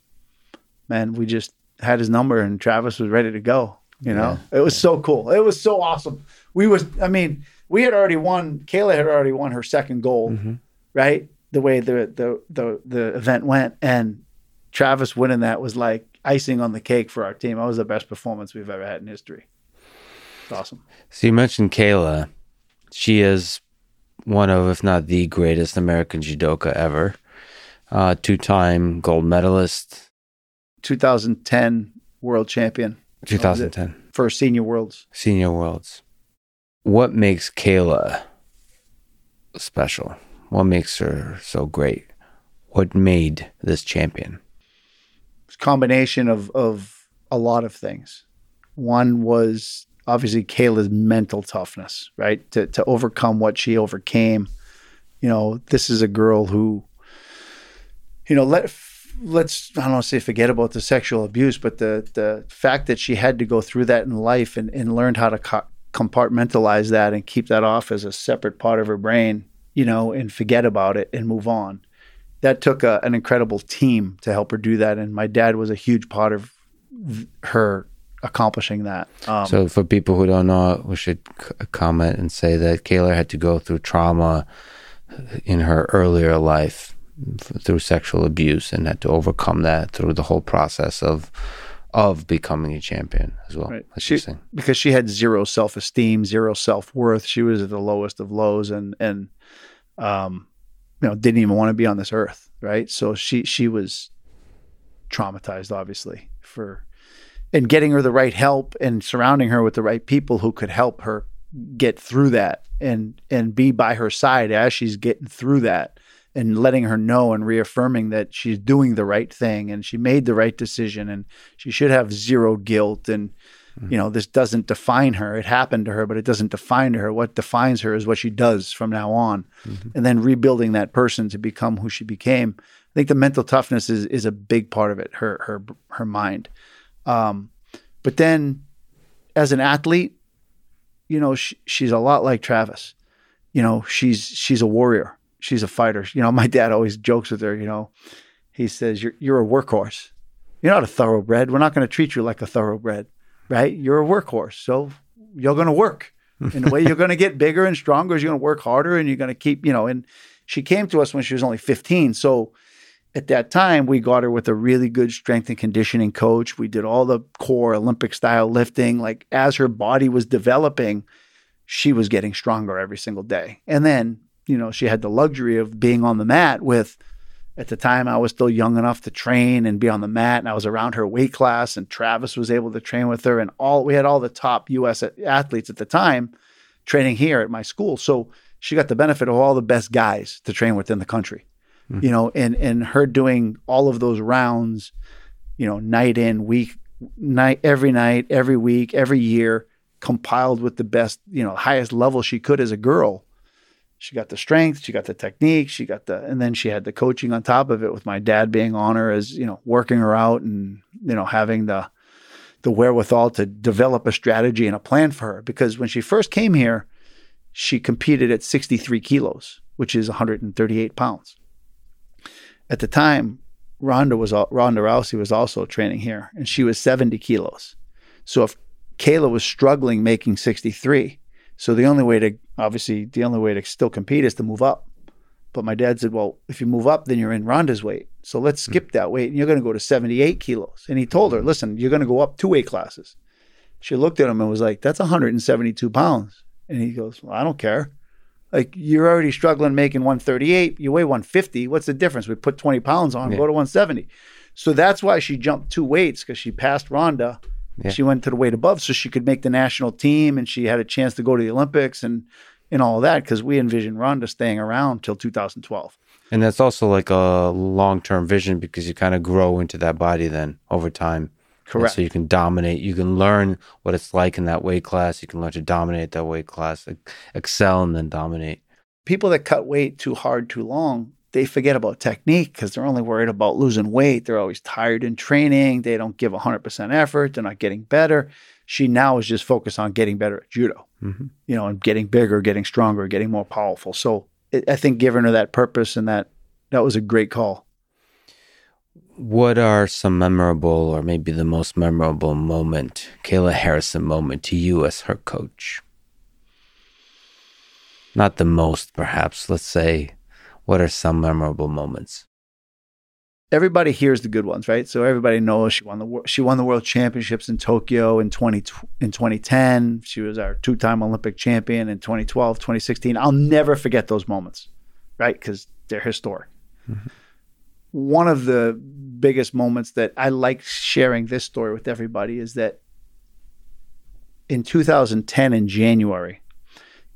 man, we just had his number and Travis was ready to go. You know, it was so cool. It was so awesome. We was, I mean, we had already won. Kayla had already won her second gold, right? The way the the the the event went, and Travis winning that was like icing on the cake for our team. That was the best performance we've ever had in history. It's awesome. So you mentioned Kayla. She is one of, if not the greatest American judoka ever. Uh, two-time gold medalist, 2010 world champion, 2010 first senior worlds. senior worlds. What makes Kayla special? What makes her so great? What made this champion? It's a combination of of a lot of things. One was obviously Kayla's mental toughness, right? To to overcome what she overcame. You know, this is a girl who, you know, let let's I don't want to say forget about the sexual abuse, but the the fact that she had to go through that in life and and learned how to co- compartmentalize that and keep that off as a separate part of her brain, you know, and forget about it and move on that took a, an incredible team to help her do that. And my dad was a huge part of her accomplishing that. Um, So, for people who don't know, we should c- comment and say that Kayla had to go through trauma in her earlier life f- through sexual abuse and had to overcome that through the whole process of of becoming a champion as well. Right. She- saying. because she had zero self esteem, zero self worth. She was at the lowest of lows, and and um, you know didn't even want to be on this earth, right? So she she was traumatized, obviously, for and getting her the right help and surrounding her with the right people who could help her get through that and and be by her side as she's getting through that and letting her know and reaffirming that she's doing the right thing and she made the right decision and she should have zero guilt and you know this doesn't define her. It happened to her but it doesn't define her. What defines her is what she does from now on. And then rebuilding that person to become who she became. I think the mental toughness is is a big part of it her her her mind. Um, but then as an athlete you know, she, she's a lot like Travis. You know, she's she's a warrior. She's a fighter. You know, my dad always jokes with her. You know, he says you're you're a workhorse. You're not a thoroughbred. We're not going to treat you like a thoroughbred, right? You're a workhorse. So you're going to work. In the way you're going to get bigger and stronger is you're going to work harder and you're going to keep, you know, and she came to us when she was only 15. So at that time, we got her with a really good strength and conditioning coach. We did all the core Olympic style lifting. Like as her body was developing, she was getting stronger every single day. And then, you know, she had the luxury of being on the mat with, at the time, I was still young enough to train and be on the mat. And I was around her weight class, and Travis was able to train with her. And all we had all the top US athletes at the time training here at my school. So she got the benefit of all the best guys to train within the country mm-hmm. you know, and and her doing all of those rounds, you know, night in, week, night, every night, every week, every year, compiled with the best, you know, highest level she could as a girl. She got the strength, she got the technique, she got the, and then she had the coaching on top of it with my dad being on her as, you know, working her out and, you know, having the, the wherewithal to develop a strategy and a plan for her. Because when she first came here, she competed at 63 kilos, which is 138 pounds at the time, Ronda was Ronda Rousey was also training here, and she was 70 kilos. So if Kayla was struggling making 63, so the only way to obviously the only way to still compete is to move up. But my dad said, well, if you move up, then you're in Ronda's weight. So let's hmm. skip that weight, and you're going to go to 78 kilos. And he told her, listen, you're going to go up two weight classes. She looked at him and was like, that's 172 pounds. And he goes, well, I don't care. Like you're already struggling making 138, you weigh 150. What's the difference? We put 20 pounds on, yeah. go to 170. So that's why she jumped two weights because she passed Ronda. Yeah. She went to the weight above so she could make the national team and she had a chance to go to the Olympics and and all of that because we envisioned Ronda staying around till 2012. And that's also like a long term vision because you kind of grow into that body then over time. Correct. so you can dominate. You can learn what it's like in that weight class. You can learn to dominate that weight class, excel, and then dominate. People that cut weight too hard, too long, they forget about technique because they're only worried about losing weight. They're always tired in training. They don't give 100% effort. They're not getting better. She now is just focused on getting better at judo, mm-hmm. you know, and getting bigger, getting stronger, getting more powerful. So it, I think giving her that purpose and that that was a great call what are some memorable or maybe the most memorable moment, Kayla Harrison moment to you as her coach? Not the most, perhaps. Let's say, what are some memorable moments? Everybody hears the good ones, right? So everybody knows she won the she won the world championships in Tokyo in 20 in 2010. She was our two-time Olympic champion in 2012, 2016. I'll never forget those moments, right? Cuz they're historic. Mm-hmm one of the biggest moments that I like sharing this story with everybody is that in 2010 in January,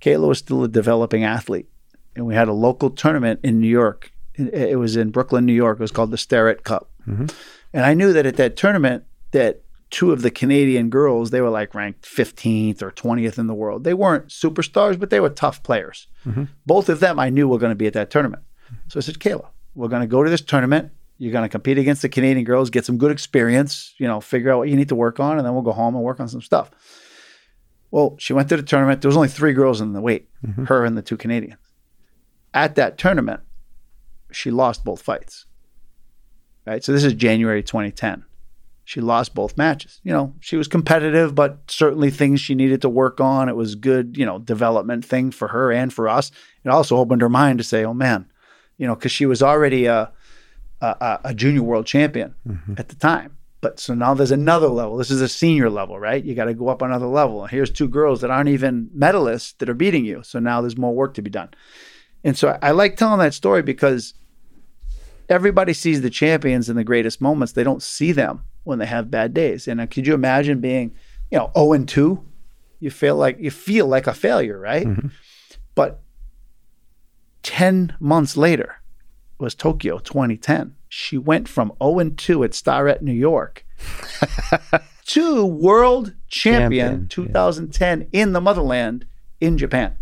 Kayla was still a developing athlete, and we had a local tournament in New York. It was in Brooklyn, New York. It was called the Starrett Cup, mm-hmm. and I knew that at that tournament that two of the Canadian girls they were like ranked 15th or 20th in the world. They weren't superstars, but they were tough players. Mm-hmm. Both of them I knew were going to be at that tournament. So I said, Kayla, we're going to go to this tournament. You're going to compete against the Canadian girls, get some good experience, you know, figure out what you need to work on, and then we'll go home and work on some stuff. Well, she went to the tournament. There was only three girls in the weight, mm-hmm. her and the two Canadians. At that tournament, she lost both fights. Right. So this is January 2010. She lost both matches. You know, she was competitive, but certainly things she needed to work on. It was good, you know, development thing for her and for us. It also opened her mind to say, oh man, you know, because she was already a, a, a junior world champion mm-hmm. at the time. But so now there's another level. This is a senior level, right? You got to go up another level. Here's two girls that aren't even medalists that are beating you. So now there's more work to be done. And so I, like telling that story because everybody sees the champions in the greatest moments. They don't see them when they have bad days. And uh, could you imagine being, you know, 0 and 2? You feel like you feel like a failure, right? Mm-hmm. But 10 months later was Tokyo 2010. She went from 0 and 2 at Starrett, New York to world champion, champion 2010 yeah. in the motherland in Japan.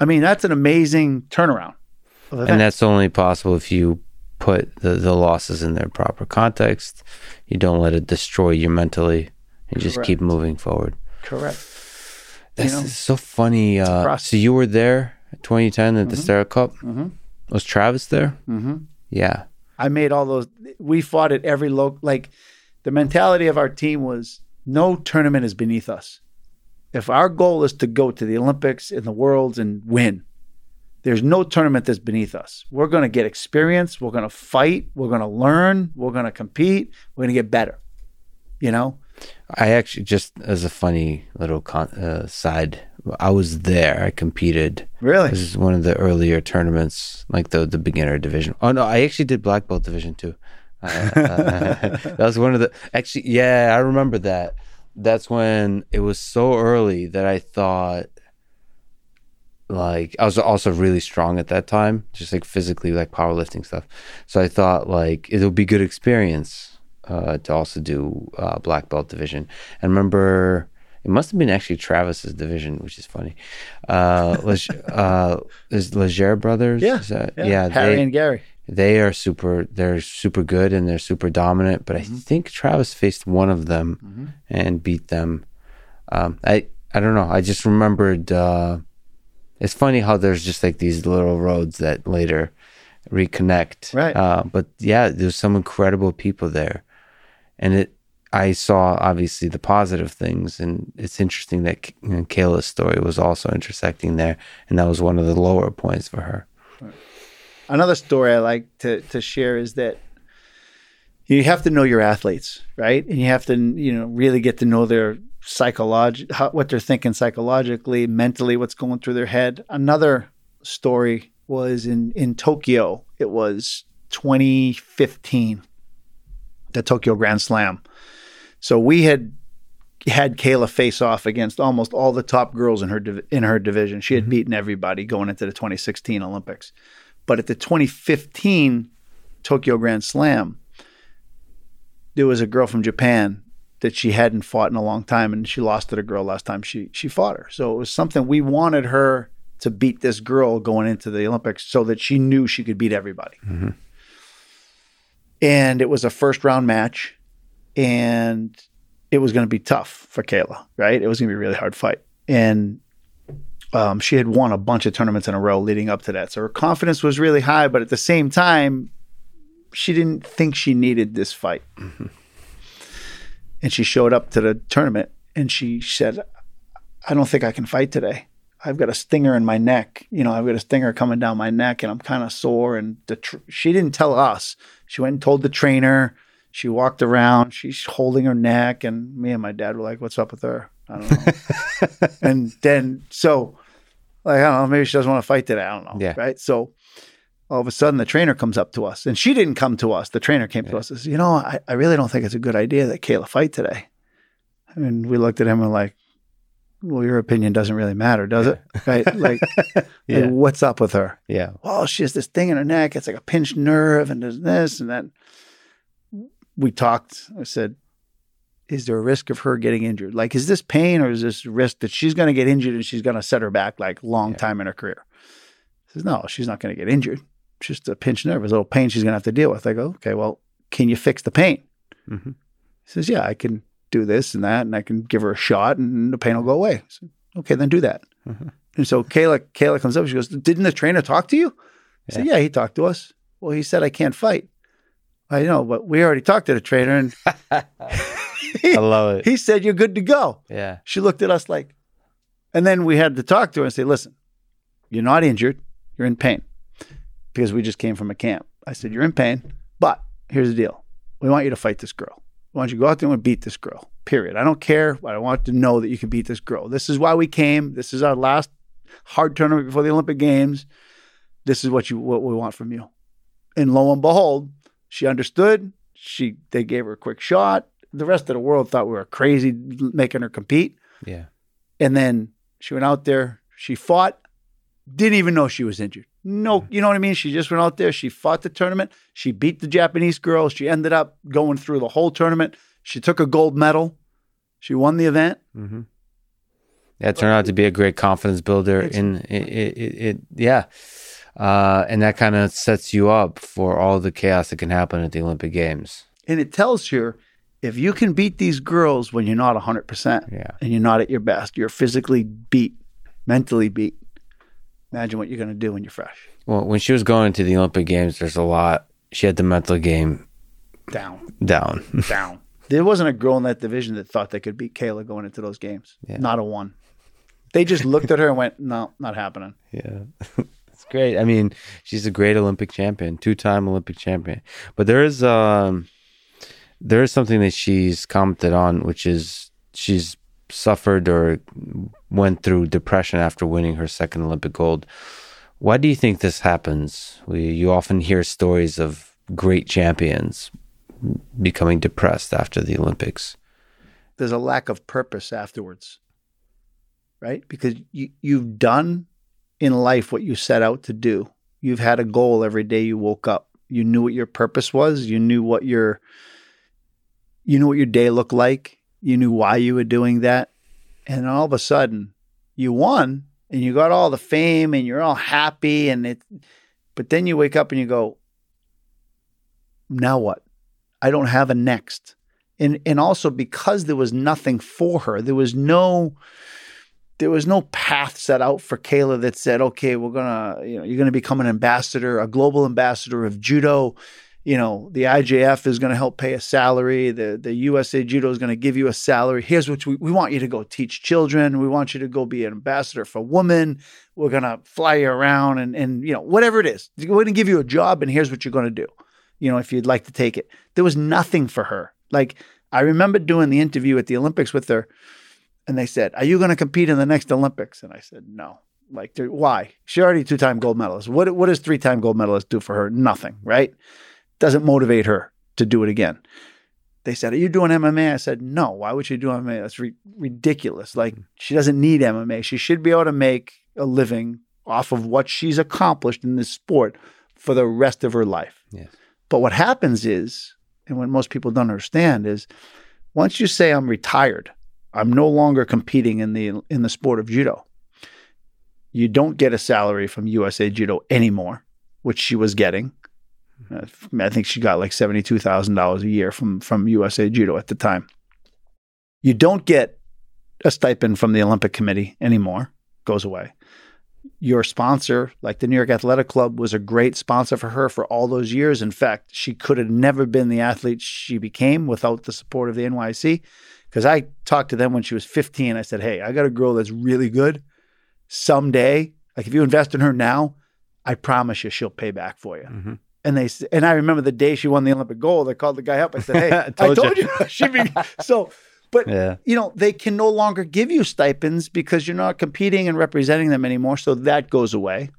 I mean, that's an amazing turnaround. And that's only possible if you put the, the losses in their proper context. You don't let it destroy you mentally. You just Correct. keep moving forward. Correct That's know? so funny. Uh, so you were there, 2010 at the Sarah Cup. Mhm. Was Travis there? Mm-hmm. Yeah. I made all those. We fought at every local. Like the mentality of our team was no tournament is beneath us. If our goal is to go to the Olympics and the Worlds and win, there's no tournament that's beneath us. We're going to get experience. We're going to fight. We're going to learn. We're going to compete. We're going to get better. You know, I actually just as a funny little con- uh, side, I was there. I competed. really. This is one of the earlier tournaments, like the the beginner division. Oh no, I actually did black belt division too. Uh, uh, that was one of the actually. Yeah, I remember that. That's when it was so early that I thought, like, I was also really strong at that time, just like physically, like powerlifting stuff. So I thought like it'll be good experience uh, to also do uh, black belt division. And remember, it must have been actually Travis's division, which is funny. Uh, Leg- uh, is Leger brothers? Yeah, Is that- Yeah, yeah. Harry they, and Gary. They are super. They're super good and they're super dominant. But I think Travis faced one of them and beat them. Um, I I don't know. I just remembered. Uh, it's funny how there's just like these little roads that later reconnect. Right. Uh, but yeah, there's some incredible people there, and it. I saw obviously the positive things, and it's interesting that you know, Kayla's story was also intersecting there, and that was one of the lower points for her. Another story I like to to share is that you have to know your athletes, right? And you have to you know really get to know their psychology, how, what they're thinking psychologically, mentally, what's going through their head. Another story was in in Tokyo. It was 2015, the Tokyo Grand Slam. So we had had Kayla face off against almost all the top girls in her div- in her division. She had mm-hmm. beaten everybody going into the 2016 Olympics. But at the 2015 Tokyo Grand Slam, there was a girl from Japan that she hadn't fought in a long time, and she lost to the girl last time she she fought her. So it was something we wanted her to beat this girl going into the Olympics, so that she knew she could beat everybody. Mm-hmm. And it was a first round match, and it was going to be tough for Kayla. Right? It was going to be a really hard fight, and um, she had won a bunch of tournaments in a row leading up to that. So her confidence was really high, but at the same time, she didn't think she needed this fight. And she showed up to the tournament and she said, I don't think I can fight today. I've got a stinger in my neck. You know, I've got a stinger coming down my neck and I'm kind of sore. And the tr- she didn't tell us. She went and told the trainer. She walked around. She's holding her neck. And me and my dad were like, What's up with her? I don't know. and then, so, like, I don't know, maybe she doesn't want to fight today. I don't know. Yeah. Right. So, all of a sudden, the trainer comes up to us, and she didn't come to us. The trainer came to us and says, You know, I, I really don't think it's a good idea that Kayla fight today. And we looked at him and were like, Well, your opinion doesn't really matter, does it? Right? Like, Yeah. like, what's up with her? Yeah. well, she has this thing in her neck. It's like a pinched nerve, and there's this and that. We talked. I said, "Is there a risk of her getting injured? Like, is this pain, or is this risk that she's going to get injured and she's going to set her back like long Yeah. time in her career?" He says, "No, she's not going to get injured. It's just a pinched nerve, a little pain she's going to have to deal with." I go, "Okay, well, can you fix the pain?" Mhm. He says, "Yeah, I can do this and that, and I can give her a shot, and the pain will go away." I said, "Okay, then do that." Mhm. And so Kayla, Kayla comes up. She goes, "Didn't the trainer talk to you?" I said, "Yeah, he talked to us." Well, he said I can't fight. I know, but we already talked to the trainer, and I love it. he said you're good to go. Yeah. She looked at us like, and then we had to talk to her and say, "Listen, you're not injured. You're in pain because we just came from a camp." I said, "You're in pain, but here's the deal: we want you to fight this girl. We want you to go out there and beat this girl. Period. I don't care. But I want to know that you can beat this girl. This is why we came. This is our last hard tournament before the Olympic Games. This is what you what we want from you." And lo and behold, she understood. She they gave her a quick shot. The rest of the world thought we were crazy making her compete. Yeah. And then she went out there, she fought, didn't even know she was injured. No, you know what I mean? She just went out there, she fought the tournament, she beat the Japanese girl, she ended up going through the whole tournament. She took a gold medal. She won the event. Mm-hmm. That turned out to be a great confidence builder. In it, it, it, it yeah, uh, and that kind of sets you up for all the chaos that can happen at the Olympic Games. And it tells her if you can beat these girls when you're not 100% Yeah. and you're not at your best, you're physically beat, mentally beat. Imagine what you're going to do when you're fresh. Well, when she was going to the Olympic Games, there's a lot. She had the mental game Down, down. down. There wasn't a girl in that division that thought they could beat Kayla going into those games. Yeah. Not a one. They just looked at her and went, no, not happening. Yeah. It's great. I mean, she's a great Olympic champion, two-time Olympic champion. But there is um there is something that she's commented on which is she's suffered or went through depression after winning her second Olympic gold. Why do you think this happens? We you often hear stories of great champions becoming depressed after the Olympics. There's a lack of purpose afterwards, right? Because you, you've done in life what you set out to do. You've had a goal every day you woke up. You knew what your purpose was. You knew what your you knew what your day looked like. You knew why you were doing that. And all of a sudden, you won and you got all the fame and you're all happy and it but then you wake up and you go now what? I don't have a next. And and also because there was nothing for her. There was no there was no path set out for Kayla that said, okay, we're gonna, you know, you're gonna become an ambassador, a global ambassador of judo. You know, the IJF is gonna help pay a salary. The the USA Judo is gonna give you a salary. Here's what we, we want you to go teach children. We want you to go be an ambassador for women. We're gonna fly you around and and you know, whatever it is. We're gonna give you a job and here's what you're gonna do. You know, if you'd like to take it. There was nothing for her. Like I remember doing the interview at the Olympics with her and they said, "Are you going to compete in the next Olympics?" And I said, "No." Like, why? She already two-time gold medalist. What what does three-time gold medalist do for her? Nothing, right? Doesn't motivate her to do it again. They said, "Are you doing MMA?" I said, "No. Why would she do MMA? That's ri- ridiculous. Like, mm-hmm. she doesn't need MMA. She should be able to make a living off of what she's accomplished in this sport for the rest of her life." Yes. But what happens is, and what most people don't understand is, once you say I'm retired, I'm no longer competing in the in the sport of judo. You don't get a salary from USA Judo anymore, which she was getting. I think she got like seventy two thousand dollars a year from from USA Judo at the time. You don't get a stipend from the Olympic Committee anymore; goes away. Your sponsor, like the New York Athletic Club, was a great sponsor for her for all those years. In fact, she could have never been the athlete she became without the support of the NYAC because I talked to them when she was 15. I said, Hey, I got a girl that's really good. Someday, like if you invest in her now, I promise you she'll pay back for you. Mhm. And they and I remember the day she won the Olympic gold, I called the guy up. I said, Hey, I Told told, you." you, she'd be so but Yeah. you know, they can no longer give you stipends because you're not competing and representing them anymore. So that goes away.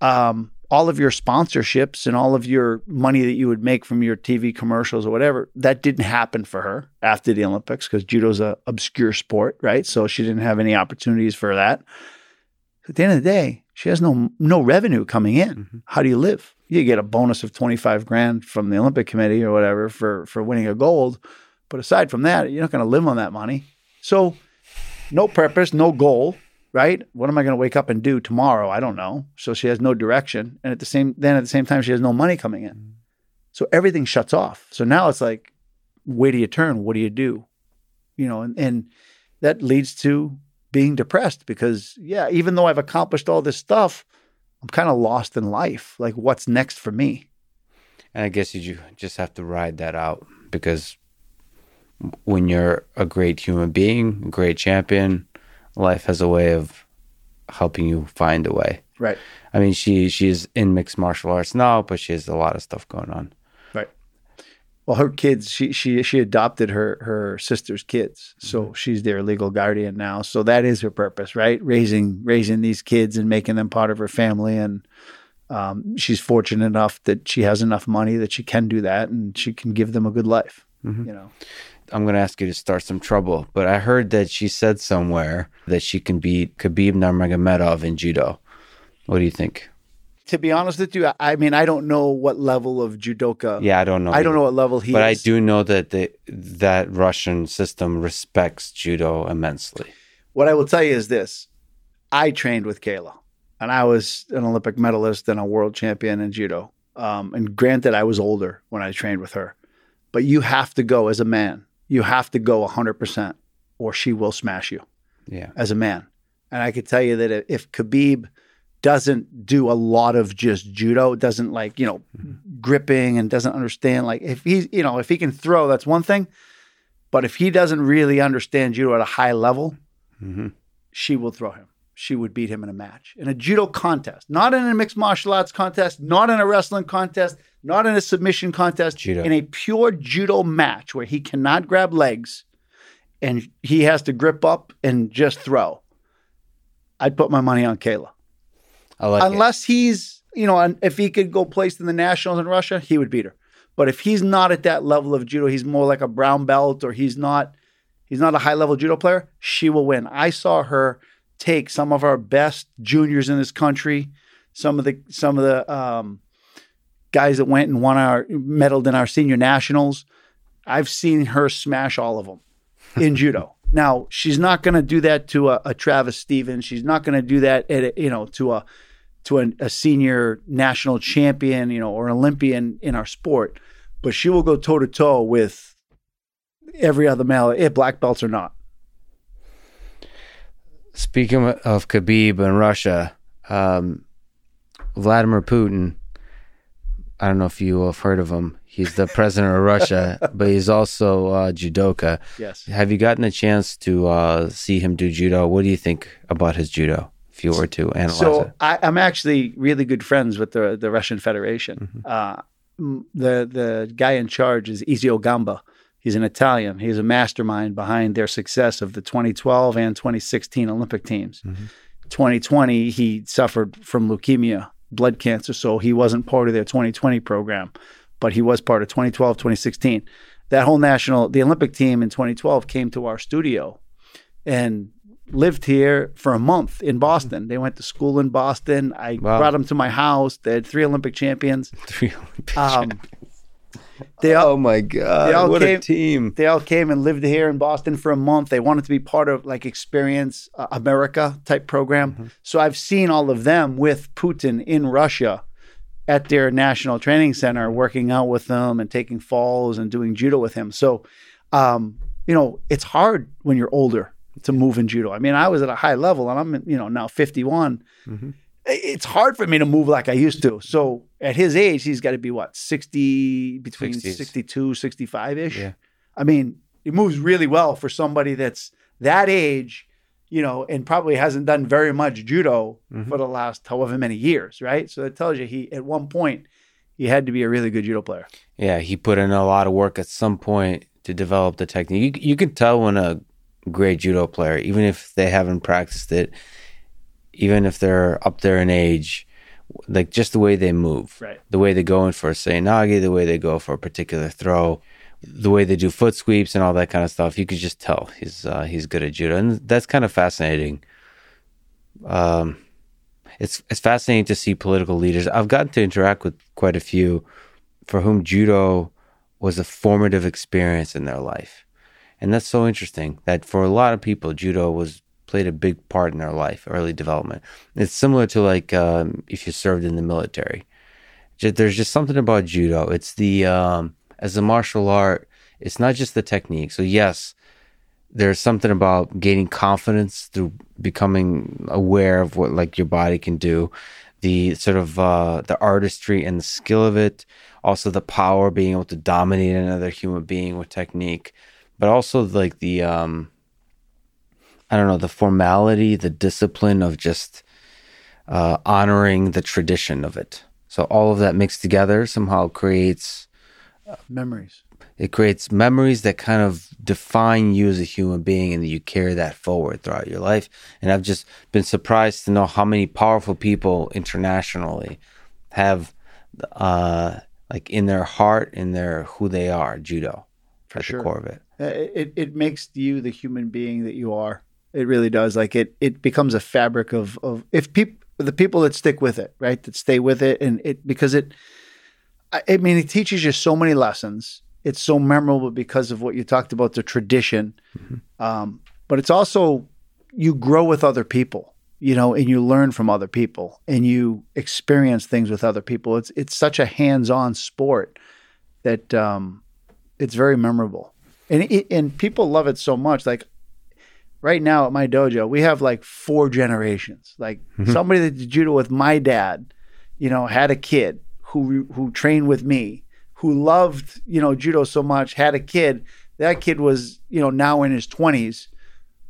Um, all of your sponsorships and all of your money that you would make from your TV commercials or whatever, that didn't happen for her after the Olympics because judo's a obscure sport, right? So she didn't have any opportunities for that. At the end of the day, she has no no revenue coming in. Mhm. How do you live? You get a bonus of twenty five grand from the Olympic Committee or whatever for for winning a gold, but aside from that, you're not going to live on that money. So, no purpose, no goal, right? What am I going to wake up and do tomorrow? I don't know. So she has no direction, and at the same then at the same time she has no money coming in. So everything shuts off. So now it's like, where do you turn? What do you do? You know, and, and that leads to being depressed because yeah, even though I've accomplished all this stuff, I'm kind of lost in life. Like, what's next for me? And I guess you just have to ride that out because when you're a great human being, a great champion, life has a way of helping you find a way. Right. I mean, she she's in mixed martial arts now, but she has a lot of stuff going on. Well, her kids, she she she adopted her her sister's kids, so she's their legal guardian now. So that is her purpose, right? Raising raising these kids and making them part of her family, and um, she's fortunate enough that she has enough money that she can do that, and she can give them a good life. Mhm. You know, I'm going to ask you to start some trouble, but I heard that she said somewhere that she can beat Khabib Nurmagomedov in judo. What do you think? To be honest with you, I, I mean, I don't know what level of judoka. Yeah, I don't know. I don't know what level he is but I do know that the that Russian system respects judo immensely. What I will tell you is this: I trained with Kayla, and I was an Olympic medalist and a world champion in judo. Um, and granted, I was older when I trained with her, but you have to go as a man. You have to go 100% or she will smash you Yeah. as a man. And I could tell you that if Khabib doesn't do a lot of just judo, doesn't like, you know, gripping and doesn't understand, like if he's, you know, if he can throw, that's one thing. But if he doesn't really understand judo at a high level, hmm she will throw him. She would beat him in a match, in a judo contest, not in a mixed martial arts contest, not in a wrestling contest, not in a submission contest, Judo. in a pure judo match where he cannot grab legs and he has to grip up and just throw. I'd put my money on Kayla. I like it. Unless he's, you know, if he could go place in the nationals in Russia, he would beat her. But if he's not at that level of judo, he's more like a brown belt or he's not he's not a high level judo player, she will win. I saw her take some of our best juniors in this country, some of the some of the um, guys that went and won our medaled in our senior nationals. I've seen her smash all of them in judo. Now she's not going to do that to a, a Travis Stevens. She's not going to do that at a, you know to a to a, a senior national champion, you know, or Olympian in our sport. But she will go toe to toe with every other male, if black belts or not. Speaking of Khabib and Russia, um, Vladimir Putin. I don't know if you have heard of him. He's the president of Russia, but he's also uh, judoka. Yes. Have you gotten a chance to uh, see him do judo? What do you think about his judo? If you were to analyze So it, I, I'm actually really good friends with the the Russian Federation. Uh, the the guy in charge is Ezio Gamba. He's an Italian. He's a mastermind behind their success of the 2012 and 2016 Olympic teams. 2020, he suffered from leukemia, blood cancer, so he wasn't part of their 2020 program, but he was part of 2012, 2016. That whole national, the Olympic team in 2012 came to our studio and lived here for a month in Boston. They went to school in Boston. I Wow. brought them to my house. They had three Olympic champions. three Olympic Um, they all, oh my god! they all what came- a team! they all came and lived here in Boston for a month. They wanted to be part of like Experience uh, America type program. So I've seen all of them with Putin in Russia at their national training center, working out with them and taking falls and doing judo with him. So, um, you know, it's hard when you're older to move in judo. I mean, I was at a high level and I'm, you know, now 51. Mhm. It's hard for me to move like I used to. So at his age, he's got to be what, 60, between 60s. 62, 65 ish. Yeah. I mean, it moves really well for somebody that's that age, you know, and probably hasn't done very much judo Mhm. for the last however many years, right? So that tells you he, at one point, he had to be a really good judo player. Yeah, he put in a lot of work at some point to develop the technique. You, you can tell when a great judo player, even if they haven't practiced it, even if they're up there in age, like just the way they move, Right. the way they go in for a seoinage, the way they go for a particular throw, the way they do foot sweeps and all that kind of stuff. You could just tell he's uh, he's good at judo, and that's kind of fascinating. Um, it's it's fascinating to see political leaders. I've gotten to interact with quite a few for whom judo was a formative experience in their life. And that's so interesting that for a lot of people, judo was played a big part in their life, early development. It's similar to like um, if you served in the military. There's just something about judo. It's the um, as a martial art. It's not just the technique. So yes, there's something about gaining confidence through becoming aware of what like your body can do the sort of uh, the artistry and the skill of it also the power being able to dominate another human being with technique but also like the um i don't know the formality the discipline of just uh, honoring the tradition of it so all of that mixed together somehow creates Memories. it creates memories that kind of define you as a human being and you carry that forward throughout your life and i've just been surprised to know how many powerful people internationally have uh like in their heart in their who they are judo For at sure. the core of it Uh, It, it makes you the human being that you are. It really does. Like it, it becomes a fabric of, of if people, the people that stick with it, right, that stay with it, and it because it, I mean, it teaches you so many lessons. It's so memorable because of what you talked about the tradition, um, but it's also you grow with other people, you know, and you learn from other people, and you experience things with other people. It's it's such a hands-on sport that um, It's very memorable, and it, and people love it so much. Like right now at my dojo, we have like four generations. Like mm-hmm. somebody that did judo with my dad, you know, had a kid who who trained with me, who loved you know judo so much, had a kid. That kid was you know now in his twenties,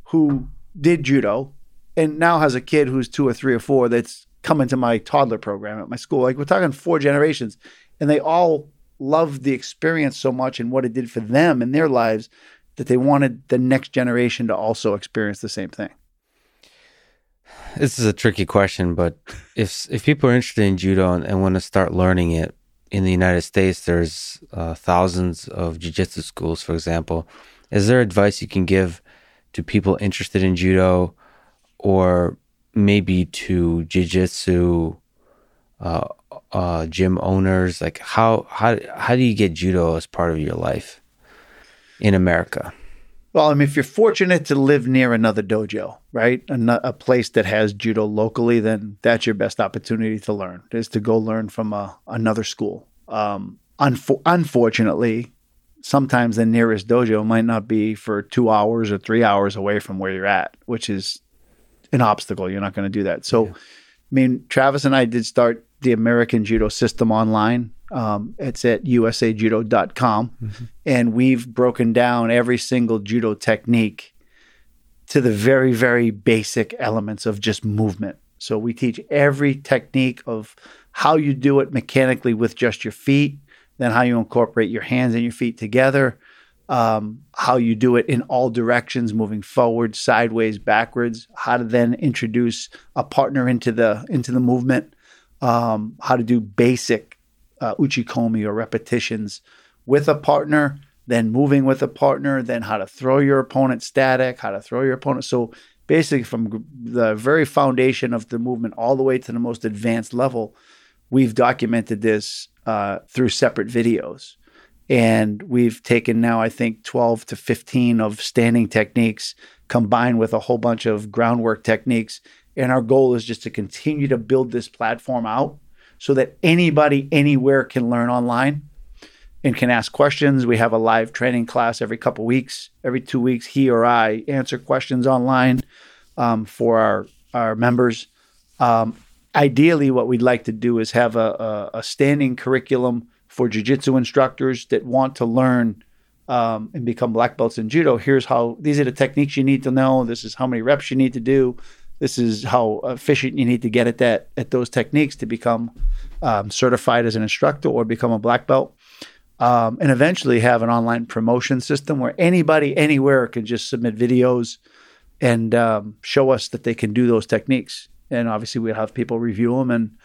who did judo, and now has a kid who's two or three or four that's coming to my toddler program at my school. Like we're talking four generations, and they all loved the experience so much and what it did for them in their lives that they wanted the next generation to also experience the same thing. This is a tricky question, but if if people are interested in judo and, and want to start learning it in the United States, there's uh, thousands of jiu-jitsu schools, for example. Is there advice you can give to people interested in judo, or maybe to jiu-jitsu uh, uh, gym owners? Like how how how do you get judo as part of your life in America? Well, I mean, if you're fortunate to live near another dojo, right, a, a, place that has judo locally, then that's your best opportunity to learn is to go learn from a, another school. Um, unfo- unfortunately, sometimes the nearest dojo might not be for two hours or three hours away from where you're at, which is an obstacle. You're not going to do that. So, yeah. I mean, Travis and I did start the American Judo System online. Um, it's at usajudo.com. Mm-hmm. And we've broken down every single judo technique to the very, very basic elements of just movement. So we teach every technique of how you do it mechanically with just your feet, then how you incorporate your hands and your feet together, um, how you do it in all directions, moving forward, sideways, backwards, how to then introduce a partner into the into the movement um, how to do basic uh, uchikomi or repetitions with a partner, then moving with a partner, then how to throw your opponent static, how to throw your opponent. So basically, from the very foundation of the movement all the way to the most advanced level, we've documented this uh, through separate videos. And we've taken now, I think, 12 to 15 of standing techniques combined with a whole bunch of groundwork techniques and our goal is just to continue to build this platform out so that anybody anywhere can learn online and can ask questions. We have a live training class every couple weeks. Every two weeks, he or I answer questions online um, for our our members. Um, ideally, what we'd like to do is have a, a, a standing curriculum for jiu-jitsu instructors that want to learn um, and become black belts in judo. Here's how these are the techniques you need to know. This is how many reps you need to do this is how efficient you need to get at that at those techniques to become um, certified as an instructor or become a black belt. Um, and eventually have an online promotion system where anybody anywhere can just submit videos and um, show us that they can do those techniques. And obviously we'll have people review them. And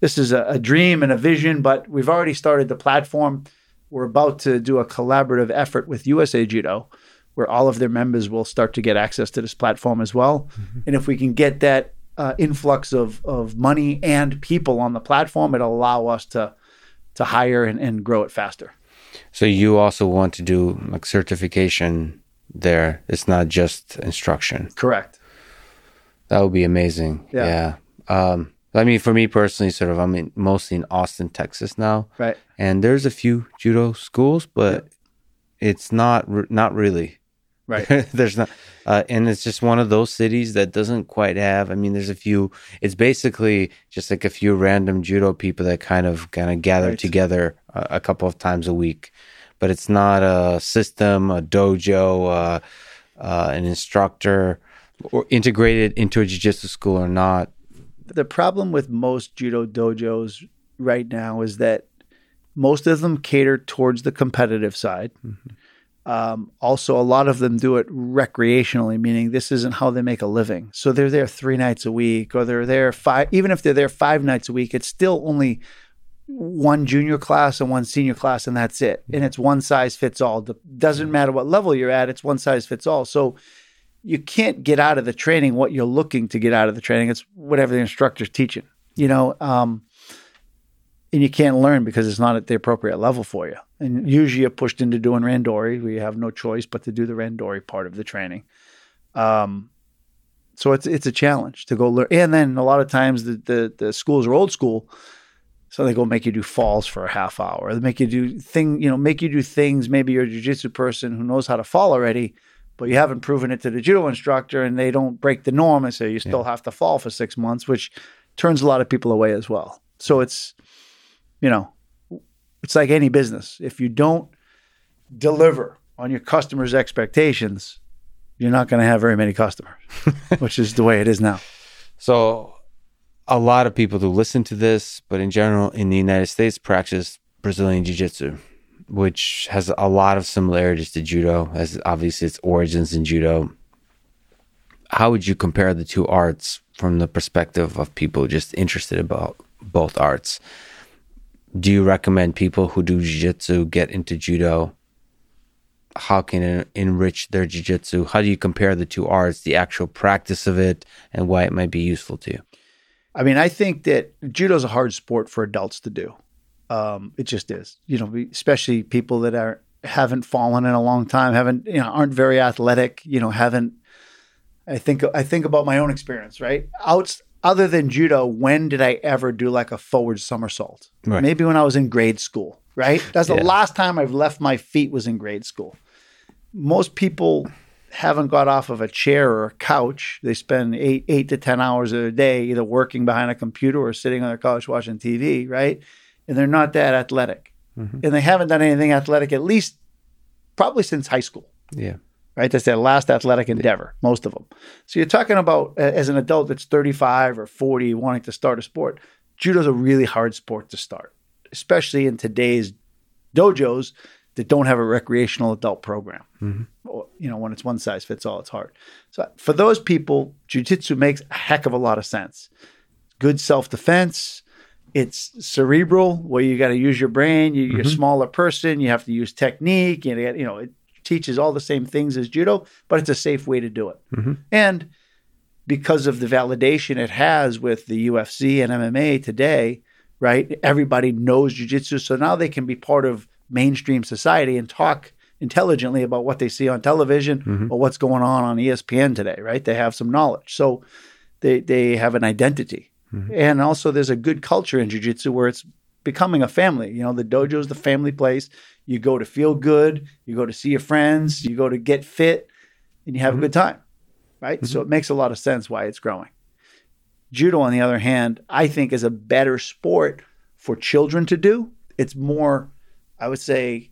this is a, a dream and a vision but we've already started the platform. We're about to do a collaborative effort with usa judo where all of their members will start to get access to this platform as well. Mm-hmm. And if we can get that uh, influx of of money and people on the platform, it'll allow us to to hire and, and grow it faster. So you also want to do like certification there. It's not just instruction. Correct. That would be amazing. Yeah. yeah. Um, I mean, for me personally, sort of, I'm in, mostly in Austin, Texas now. Right. And there's a few judo schools, but yeah. it's not not really. Right. there's not, uh, and it's just one of those cities that doesn't quite have. I mean, there's a few. It's basically just like a few random judo people that kind of kind of gather right. together a, a, couple of times a week, but it's not a system, a dojo, uh, uh, an instructor, or integrated into a jiu-jitsu school or not. The problem with most judo dojos right now is that most of them cater towards the competitive side. Mm-hmm um, also, a lot of them do it recreationally, meaning this isn't how they make a living. So they're there three nights a week, or they're there five. Even if they're there five nights a week, it's still only one junior class and one senior class, and that's it. And it's one size fits all. It doesn't matter what level you're at; it's one size fits all. So you can't get out of the training what you're looking to get out of the training. It's whatever the instructor's teaching. You know, um, and you can't learn because it's not at the appropriate level for you. And usually you're pushed into doing randori. We have no choice but to do the randori part of the training. Um, so it's it's a challenge to go learn. And then a lot of times the, the, the schools are old school, So they go make you do falls for a half hour. They make you do thing, you know, make you do things. Maybe you're a jujitsu person who knows how to fall already, but you haven't proven it to the judo instructor, and they don't break the norm and say you still yeah. have to fall for six months, which turns a lot of people away as well. So it's, you know, it's like any business. If you don't deliver on your customers' expectations, you're not going to have very many customers, which is the way it is now. So, a lot of people who listen to this, but in general, in the United States, practice Brazilian Jiu Jitsu, which has a lot of similarities to Judo, as obviously its origins in Judo. How would you compare the two arts from the perspective of people just interested about both arts? Do you recommend people who do Jiu Jitsu get into Judo? how can it enrich their jiu-jitsu? How do you compare the two arts the actual practice of it and why it might be useful to you? I mean i think that judo is a hard sport for adults to do. Um, it just is. You know especially people that are haven't fallen in a long time haven't you know aren't very athletic you know haven't i think i think about my own experience right? Out, other than judo when did i ever do like a forward somersault right. maybe when i was in grade school right that's the yeah. last time i've left my feet was in grade school most people haven't got off of a chair or a couch. They spend eight eight to ten hours a day either working behind a computer or sitting on their couch watching TV, right? And they're not that athletic, mm-hmm. and they haven't done anything athletic at least probably since high school. Yeah. Right, that's their last athletic endeavor, most of them. So you're talking about as an adult that's 35 or 40 wanting to start a sport. Judo's a really hard sport to start, especially in today's dojos that don't have a recreational adult program. Mm-hmm. Or, you know, when it's one size fits all, it's hard. So for those people, jujitsu makes a heck of a lot of sense. Good self defense. It's cerebral, where you got to use your brain. You, are mm-hmm. a smaller person. You have to use technique. And you know, it teaches all the same things as judo, but it's a safe way to do it. Mm-hmm. And because of the validation it has with the UFC and MMA today, right? Everybody knows jujitsu, so now they can be part of mainstream society and talk intelligently about what they see on television mm-hmm. or what's going on on ESPN today, right? They have some knowledge. So they, they have an identity. Mm-hmm. And also there's a good culture in jiu-jitsu where it's becoming a family. You know, the dojo is the family place. You go to feel good, you go to see your friends, you go to get fit, and you have mm-hmm. a good time, right? Mm-hmm. So it makes a lot of sense why it's growing. Judo, on the other hand, I think is a better sport for children to do. It's more I would say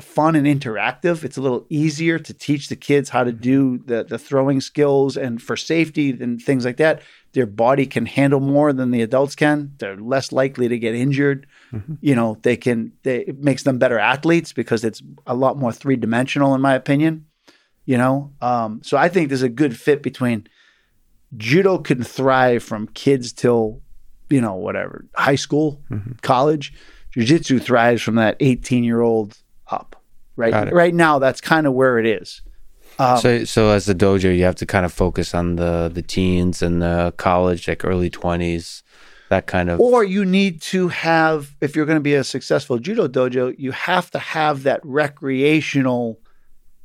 fun and interactive. It's a little easier to teach the kids how to do the the throwing skills and for safety and things like that. Their body can handle more than the adults can. They're less likely to get injured. Mm-hmm. You know, they can they it makes them better athletes because it's a lot more three dimensional in my opinion. You know, um, so I think there's a good fit between judo can thrive from kids till you know whatever high school, mm-hmm. college Jiu-jitsu thrives from that 18 year old up. Right. Right now, that's kind of where it is. Um, so, so as a dojo, you have to kind of focus on the the teens and the college, like early twenties, that kind of. Or you need to have, if you're going to be a successful judo dojo, you have to have that recreational,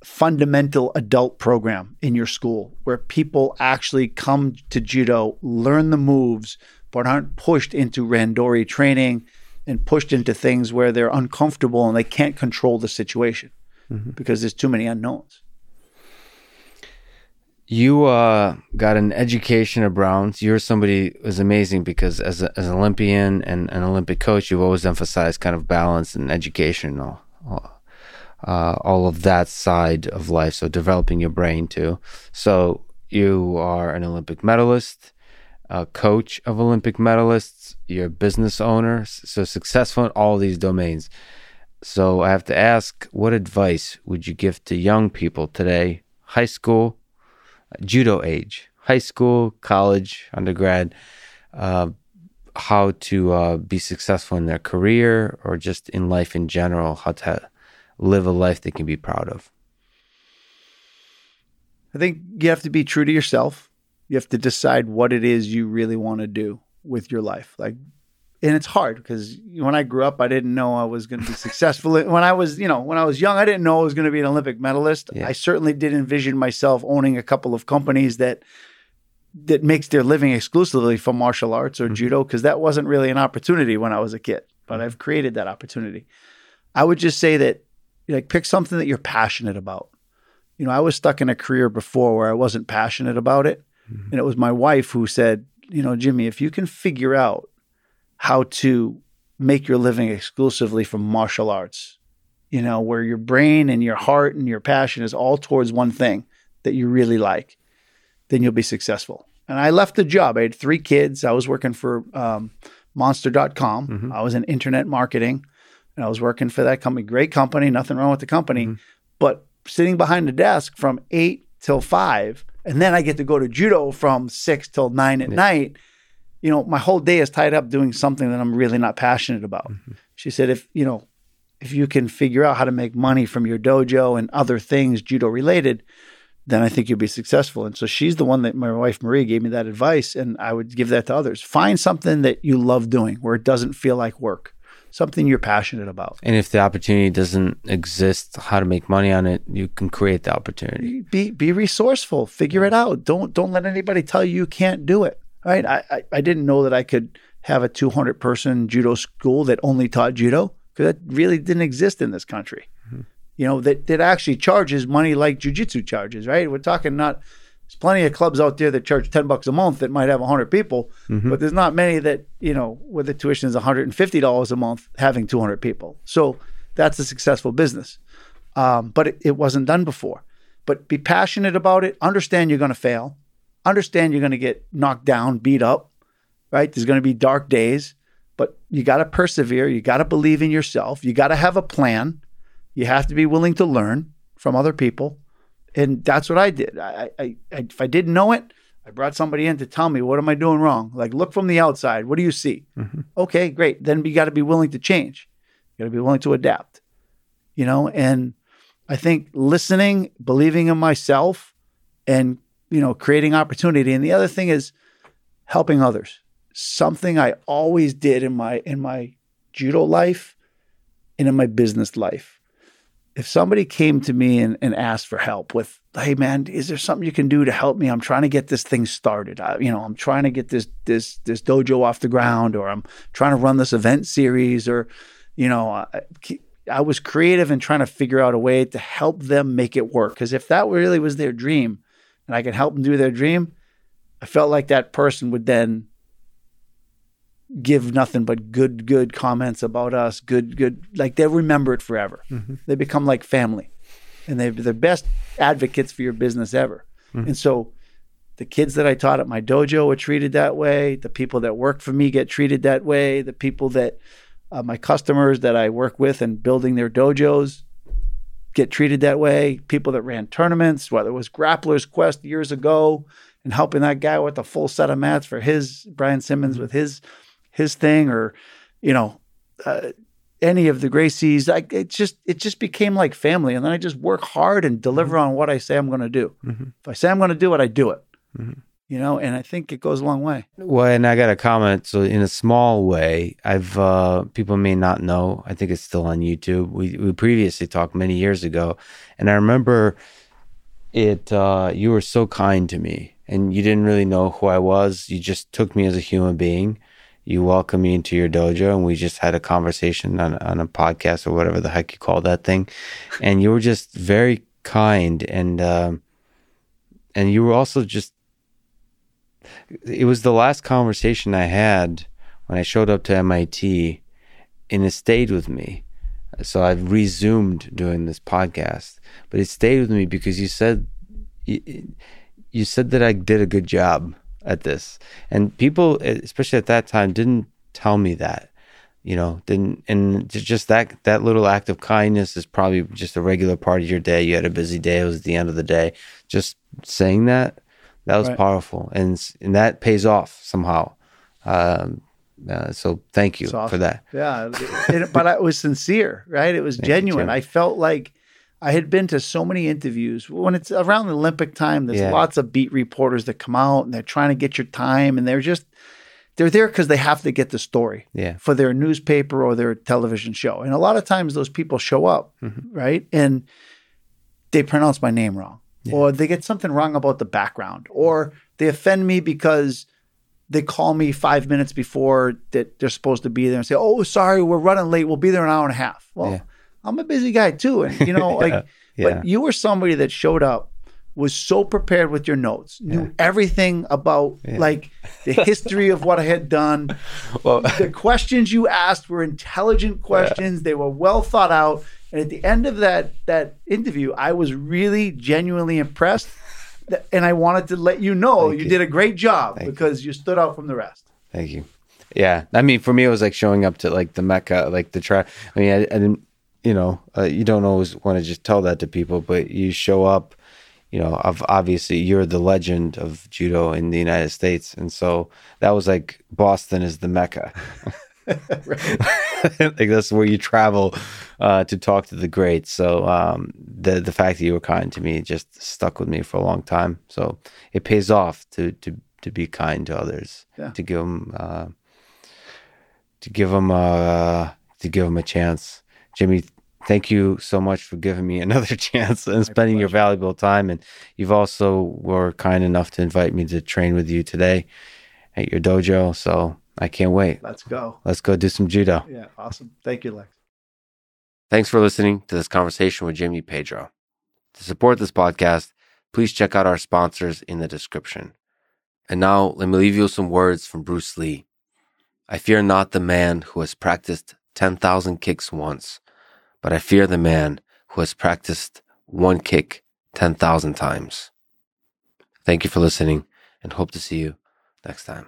fundamental adult program in your school where people actually come to judo, learn the moves, but aren't pushed into randori training and pushed into things where they're uncomfortable and they can't control the situation mm-hmm. because there's too many unknowns. You uh, got an education at Browns. You're somebody who's amazing because as, a, as an Olympian and an Olympic coach, you've always emphasized kind of balance and education, all, uh, all of that side of life. So developing your brain too. So you are an Olympic medalist a coach of Olympic medalists, you're a business owner, so successful in all these domains. So I have to ask, what advice would you give to young people today, high school, judo age, high school, college, undergrad, uh, how to uh, be successful in their career or just in life in general, how to live a life they can be proud of? I think you have to be true to yourself you have to decide what it is you really want to do with your life. Like, and it's hard because when I grew up, I didn't know I was going to be successful. when I was, you know, when I was young, I didn't know I was going to be an Olympic medalist. Yeah. I certainly did envision myself owning a couple of companies that that makes their living exclusively from martial arts or mm-hmm. judo because that wasn't really an opportunity when I was a kid, but mm-hmm. I've created that opportunity. I would just say that like pick something that you're passionate about. You know, I was stuck in a career before where I wasn't passionate about it, and it was my wife who said, you know, Jimmy, if you can figure out how to make your living exclusively from martial arts, you know, where your brain and your heart and your passion is all towards one thing that you really like, then you'll be successful. And I left the job. I had three kids. I was working for um, monster.com. Mhm. I was in internet marketing and I was working for that company. Great company, nothing wrong with the company. Mhm. But sitting behind the desk from eight till five, and then I get to go to judo from six till nine at Yeah. night. You know, my whole day is tied up doing something that I'm really not passionate about. Mhm. She said, if you know, if you can figure out how to make money from your dojo and other things judo related, then I think you'll be successful. And so she's the one that my wife Marie gave me that advice, and I would give that to others. Find something that you love doing where it doesn't feel like work, something you're passionate about. And if the opportunity doesn't exist, how to make money on it, you can create the opportunity. Be be resourceful. Figure it out. Don't don't let anybody tell you you can't do it. Right? I I, I didn't know that I could have a 200 person judo school that only taught judo because that really didn't exist in this country. Mm-hmm. You know that that actually charges money like jujitsu charges. Right? We're talking not. There's plenty of clubs out there that charge 10 bucks a month that might have 100 people, Mhm. but there's not many that you know where the tuition is 150 dollars a month having 200 people. So that's a successful business. Um, but it, it wasn't done before. But be passionate about it. Understand you're going to fail. Understand you're going to get knocked down, beat up. Right? There's going to be dark days, but you got to persevere. You got to believe in yourself. You got to have a plan. You have to be willing to learn from other people, and that's what I did. I, I, I if I didn't know it, I brought somebody in to tell me what am I doing wrong. Like look from the outside. What do you see? Mhm. Okay, great. Then you got to be willing to change. You got to be willing to adapt. You know, and I think listening, believing in myself, and you know, creating opportunity. And the other thing is helping others. Something I always did in my in my judo life and in my business life. If somebody came to me and, and asked for help with, hey man, is there something you can do to help me? I'm trying to get this thing started. I, you know, I'm trying to get this this this dojo off the ground, or I'm trying to run this event series, or you know, I, I was creative in trying to figure out a way to help them make it work. Because if that really was their dream, and I could help them do their dream, I felt like that person would then give nothing but good, good comments about us. Good, good. Like they'll remember it forever. Mhm. They become like family, and they're the best advocates for your business ever. Mhm. And so, the kids that I taught at my dojo were treated that way. The people that work for me get treated that way. The people that uh, my customers that I work with and building their dojos get treated that way. People that ran tournaments, whether it was Grappler's Quest years ago, and helping that guy with a full set of mats for his Brian Cimins with his his thing, or you know, uh, any of the Gracies. Like it just it just became like family, and then I just work hard and deliver on what I say I'm going to do. Mhm. If I say I'm going to do it, I do it. Mhm. You know, and I think it goes a long way. Well, and I got a comment. So, in a small way, I've uh, people may not know. I think it's still on YouTube. We we previously talked many years ago, and I remember it. Uh, you were so kind to me, and you didn't really know who I was. You just took me as a human being. You welcomed me into your dojo, and we just had a conversation on on a podcast or whatever the heck you call that thing. And you were just very kind, and um, and you were also just it was the last conversation I had when I showed up to MIT, and it stayed with me. So I've resumed doing this podcast, but it stayed with me because you said you, you said that I did a good job at this, and people, especially at that time, didn't tell me that. You know, didn't and just that that little act of kindness is probably just a regular part of your day. You had a busy day; it was the end of the day. Just saying that that was Right. powerful, and and that pays off somehow. Um, uh, so thank you awesome. for that. Yeah, it, but it was sincere, right? It was you, genuine. I felt like I had been to so many interviews. When it's around the Olympic time, there's Yeah. lots of beat reporters that come out and they're trying to get your time, and they're just they're there because they have to get the story Yeah, for their newspaper or their television show. And a lot of times those people show up, Mhm. right? And they pronounce my name wrong. Yeah. Or they get something wrong about the background, or they offend me because they call me five minutes before that they're supposed to be there and say, "Oh, sorry, we're running late. We'll be there an hour and a half." Well. I'm a busy guy too, and you know, like, yeah. but you were somebody that showed up, was so prepared with your notes, knew everything about like the history of what I had done. Well, The questions you asked were intelligent questions. They were well thought out. And at the end of that that interview, I was really genuinely impressed. That- And I wanted to let you know Thank you, you. did a great job Thank you. because you stood out from the rest. Thank you. Yeah, I mean, for me, it was like showing up to like the Mecca, like the try. I mean, I, I didn't, you know, uh, you don't always want to just tell that to people, but you show up. You know, of obviously you're the legend of judo in the United States, and so that was like Boston is the Mecca. like that's where you travel uh, to talk to the greats. So um, the the fact that you were kind to me just stuck with me for a long time. So it pays off to to to be kind to others, Yeah. to give them uh, to give them uh, to give them a chance. Jimmy, thank you so much for giving me another chance and spending your valuable time. And you've also were kind enough to invite me to train with you today at your dojo. So I can't wait. Let's go. Let's go do some judo. Yeah, awesome. Thank you, Lex. Thanks for listening to this conversation with Jimmy Pedro. To support this podcast, please check out our sponsors in the description. And now let me leave you with some words from Bruce Lee. I fear not the man who has practiced 10,000 kicks once, but I fear the man who has practiced one kick 10,000 times. Thank you for listening and hope to see you next time.